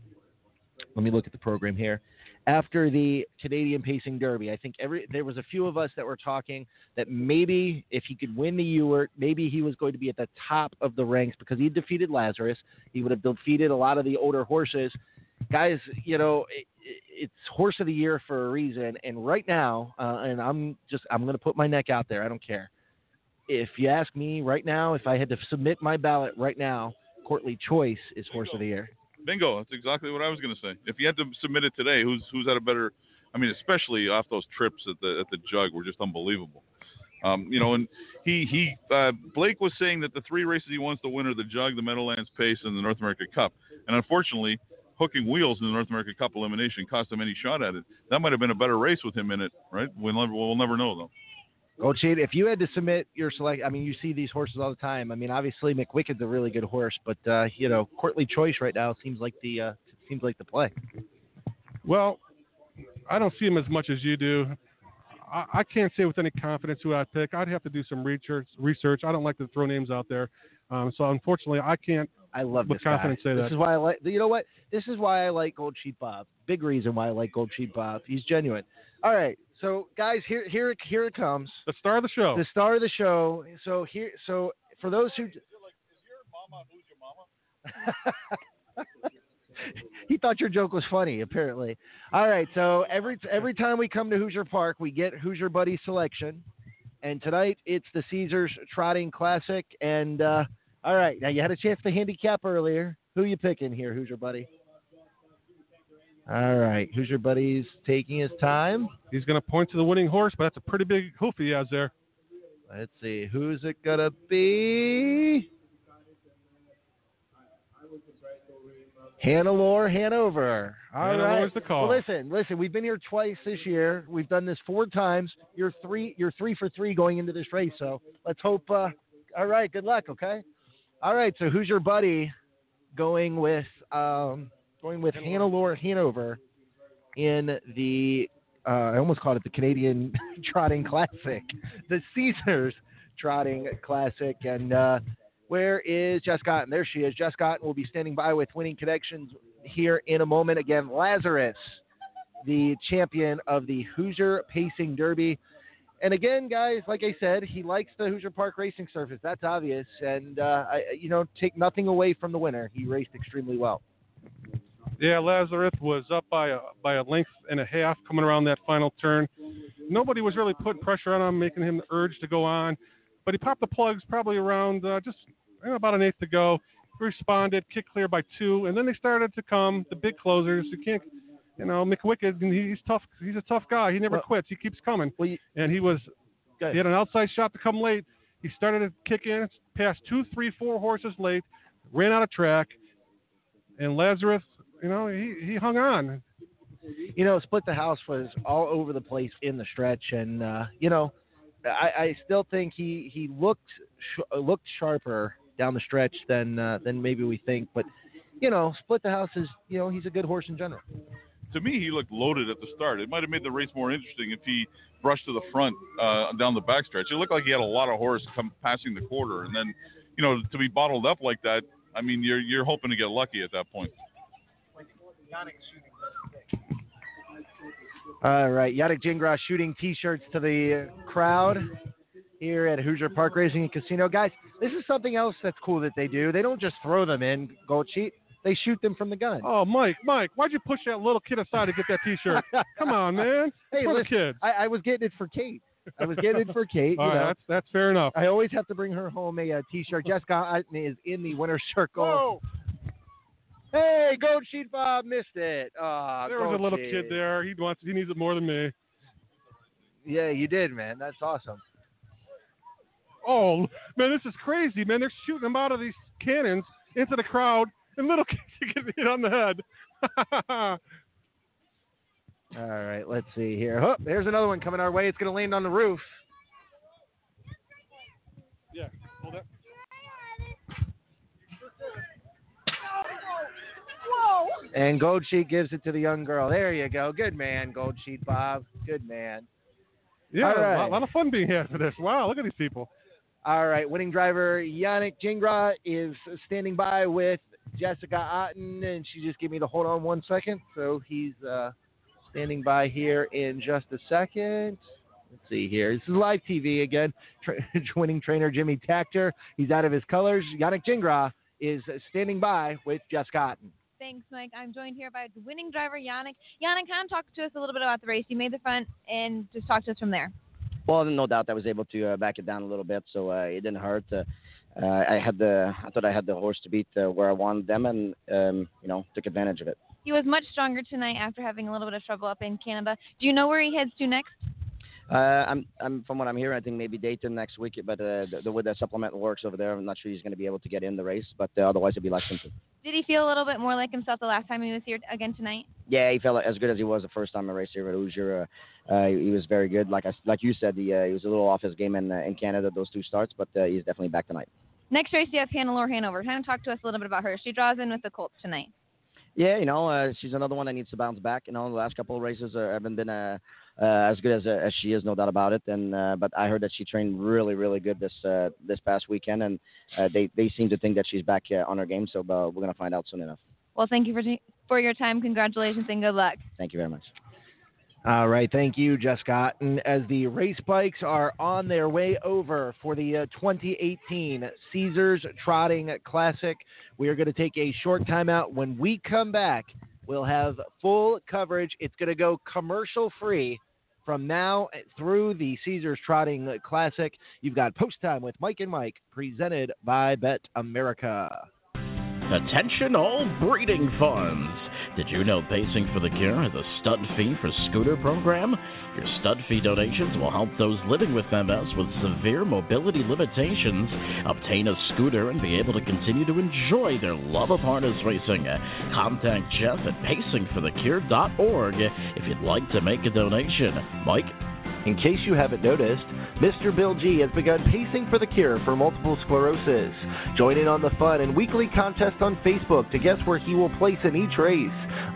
Let me look at the program here after the Canadian Pacing Derby. I think every there was a few of us that were talking that maybe if he could win the Ewart, maybe he was going to be at the top of the ranks because he defeated Lazarus. He would have defeated a lot of the older horses. Guys, you know, it, it's horse of the year for a reason. And right now, uh, and I'm just I'm going to put my neck out there. I don't care. If you ask me right now, if I had to submit my ballot right now, Courtly Choice is horse of the year. Bingo. That's exactly what I was going to say. If you had to submit it today, who's who's had a better? I mean, especially off those trips at the at the jug were just unbelievable. Um, you know, and he he uh, Blake was saying that the three races he wants to win are the jug, the Meadowlands Pace, and the North America Cup. And unfortunately, hooking wheels in the North America Cup elimination cost him any shot at it. That might have been a better race with him in it, right? We'll never we'll never know though. Gold Sheet, if you had to submit your select, I mean, you see these horses all the time. I mean, obviously McWicked's a really good horse, but uh, you know, Courtly Choice right now seems like the uh, seems like the play. Well, I don't see him as much as you do. I, I can't say with any confidence who I'd pick. I'd have to do some research. Research. I don't like to throw names out there, um, so unfortunately, I can't. I love with this guy. confidence say this that. is why I like. You know what? This is why I like Gold Sheet Bob. Big reason why I like Gold Sheet Bob. He's genuine. All right, so guys, here here it- here it comes. The star of the show. The star of the show. So here, so for those who. he thought your joke was funny, apparently. All right, so every every time we come to Hoosier Park, we get Hoosier Buddy selection, and tonight it's the Caesars Trotting Classic. And uh, all right, now you had a chance to handicap earlier. Who you picking here, Hoosier Buddy? All right, Who's your Buddy's taking his time. He's going to point to the winning horse, but that's a pretty big hoof he has there. Let's see, who's it gonna be? Hannelore Hanover. All right. Hannelore is the call. Well, listen, listen. We've been here twice this year. We've done this four times. You're three. You're three for three going into this race. So let's hope. Uh, all right. Good luck. Okay. All right. So who's your buddy going with? Um, going with Hannelore Hanover in the. Uh, I almost called it the Canadian Trotting Classic, the Caesars Trotting Classic, and. Uh, where is Jess Otten? There she is. Jess will be standing by with winning connections here in a moment. Again, Lazarus, the champion of the Hoosier Pacing Derby. And again, guys, like I said, he likes the Hoosier Park racing surface. That's obvious. And, uh, I, you know, take nothing away from the winner. He raced extremely well. Yeah, Lazarus was up by a by a length and a half coming around that final turn. Nobody was really putting pressure on him, making him urge to go on. But he popped the plugs probably around uh, just you know, about an eighth to go. Responded, kick clear by two, and then they started to come the big closers. You can't, you know, McWicked. He's tough. He's a tough guy. He never Well- quits. He keeps coming. Well, you- and he was he had an outside shot to come late. He started to kick in, passed two, three, four horses late, ran out of track, and Lazarus, you know, he, he hung on. you know, split the house was all over the place in the stretch, and uh, you know, I, I still think he he looked sh- looked sharper down the stretch than uh, than maybe we think. But you know, split the house is you know he's a good horse in general. To me, he looked loaded at the start. It might have made the race more interesting if he brushed to the front uh, down the backstretch. It looked like he had a lot of horse come passing the quarter, and then you know to be bottled up like that. I mean, you're you're hoping to get lucky at that point. All right, Yannick Gingras shooting T-shirts to the uh, crowd here at Hoosier Park Racing and Casino. Guys, this is something else that's cool that they do. They don't just throw them in gold sheet; they shoot them from the gun. Oh, Mike, Mike, why'd you push that little kid aside to get that T-shirt? Come on, man. Hey, for the listen, kids. I, I was getting it for Kate. I was getting it for Kate. All you right, that's that's fair enough. I always have to bring her home a, uh T-shirt. Jessica Otten is in the winner's circle. Whoa. Hey, Gold Sheet Bob missed it. Ah, There was a little Sheet. kid there. He wants he needs it more than me. Yeah, you did, man. That's awesome. Oh man, this is crazy, man. They're shooting them out of these cannons into the crowd, and little kids are getting hit on the head. All right, let's see here. Oh, there's another one coming our way. It's going to land on the roof. yeah, hold up. And Gold Sheet gives it to the young girl. There you go. Good man, Gold Sheet Bob. Good man. Yeah, All a lot, lot of fun being here for this. Wow, look at these people. All right, winning driver Yannick Gingras is standing by with Jessica Otten, and she just gave me the hold on one second. So he's uh, standing by here in just a second. Let's see here. This is live TV again. Tra- winning trainer Jimmy Takter. He's out of his colors. Yannick Gingras is standing by with Jessica Otten. Thanks, Mike. I'm joined here by the winning driver, Yannick. Yannick, kind of talk to us a little bit about the race. You made the front, and just talk to us from there. Well, no doubt I was able to uh, back it down a little bit, so uh, it didn't hurt. Uh, uh, I had the, I thought I had the horse to beat uh, where I wanted them, and um, you know, took advantage of it. He was much stronger tonight after having a little bit of trouble up in Canada. Do you know where he heads to next? Uh, I'm, I'm from what I'm hearing, I think maybe Dayton next week, but uh, the, the way the supplement works over there, I'm not sure he's going to be able to get in the race, but uh, otherwise it'll be Lexington. Did he feel a little bit more like himself the last time he was here again tonight? Yeah, he felt as good as he was the first time I raced here at Hoosier. Uh, uh, he was very good. Like I, like you said, he, uh, he was a little off his game in uh, in Canada those two starts, but uh, he's definitely back tonight. Next race, you have Hannelore Hanover. Kind of talk to us a little bit about her. She draws in with the Colts tonight. Yeah, you know, uh, she's another one that needs to bounce back. You know, the last couple of races uh, haven't been uh, uh, as good as uh, as she is, no doubt about it. And uh, but I heard that she trained really, really good this uh, this past weekend, and uh, they they seem to think that she's back uh, on her game. So uh, we're gonna find out soon enough. Well, thank you for for your time. Congratulations and good luck. Thank you very much. All right, thank you, Jessica. And as the race bikes are on their way over for the uh, 2018 Caesars Trotting Classic, we are going to take a short timeout. When we come back, we'll have full coverage. It's going to go commercial free from now eh, through the Caesars Trotting Classic. You've got Post Time with Mike and Mike, presented by Bet America. Attention all breeding funds. Did you know Pacing for the Cure has a stud fee for scooter program? Your stud fee donations will help those living with MS with severe mobility limitations obtain a scooter and be able to continue to enjoy their love of harness racing. Contact Jeff at pacingforthecure.org if you'd like to make a donation. Mike? In case you haven't noticed, Mr. Bill G has begun pacing for the cure for multiple sclerosis. Join in on the fun and weekly contest on Facebook to guess where he will place in each race.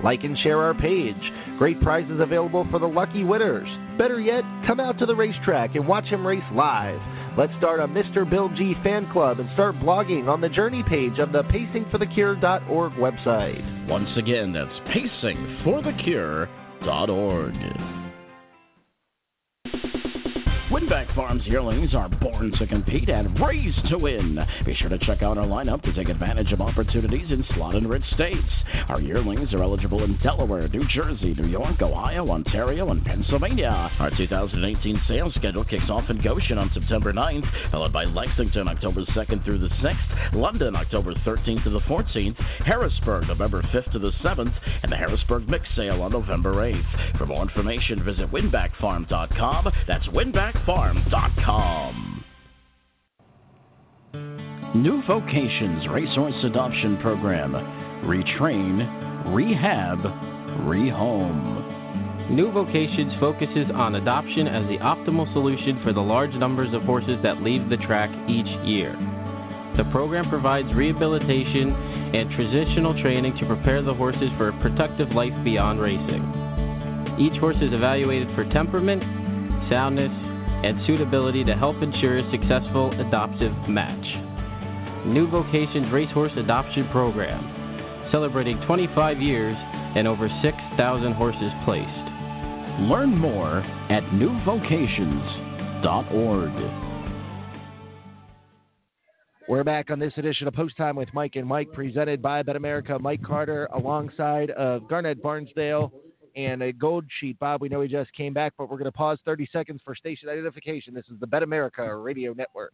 Like and share our page. Great prizes available for the lucky winners. Better yet, come out to the racetrack and watch him race live. Let's start a Mr. Bill G fan club and start blogging on the journey page of the pacingforthecure.org website. Once again, that's pacingforthecure.org. Winbak Farms yearlings are born to compete and raised to win. Be sure to check out our lineup to take advantage of opportunities in slot and rich states. Our yearlings are eligible in Delaware, New Jersey, New York, Ohio, Ontario, and Pennsylvania. Our 2018 sales schedule kicks off in Goshen on September 9th, followed by Lexington October 2nd through the 6th, London October 13th to the 14th, Harrisburg November 5th to the 7th, and the Harrisburg Mix Sale on November 8th. For more information, visit winbakfarm.com. That's winbakfarm.com. New Vocations Racehorse Adoption Program. Retrain, rehab, rehome. New Vocations focuses on adoption as the optimal solution for the large numbers of horses that leave the track each year. The program provides rehabilitation and transitional training to prepare the horses for a productive life beyond racing. Each horse is evaluated for temperament, soundness, and suitability to help ensure a successful adoptive match. New Vocations Racehorse Adoption Program, celebrating 25 years and over 6,000 horses placed. Learn more at newvocations.org. We're back on this edition of Post Time with Mike and Mike, presented by BetAmerica. Mike Carter alongside of Garnet Barnsdale and a gold sheet. Bob, we know he just came back, but we're going to pause 30 seconds for station identification. This is the BetAmerica Radio Network.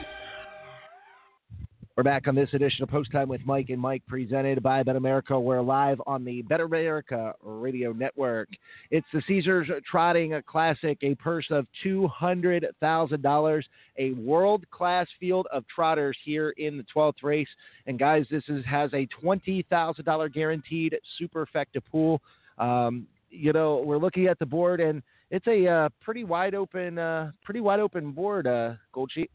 We're back on this edition of Post Time with Mike and Mike, presented by BetAmerica. We're live on the BetAmerica Radio Network. It's the Caesars Trotting Classic, a purse of $200,000, a world class field of trotters here in the 12th race. And guys, this is, has a $20,000 guaranteed superfecta pool. Um, you know, we're looking at the board, and it's a uh, pretty wide open, uh, pretty wide open board, uh, Gold Sheet.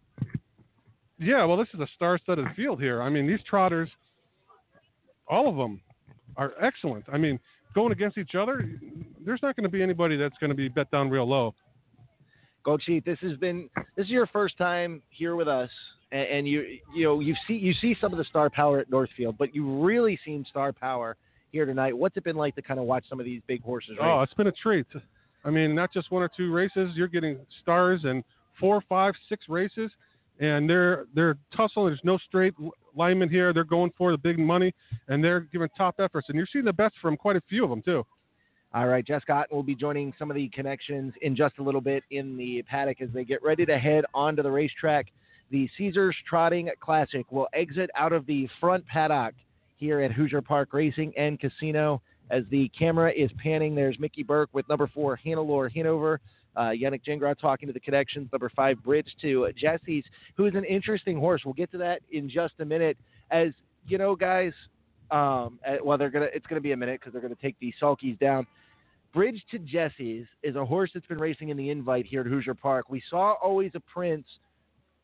Yeah, well, this is a star-studded field here. I mean, these trotters, all of them, are excellent. I mean, going against each other, there's not going to be anybody that's going to be bet down real low. Gold Sheet, this has been this is your first time here with us, and, and you you know you see you see some of the star power at Northfield, but you really seen star power here tonight. What's it been like to kind of watch some of these big horses? Race? Oh, it's been a treat. I mean, not just one or two races. You're getting stars in four, five, six races and they're they're tussling. There's no straight linemen here. They're going for the big money, and they're giving top efforts. And you're seeing the best from quite a few of them too. All right, Jess Scott will be joining some of the connections in just a little bit in the paddock as they get ready to head onto the racetrack. The Caesars Trotting Classic will exit out of the front paddock here at Hoosier Park Racing and Casino. As the camera is panning, there's Mickey Burke with number four, Hannelore Hanover. Uh, Yannick Gingras talking to the connections. Number five, Bridge to Jesse's, who is an interesting horse. We'll get to that in just a minute. As you know, guys, um, uh, well, they're gonna it's gonna be a minute because they're gonna take the sulkies down. Bridge to Jesse's is a horse that's been racing in the invite here at Hoosier Park. We saw always a Prince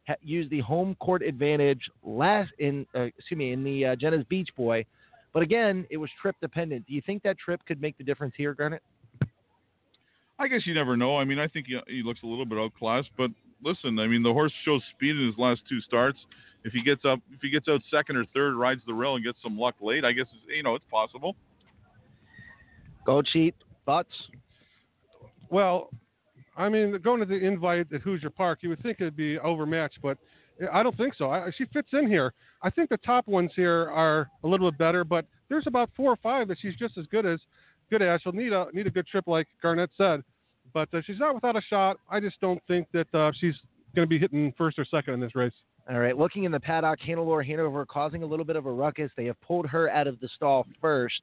ha- use the home court advantage last in uh, excuse me in the uh, Jenna's Beach Boy, but again it was trip dependent. Do you think that trip could make the difference here, Garnet? I guess you never know. I mean, I think he, he looks a little bit outclassed, but listen, I mean, the horse shows speed in his last two starts. If he gets up, if he gets out second or third, rides the rail and gets some luck late, I guess you know it's possible. Gold sheet thoughts? Well, I mean, going to the invite at Hoosier Park, you would think it'd be overmatched, but I don't think so. I, she fits in here. I think the top ones here are a little bit better, but there's about four or five that she's just as good as. Good as. She'll need a need a good trip, like Garnet said, but uh, she's not without a shot. I just don't think that uh, she's going to be hitting first or second in this race. All right, looking in the paddock, Hannelore Hanover causing a little bit of a ruckus. They have pulled her out of the stall first.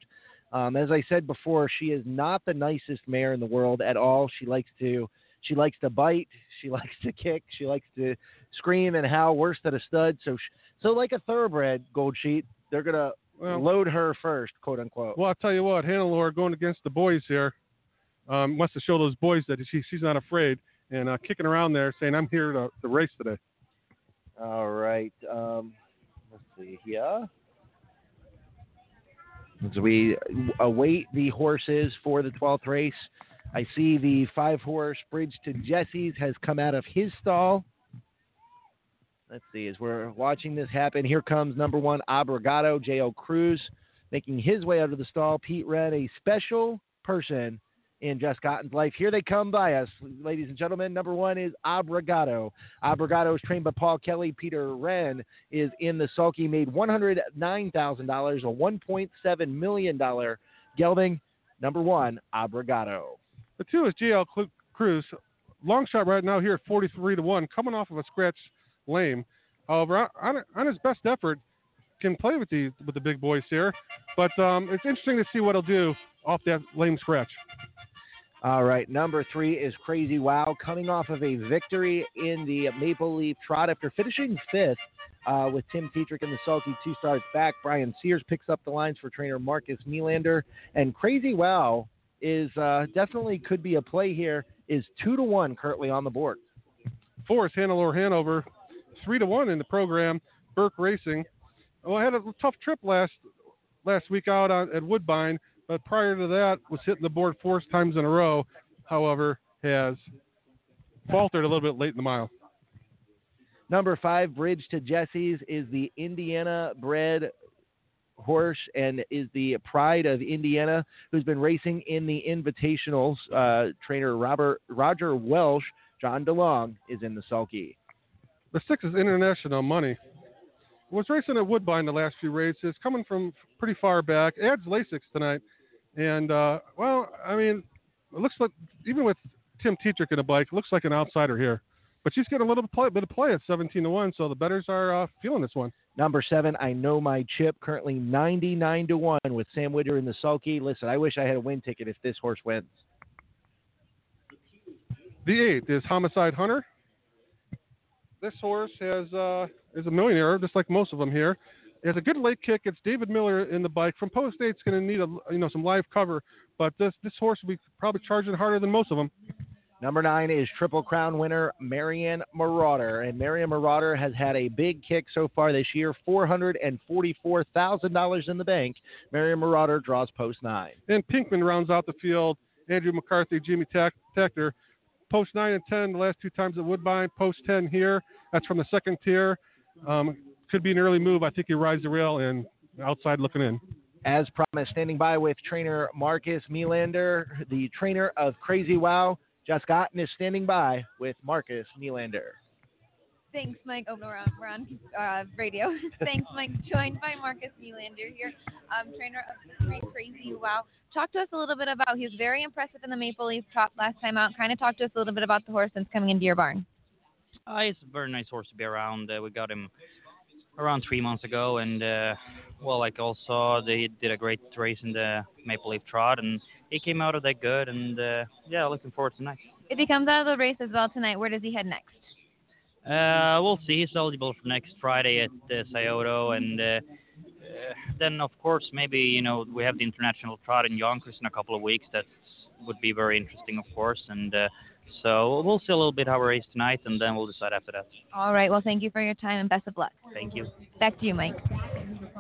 Um, as I said before, she is not the nicest mare in the world at all. She likes to she likes to bite, she likes to kick, she likes to scream and howl worse than a stud. So so like a thoroughbred gold sheet, they're gonna Well- load her first, quote unquote. Well, I'll tell you what, Hannelore going against the boys here um, wants to show those boys that she, she's not afraid and uh, kicking around there saying, I'm here to, to race today. All right. Um, let's see here. As we await the horses for the 12th race, I see the five horse Bridge to Jesse's has come out of his stall. Let's see, as we're watching this happen, here comes number one Obrigado, J.O. Cruz, making his way out of the stall. Pete Red, a special person in Jess Otten's life. Here they come by us, ladies and gentlemen. Number one is Obrigado. Obrigado is trained by Paul Kelly. Peter Wrenn is in the sulky, made $109,000, a $1.7 million gelding. Number one, Obrigado. The two is Clu- Cruz. Long shot right now here at 43 to 1, coming off of a scratch lame. However, on, on his best effort, can play with the with the big boys here. But um, it's interesting to see what he'll do off that lame scratch. All right, number three is Crazy Wow, coming off of a victory in the Maple Leaf Trot after finishing fifth uh, with Tim Tetrick in the sulky. Two starts back. Brian Sears picks up the lines for trainer Marcus Melander, and Crazy Wow is uh, definitely could be a play here. Is two to one currently on the board. Four is Hanover, three to one in the program. Burke Racing. Well, I had a tough trip last last week out on, at Woodbine, but prior to that was hitting the board four times in a row. However, has faltered a little bit late in the mile. Number five, Bridge to Jesse's, is the Indiana bred horse and is the pride of Indiana, who's been racing in the Invitationals. Uh, trainer Robert Roger Welsh, John DeLong is in the sulky. The six is international money. Was racing at Woodbine the last few races, coming from pretty far back. Adds Lasix tonight, and uh, well, I mean, it looks like even with Tim Tetrick in a bike, it looks like an outsider here. But she's getting a little play, bit of play at 17 to one, so the betters are uh, feeling this one. Number seven, I know my chip, currently 99 to one with Sam Widger in the sulky. Listen, I wish I had a win ticket if this horse wins. The eight is Homicide Hunter. This horse has uh, is a millionaire, just like most of them here. It has a good late kick. It's David Miller in the bike. From post eight, it's going to need a you know some live cover, but this this horse will be probably charging harder than most of them. Number nine is Triple Crown winner Marion Marauder. And Marion Marauder has had a big kick so far this year $444,000 in the bank. Marion Marauder draws post nine. And Pinkman rounds out the field. Andrew McCarthy, Jimmy Takter. Post nine and 10 the last two times at Woodbine. Post 10 here. That's from the second tier. Um, could be an early move. I think he rides the rail and outside looking in. As promised, standing by with trainer Marcus Melander, the trainer of Crazy Wow. Jess Otten is standing by with Marcus Melander. Thanks, Mike. Oh, no, we're on, we're on uh, radio. Thanks, Mike. Joined by Marcus Melander here, um, trainer of Crazy Wow. Talk to us a little bit about. He was very impressive in the Maple Leaf Trot last time out. Kind of talk to us a little bit about the horse since coming into your barn. Uh, he's a very nice horse to be around. Uh, we got him around three months ago, and uh, well, like also they did a great race in the Maple Leaf Trot, and he came out of that good, and uh, yeah, looking forward to tonight. If he comes out of the race as well tonight, where does he head next? Uh, we'll see. He's eligible for next Friday at uh, Scioto, and uh, uh, then of course maybe you know we have the international trot in Yonkers in a couple of weeks. That would be very interesting, of course, and uh, so we'll see a little bit how we race tonight, and then we'll decide after that. All right. Well, thank you for your time and best of luck. Thank you. Back to you, Mike.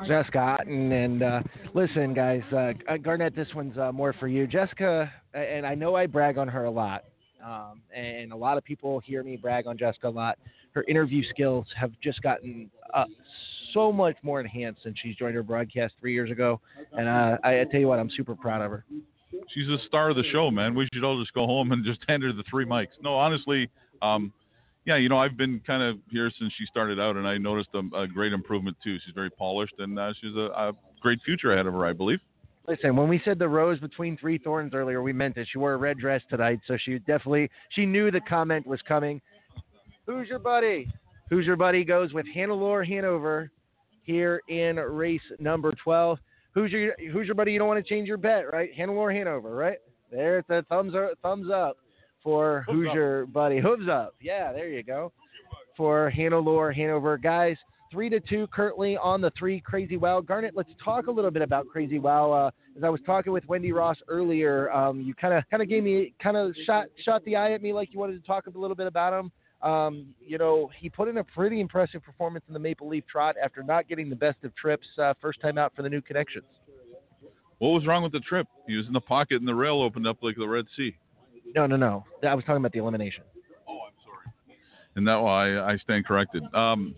Jessica Otten, and uh, listen, guys, uh, Garnet, this one's uh, more for you, Jessica. And I know I brag on her a lot, um, and a lot of people hear me brag on Jessica a lot. Her interview skills have just gotten uh, so much more enhanced since she's joined her broadcast three years ago, and uh, I, I tell you what, I'm super proud of her. She's the star of the show, man. We should all just go home and just hand her the three mics. No, honestly, um, yeah, you know, I've been kind of here since she started out, and I noticed a, a great improvement too. She's very polished, and uh, she's a, a great future ahead of her, I believe. Listen, when we said the rose between three thorns earlier, we meant it. She wore a red dress tonight, so she definitely she knew the comment was coming. Who's your buddy? Who's your buddy goes with Hannelore Hanover here in race number 12. Who's your who's your buddy? You don't want to change your bet, right? Hannelore Hanover, right? There's a thumbs up, thumbs up for Hooves who's up. your buddy. Hooves up. Yeah, there you go. For Hannelore Hanover. Guys, three to two currently on the three Crazy Wow. Garnet, let's talk a little bit about Crazy Wow. Uh, as I was talking with Wendy Ross earlier, um, you kind of kind of gave me kind of shot shot the eye at me like you wanted to talk a little bit about him. Um, you know, he put in a pretty impressive performance in the Maple Leaf Trot after not getting the best of trips uh, first time out for the new connections. What was wrong with the trip? He was in the pocket and the rail opened up like the Red Sea. No, no, no. I was talking about the elimination. Oh, I'm sorry. And that I, I stand corrected. Um,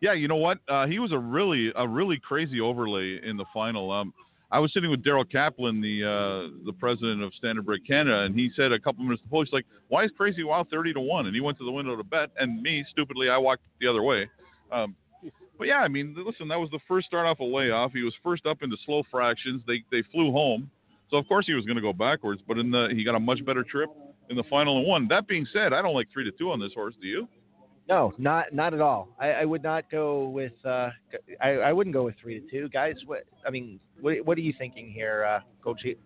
yeah, you know what? Uh, he was a really a really crazy overlay in the final. Um, I was sitting with Daryl Kaplan, the uh, the president of Standardbred Canada, and he said a couple minutes before, he's like, "Why is Crazy Wild thirty to one?" And he went to the window to bet, and me stupidly, I walked the other way. Um, but yeah, I mean, listen, that was the first start off a layoff. He was first up into slow fractions. They they flew home, so of course he was going to go backwards. But in the he got a much better trip in the final and won. That being said, I don't like three to two on this horse. Do you? No, not not at all. I, I would not go with. Uh, I, I wouldn't go with three to two, guys. What I mean, what what are you thinking here, uh, Sheep?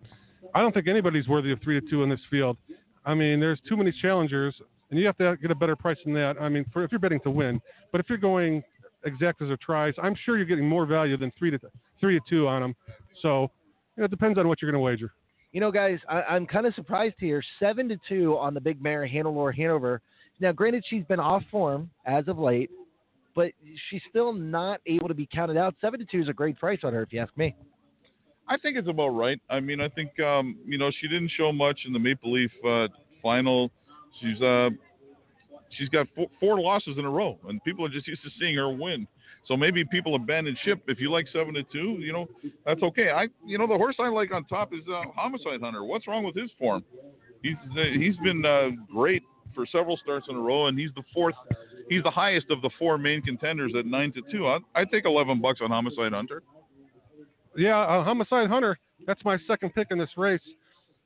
I don't think anybody's worthy of three to two in this field. I mean, there's too many challengers, and you have to get a better price than that. I mean, for if you're betting to win, but if you're going exactas or tries, I'm sure you're getting more value than three to three to two on them. So you know, it depends on what you're going to wager. You know, guys, I, I'm kind of surprised here. Seven to two on the big mare Hannelore Hanover. Now, granted, she's been off form as of late, but she's still not able to be counted out. Seven to two is a great price on her, if you ask me. I think it's about right. I mean, I think um, you know she didn't show much in the Maple Leaf uh, final. She's uh, she's got four, four losses in a row, and people are just used to seeing her win. So maybe people abandon ship. If you like seven to two, you know that's okay. I, you know, the horse I like on top is uh, Homicide Hunter. What's wrong with his form? He's uh, he's been uh, great for several starts in a row, and he's the fourth. He's the highest of the four main contenders at nine to two. I I take eleven bucks on Homicide Hunter. Yeah, uh, Homicide Hunter. That's my second pick in this race.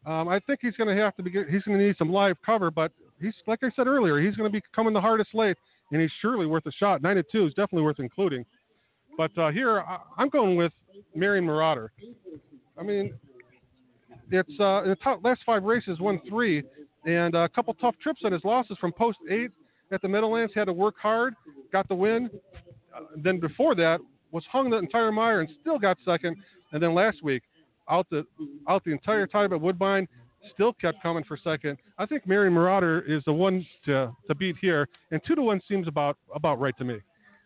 Um, I think he's going to have to be. He's going to need some live cover, but he's like I said earlier, he's going to be coming the hardest late, and he's surely worth a shot. Nine to two is definitely worth including. But uh, here I, I'm going with Marion Marauder. I mean, it's uh, in the top, last five races, won three, and a couple tough trips on his losses from post eight at the Meadowlands. Had to work hard, got the win. Uh, then before that was hung the entire mire and still got second. And then last week, out the out the entire time at Woodbine, still kept coming for second. I think Mary Marauder is the one to, to beat here, and two to one seems about about right to me.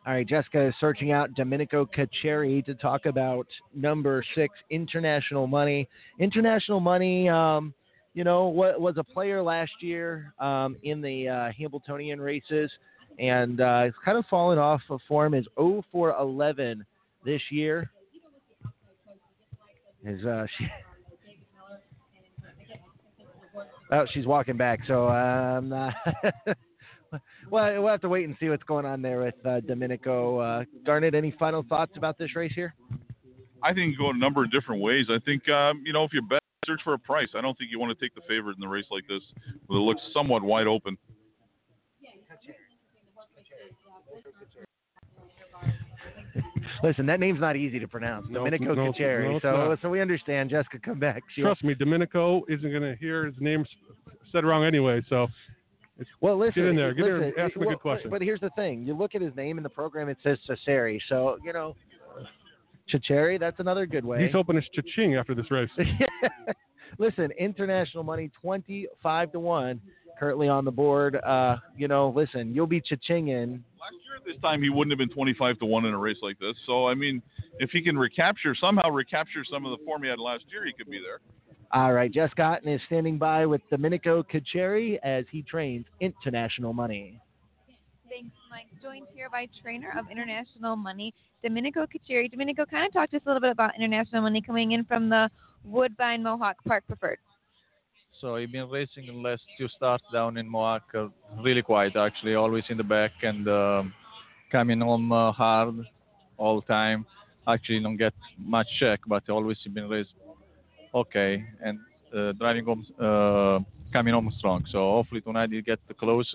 All right, Jessica is searching out Domenico Cacciari to talk about number six, International Money. International Money, um, you know, was a player last year um, in the uh, Hambletonian races, and uh, it's kind of fallen off of form. Is 0 for 11 this year. Is uh, she? Oh, she's walking back, so um, uh, well, we'll have to wait and see what's going on there with uh, Domenico. Uh, Garnet, any final thoughts about this race here? I think go a number of different ways. I think um, you know if you bet, search for a price. I don't think you want to take the favorite in the race like this, where it looks somewhat wide open. Listen, that name's not easy to pronounce. No, Domenico no, Cacciari. no, so, not. so we understand. Jessica, come back. She- Trust me, Domenico isn't going to hear his name said wrong anyway. So it's, Well, listen. get in there, get in listen, there, ask him a good question. But here's the thing: you look at his name in the program; it says Cesari. So you know, Cacciari. That's another good way. He's hoping it's cha-ching after this race. listen, international money twenty-five to one, currently on the board. Uh, you know, listen, you'll be cha-chinging. This time he wouldn't have been 25 to one in a race like this. So I mean, if he can recapture somehow recapture some of the form he had last year, he could be there. All right, Jess Otten is standing by with Domenico Cacciari as he trains international money. Mike. Joined here by trainer of International Money, Domenico Cacciari. Domenico, kind of talk to us a little bit about International Money coming in from the Woodbine Mohawk Park Preferred. So I've been racing the last two starts down in Mohawk, uh, really quiet actually, always in the back and um, coming home uh, hard all the time. Actually, don't get much check, but always been raced okay and uh, driving home, uh, coming home strong. So hopefully tonight you get close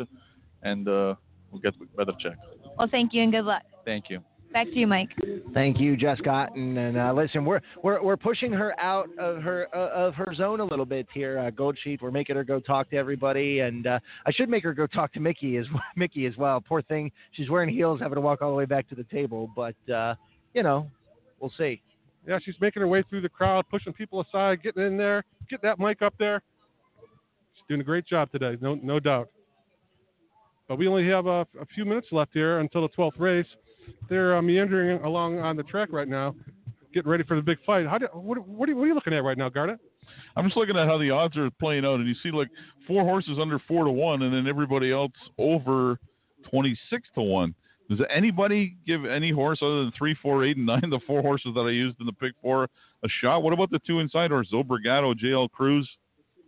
and uh, we'll get better check. Well, thank you and good luck. Thank you. Back to you, Mike. Thank you, Jess Otten. And uh, listen, we're we're we're pushing her out of her uh, of her zone a little bit here, uh, Gold Sheet. We're making her go talk to everybody, and uh, I should make her go talk to Mickey as Mickey as well. Poor thing, she's wearing heels, having to walk all the way back to the table. But uh, you know, we'll see. Yeah, she's making her way through the crowd, pushing people aside, getting in there, get that mic up there. She's doing a great job today, no no doubt. But we only have a, a few minutes left here until the 12th race. They're uh, meandering along on the track right now, getting ready for the big fight. How do, what, what, are, what are you looking at right now, Garnet? I'm just looking at how the odds are playing out, and you see like four horses under four to one, and then everybody else over 26 to one. Does anybody give any horse other than three, four, eight, and nine, the four horses that I used in the pick four, a shot? What about the two inside horses, Obrigado, JL Cruz?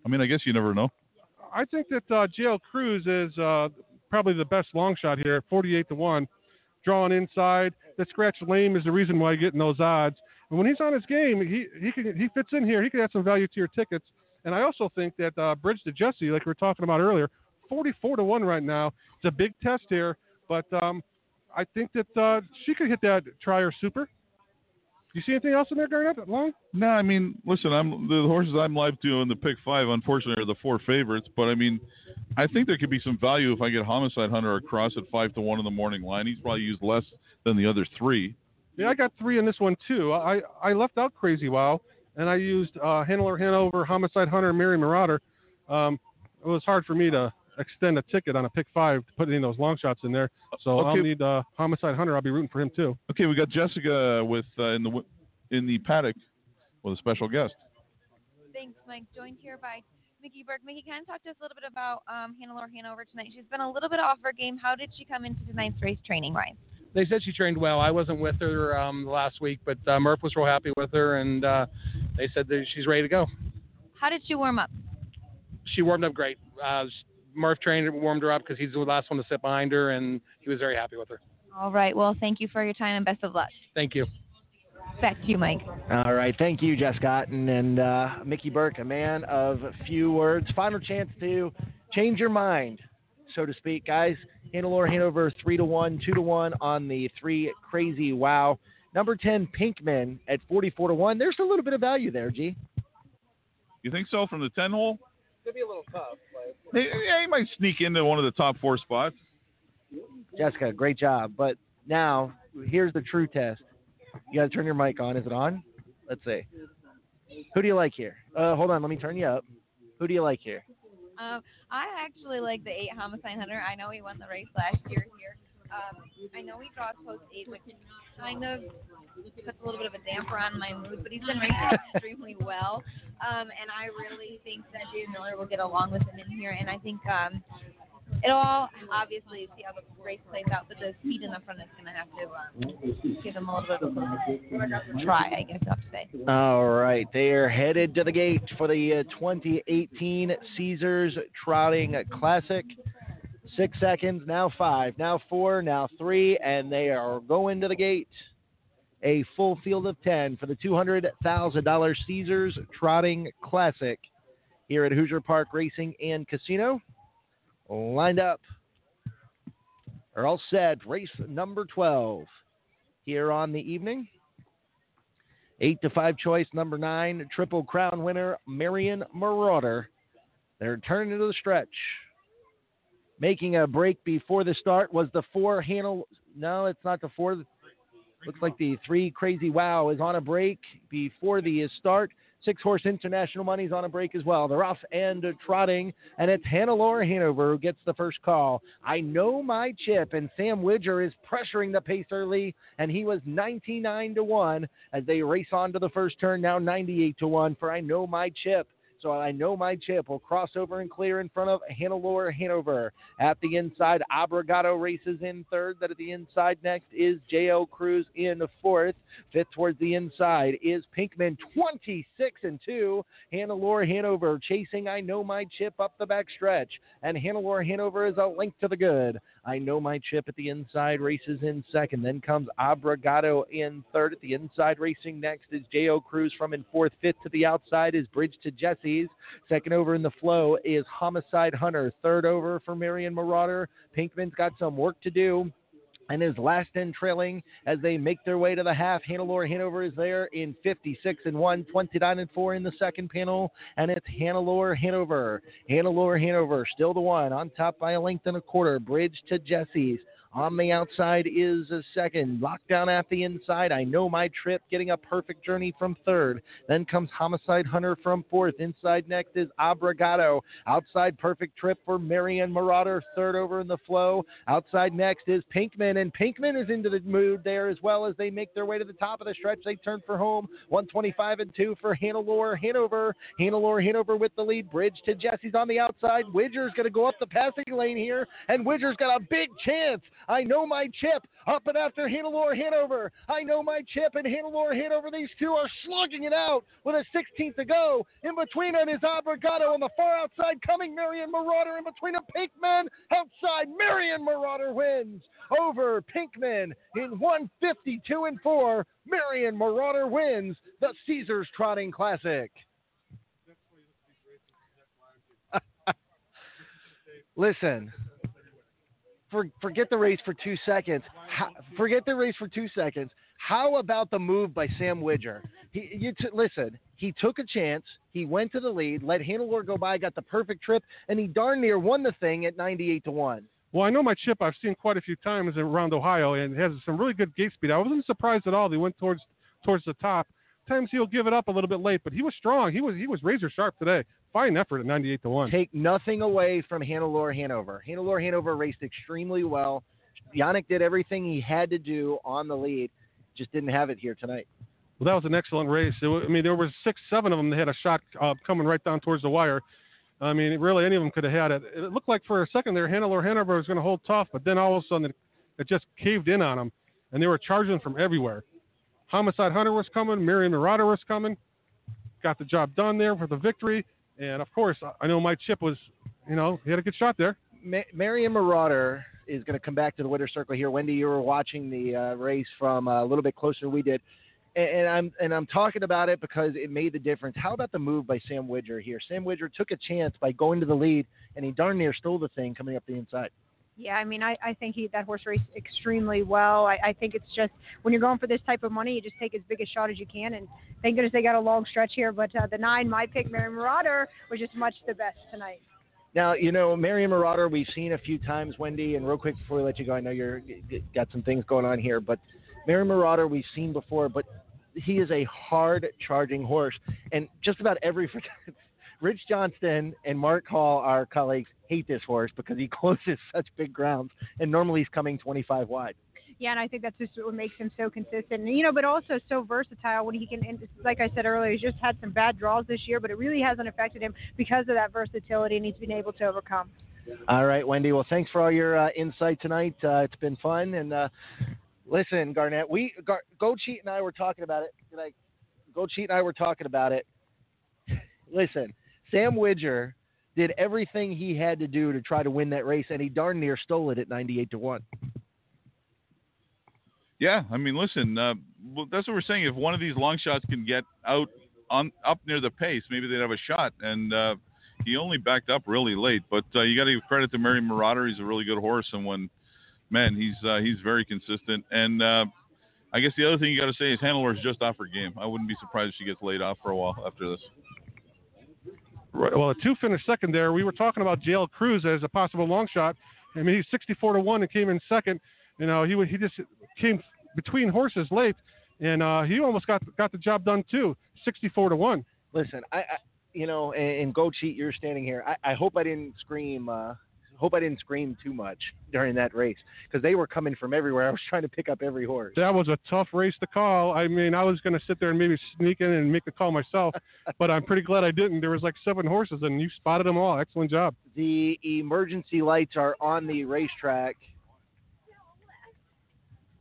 I mean, I guess you never know. I think that uh, JL Cruz is uh, probably the best long shot here at 48 to 1. Drawing inside. The scratch lame is the reason why you're getting those odds. And when he's on his game, he, he, can, he fits in here. He could add some value to your tickets. And I also think that uh, Bridge to Jesse, like we were talking about earlier, 44 to 1 right now. It's a big test here. But um, I think that uh, she could hit that try Trier Super. You see anything else in there, going Garnet? Long? No, I mean, listen, I'm the horses I'm live to in the pick five. Unfortunately, are the four favorites. But I mean, I think there could be some value if I get Homicide Hunter across at five to one in the morning line. He's probably used less than the other three. Yeah, I got three in this one too. I I left out Crazy Wow, and I used uh, Hannelore Hanover, Homicide Hunter, Mary Marauder. Um, it was hard for me to extend a ticket on a pick five to put any of those long shots in there. So Okay. I'll need uh, Homicide Hunter. I'll be rooting for him too. Okay, we got Jessica with uh, in the in the paddock with a special guest. Thanks, Mike. Joined here by Mickey Burke. Mickey, can you talk to us a little bit about um, Hannelore Hanover tonight? She's been a little bit off her game. How did she come into tonight's race training wise? they said she trained well. I wasn't with her um, last week, but uh, Murph was real happy with her, and uh, they said that she's ready to go. How did she warm up? She warmed up great. Uh, Murph trained warmed her up because he's the last one to sit behind her, and he was very happy with her. All right. Well, thank you for your time and best of luck. Thank you. Back to you, Mike. All right, thank you, Jess Otten and uh, Mickey Burke, a man of few words. Final chance to change your mind, so to speak, guys. Hannelore Hanover three to one, two to one on the three crazy wow. Number ten Pinkman at forty four to one. There's a little bit of value there, G. You think so from the ten hole? Could be a little tough. Hey, yeah, he might sneak into one of the top four spots. Jessica, great job. But now here's the true test. You got to turn your mic on. Is it on? Let's see. Who do you like here? Uh, hold on, let me turn you up. Who do you like here? Um, I actually like the eight Homicide Hunter. I know he won the race last year here. Um, I know he draws post eight, which kind of puts a little bit of a damper on my mood, but he's been racing extremely well. Um, and I really think that Dave Miller will get along with him in here. And I think um, it'll all obviously see how the race plays out, but the speed in the front is going to have to um, give him a little bit of a try, I guess I'll say. All right, they are headed to the gate for the uh, 2018 Caesars Trotting Classic. Six seconds, now five, now four, now three, and they are going to the gate. A full field of 10 for the $200,000 Caesars Trotting Classic here at Hoosier Park Racing and Casino. Lined up, are all set. Race number 12 here on the evening. Eight to five choice number nine, Triple Crown winner Marion Marauder. They're turning into the stretch. Making a break before the start was the four handle. No, it's not the four. Looks like the three crazy wow is on a break before the start. Six horse international money's on a break as well. They're off and trotting, and it's Hannelore Hanover who gets the first call. I know my chip, and Sam Widger is pressuring the pace early, and he was 99 to 1 as they race on to the first turn, now 98 to 1 for I know my chip. So I know my chip will cross over and clear in front of Hannelore Hanover. At the inside, Obrigado races in third. That at the inside next is J.O. Cruz in fourth. Fifth towards the inside is Pinkman, 26 and 2. Hannelore Hanover chasing I know my chip up the back stretch. And Hannelore Hanover is a link to the good. I know my chip at the inside races in second. Then comes Obrigado in third. At the inside racing next is J.O. Cruz from in fourth. Fifth to the outside is Bridge to Jesse's. Second over in the flow is Homicide Hunter. Third over for Marion Marauder. Pinkman's got some work to do and is last in trailing as they make their way to the half. Hannelore Hanover is there in 56 and 1, 29 and 4 in the second panel, and it's Hannelore Hanover. Hannelore Hanover still the one on top by a length and a quarter. Bridge to Jesse's. On the outside is a second. Lockdown at the inside. I know my trip, getting a perfect journey from third. Then comes Homicide Hunter from fourth. Inside next is Obrigado. Outside perfect trip for Marion Marauder, third over in the flow. Outside next is Pinkman, and Pinkman is into the mood there as well as they make their way to the top of the stretch. They turn for home. 125 and 2 for Hannelore Hanover. Hannelore Hanover with the lead. Bridge to Jesse's on the outside. Widger's going to go up the passing lane here, and Widger's got a big chance. I know my chip up and after Hannelore Hanover. I know my chip and Hannelore Hanover. These two are slugging it out with a 16th to go. In between them is Obrigado on the far outside coming Marion Marauder. In between them, Pinkman outside. Marion Marauder wins over Pinkman in 152 and 4. Marion Marauder wins the Caesars Trotting Classic. Listen, for, forget the race for two seconds. How, forget the race for two seconds. How about the move by Sam Widger? He, you t- listen. He took a chance. He went to the lead, let Hannelore go by, got the perfect trip, and he darn near won the thing at 98 to one. Well, I know my chip. I've seen quite a few times around Ohio, and it has some really good gate speed. I wasn't surprised at all. He went towards towards the top. Times he'll give it up a little bit late, but he was strong. He was he was razor sharp today. Fine effort at 98 to one. Take nothing away from Hannelore Hanover. Hannelore Hanover raced extremely well. Yannick did everything he had to do on the lead, just didn't have it here tonight. Well, that was an excellent race. It, I mean, there was six, seven of them that had a shot uh, coming right down towards the wire. I mean, really, any of them could have had it. It looked like for a second there, Hannelore Hanover was going to hold tough, but then all of a sudden it, it just caved in on them, and they were charging from everywhere. Homicide Hunter was coming, Marion Marauder was coming, got the job done there for the victory, and of course, I- I know my chip was, you know, he had a good shot there. Ma- Marion Marauder is going to come back to the winner's circle here. Wendy, you were watching the uh, race from uh, a little bit closer than we did, and, and I'm and I'm talking about it because it made the difference. How about the move by Sam Widger here? Sam Widger took a chance by going to the lead, and he darn near stole the thing coming up the inside. Yeah, I mean, I, I think he that horse raced extremely well. I, I think it's just when you're going for this type of money, you just take as big a shot as you can. And thank goodness they got a long stretch here. But uh, the nine, my pick, Mary Marauder, was just much the best tonight. Now, you know, Marion Marauder, we've seen a few times, Wendy, and real quick before we let you go, I know you're got some things going on here, but Marion Marauder we've seen before, but he is a hard charging horse. And just about every Rich Johnston and Mark Hall, our colleagues, hate this horse because he closes such big grounds, and normally he's coming 25 wide. Yeah, and I think that's just what makes him so consistent. And, you know, but also so versatile when he can, and like I said earlier, he's just had some bad draws this year, but it really hasn't affected him because of that versatility, and he's been able to overcome. All right, Wendy. Well, thanks for all your uh, insight tonight. Uh, it's been fun. And uh, listen, Garnet, we Gar- Go Cheat and I were talking about it. I, Go Cheat and I were talking about it. listen, Sam Widger did everything he had to do to try to win that race, and he darn near stole it at 98 to one. Yeah, I mean, listen, uh, that's what we're saying. If one of these long shots can get out on up near the pace, maybe they'd have a shot. And uh, he only backed up really late, but uh, you got to give credit to Mary Marauder. He's a really good horse, and when man, he's uh, he's very consistent. And uh, I guess the other thing you got to say is Hannelore is just off her game. I wouldn't be surprised if she gets laid off for a while after this. Well, a two finished second there. We were talking about JL Cruz as a possible long shot. I mean, he's 64 to one and came in second. You know, he he just came between horses late, and uh, he almost got got the job done too. 64 to one. Listen, I, I you know, and, and Go Cheat, you're standing here. I, I hope I didn't scream. Uh, hope I didn't scream too much during that race because they were coming from everywhere. I was trying to pick up every horse. That was a tough race to call. I mean, I was going to sit there and maybe sneak in and make the call myself, but I'm pretty glad I didn't. There was like seven horses, and you spotted them all. Excellent job. The emergency lights are on the racetrack.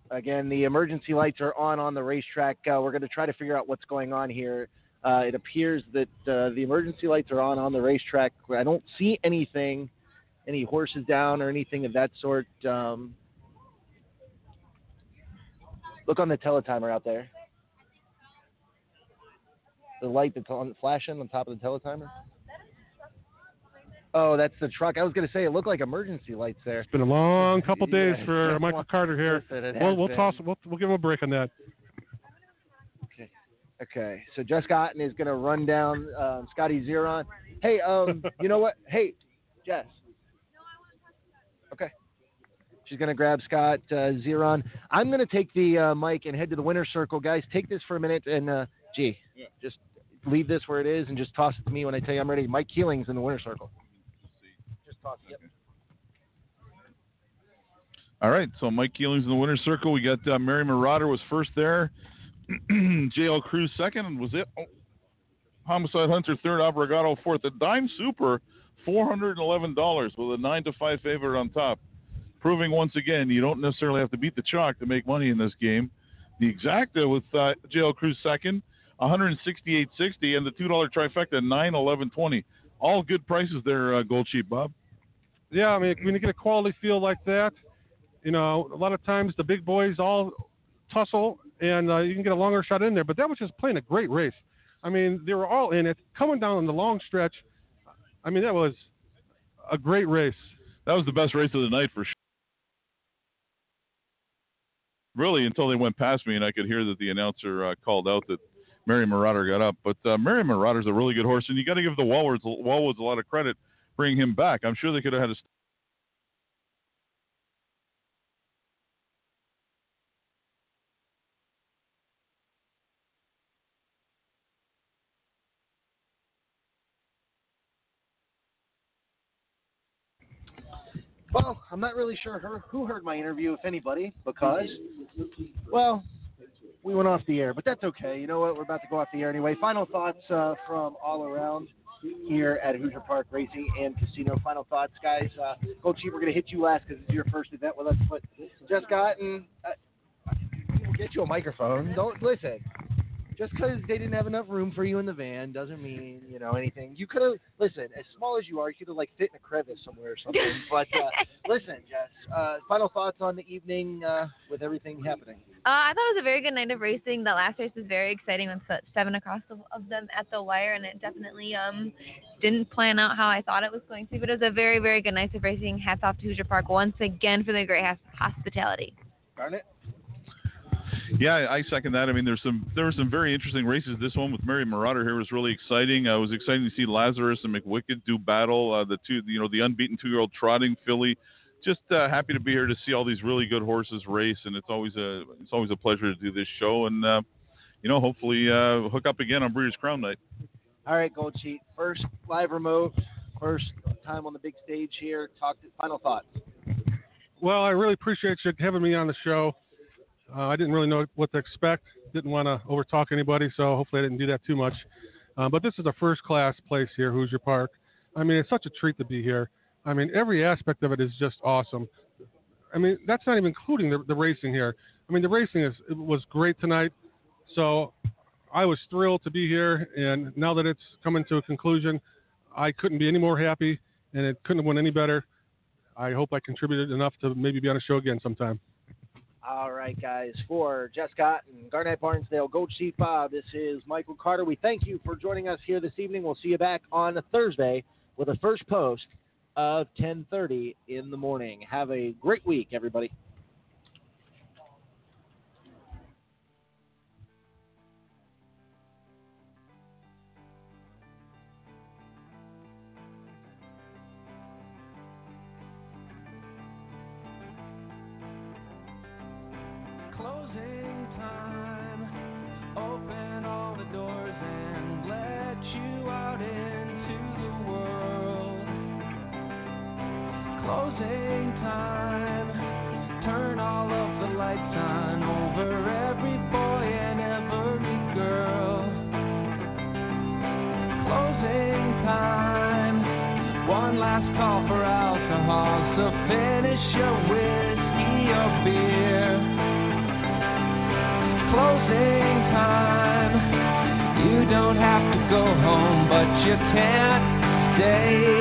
Again, the emergency lights are on on the racetrack. Uh, we're going to try to figure out what's going on here. Uh, it appears that uh, the emergency lights are on on the racetrack. I don't see anything, any horses down or anything of that sort. Um, look on the teletimer out there. The light that's on flashing on top of the teletimer. Oh, that's the truck. I was going to say it looked like emergency lights there. It's been a long couple days Yeah, for. Michael Carter here. Listen, We'll, we'll toss. We'll, we'll give him a break on that. Okay, Okay. so Jess Otten is going to run down um, Scotty Zeron. Hey, um, you know what? Hey, Jess. Okay. She's going to grab Scott uh, Zeron. I'm going to take the uh, mic and head to the winner's circle. Guys, take this for a minute and, uh, gee, just leave this where it is and just toss it to me when I tell you I'm ready. Mike Keeling's in the winner's circle. Just toss it. Yep. All right, so Mike Keeling's in the winner's circle. We got uh, Mary Marauder was first there. JL Cruz second, was it? Oh, Homicide Hunter third, Obrigado fourth. The Dime Super, four hundred and eleven dollars with a nine to five favorite on top, proving once again you don't necessarily have to beat the chalk to make money in this game. The exacta with uh, JL Cruz second, one hundred sixty-eight sixty, and the two dollar trifecta nine eleven twenty. All good prices there, uh, Gold Sheet Bob. Yeah, I mean, when you get a quality field like that, you know, a lot of times the big boys all tussle and uh, you can get a longer shot in there. But that was just playing a great race. I mean, they were all in it, coming down on the long stretch. I mean, that was a great race. That was the best race of the night for sure. Really, until they went past me and I could hear that the announcer uh, called out that Mary Marauder got up. But uh, Mary Marauder's a really good horse, and you got to give the Wallwards, Wallwoods a lot of credit bringing him back. I'm sure they could have had a Well, I'm not really sure her, who heard my interview, if anybody, because, well, we went off the air, but that's okay. You know what? We're about to go off the air anyway. Final thoughts uh, from all around here at Hoosier Park Racing and Casino. Final thoughts, guys. Uh, Coach Chief, we're going to hit you last because it's your first event with us, but just gotten. Uh, we'll get you a microphone. Don't listen just because they didn't have enough room for you in the van doesn't mean you know anything. You could have listen. As small as you are, you could have like fit in a crevice somewhere or something. but uh, listen, Jess. Uh, final thoughts on the evening uh, with everything happening. Uh, I thought it was a very good night of racing. The last race was very exciting with seven across the, of them at the wire, and it definitely um didn't plan out how I thought it was going to. But it was a very, very good night of racing. Hats off to Hoosier Park once again for the great hospitality. Garnet. Yeah, I second that. I mean, there's some there were some very interesting races. This one with Mary Marauder here was really exciting. Uh, it was exciting to see Lazarus and McWicked do battle. Uh, the two, you know, the unbeaten two-year-old trotting filly. Just uh, happy to be here to see all these really good horses race, and it's always a it's always a pleasure to do this show. And uh, you know, hopefully uh, hook up again on Breeders' Crown Night. All right, Gold Sheet. First live remote, first time on the big stage here. Talk to, final thoughts. Well, I really appreciate you having me on the show. Uh, I didn't really know what to expect. Didn't want to overtalk anybody, so hopefully I didn't do that too much. Uh, but this is a first class place here, Hoosier Park. I mean, it's such a treat to be here. I mean, every aspect of it is just awesome. I mean, that's not even including the, the racing here. I mean, the racing is was great tonight. So I was thrilled to be here, and now that it's coming to a conclusion, I couldn't be any more happy, and it couldn't have went any better. I hope I contributed enough to maybe be on a show again sometime. All right, guys. For Jess Otten and Garnet Barnsdale, Gold Sheet Bob, this is Michael Carter. We thank you for joining us here this evening. We'll see you back on Thursday with a first post of 10:30 in the morning. Have a great week, everybody. You can't stay.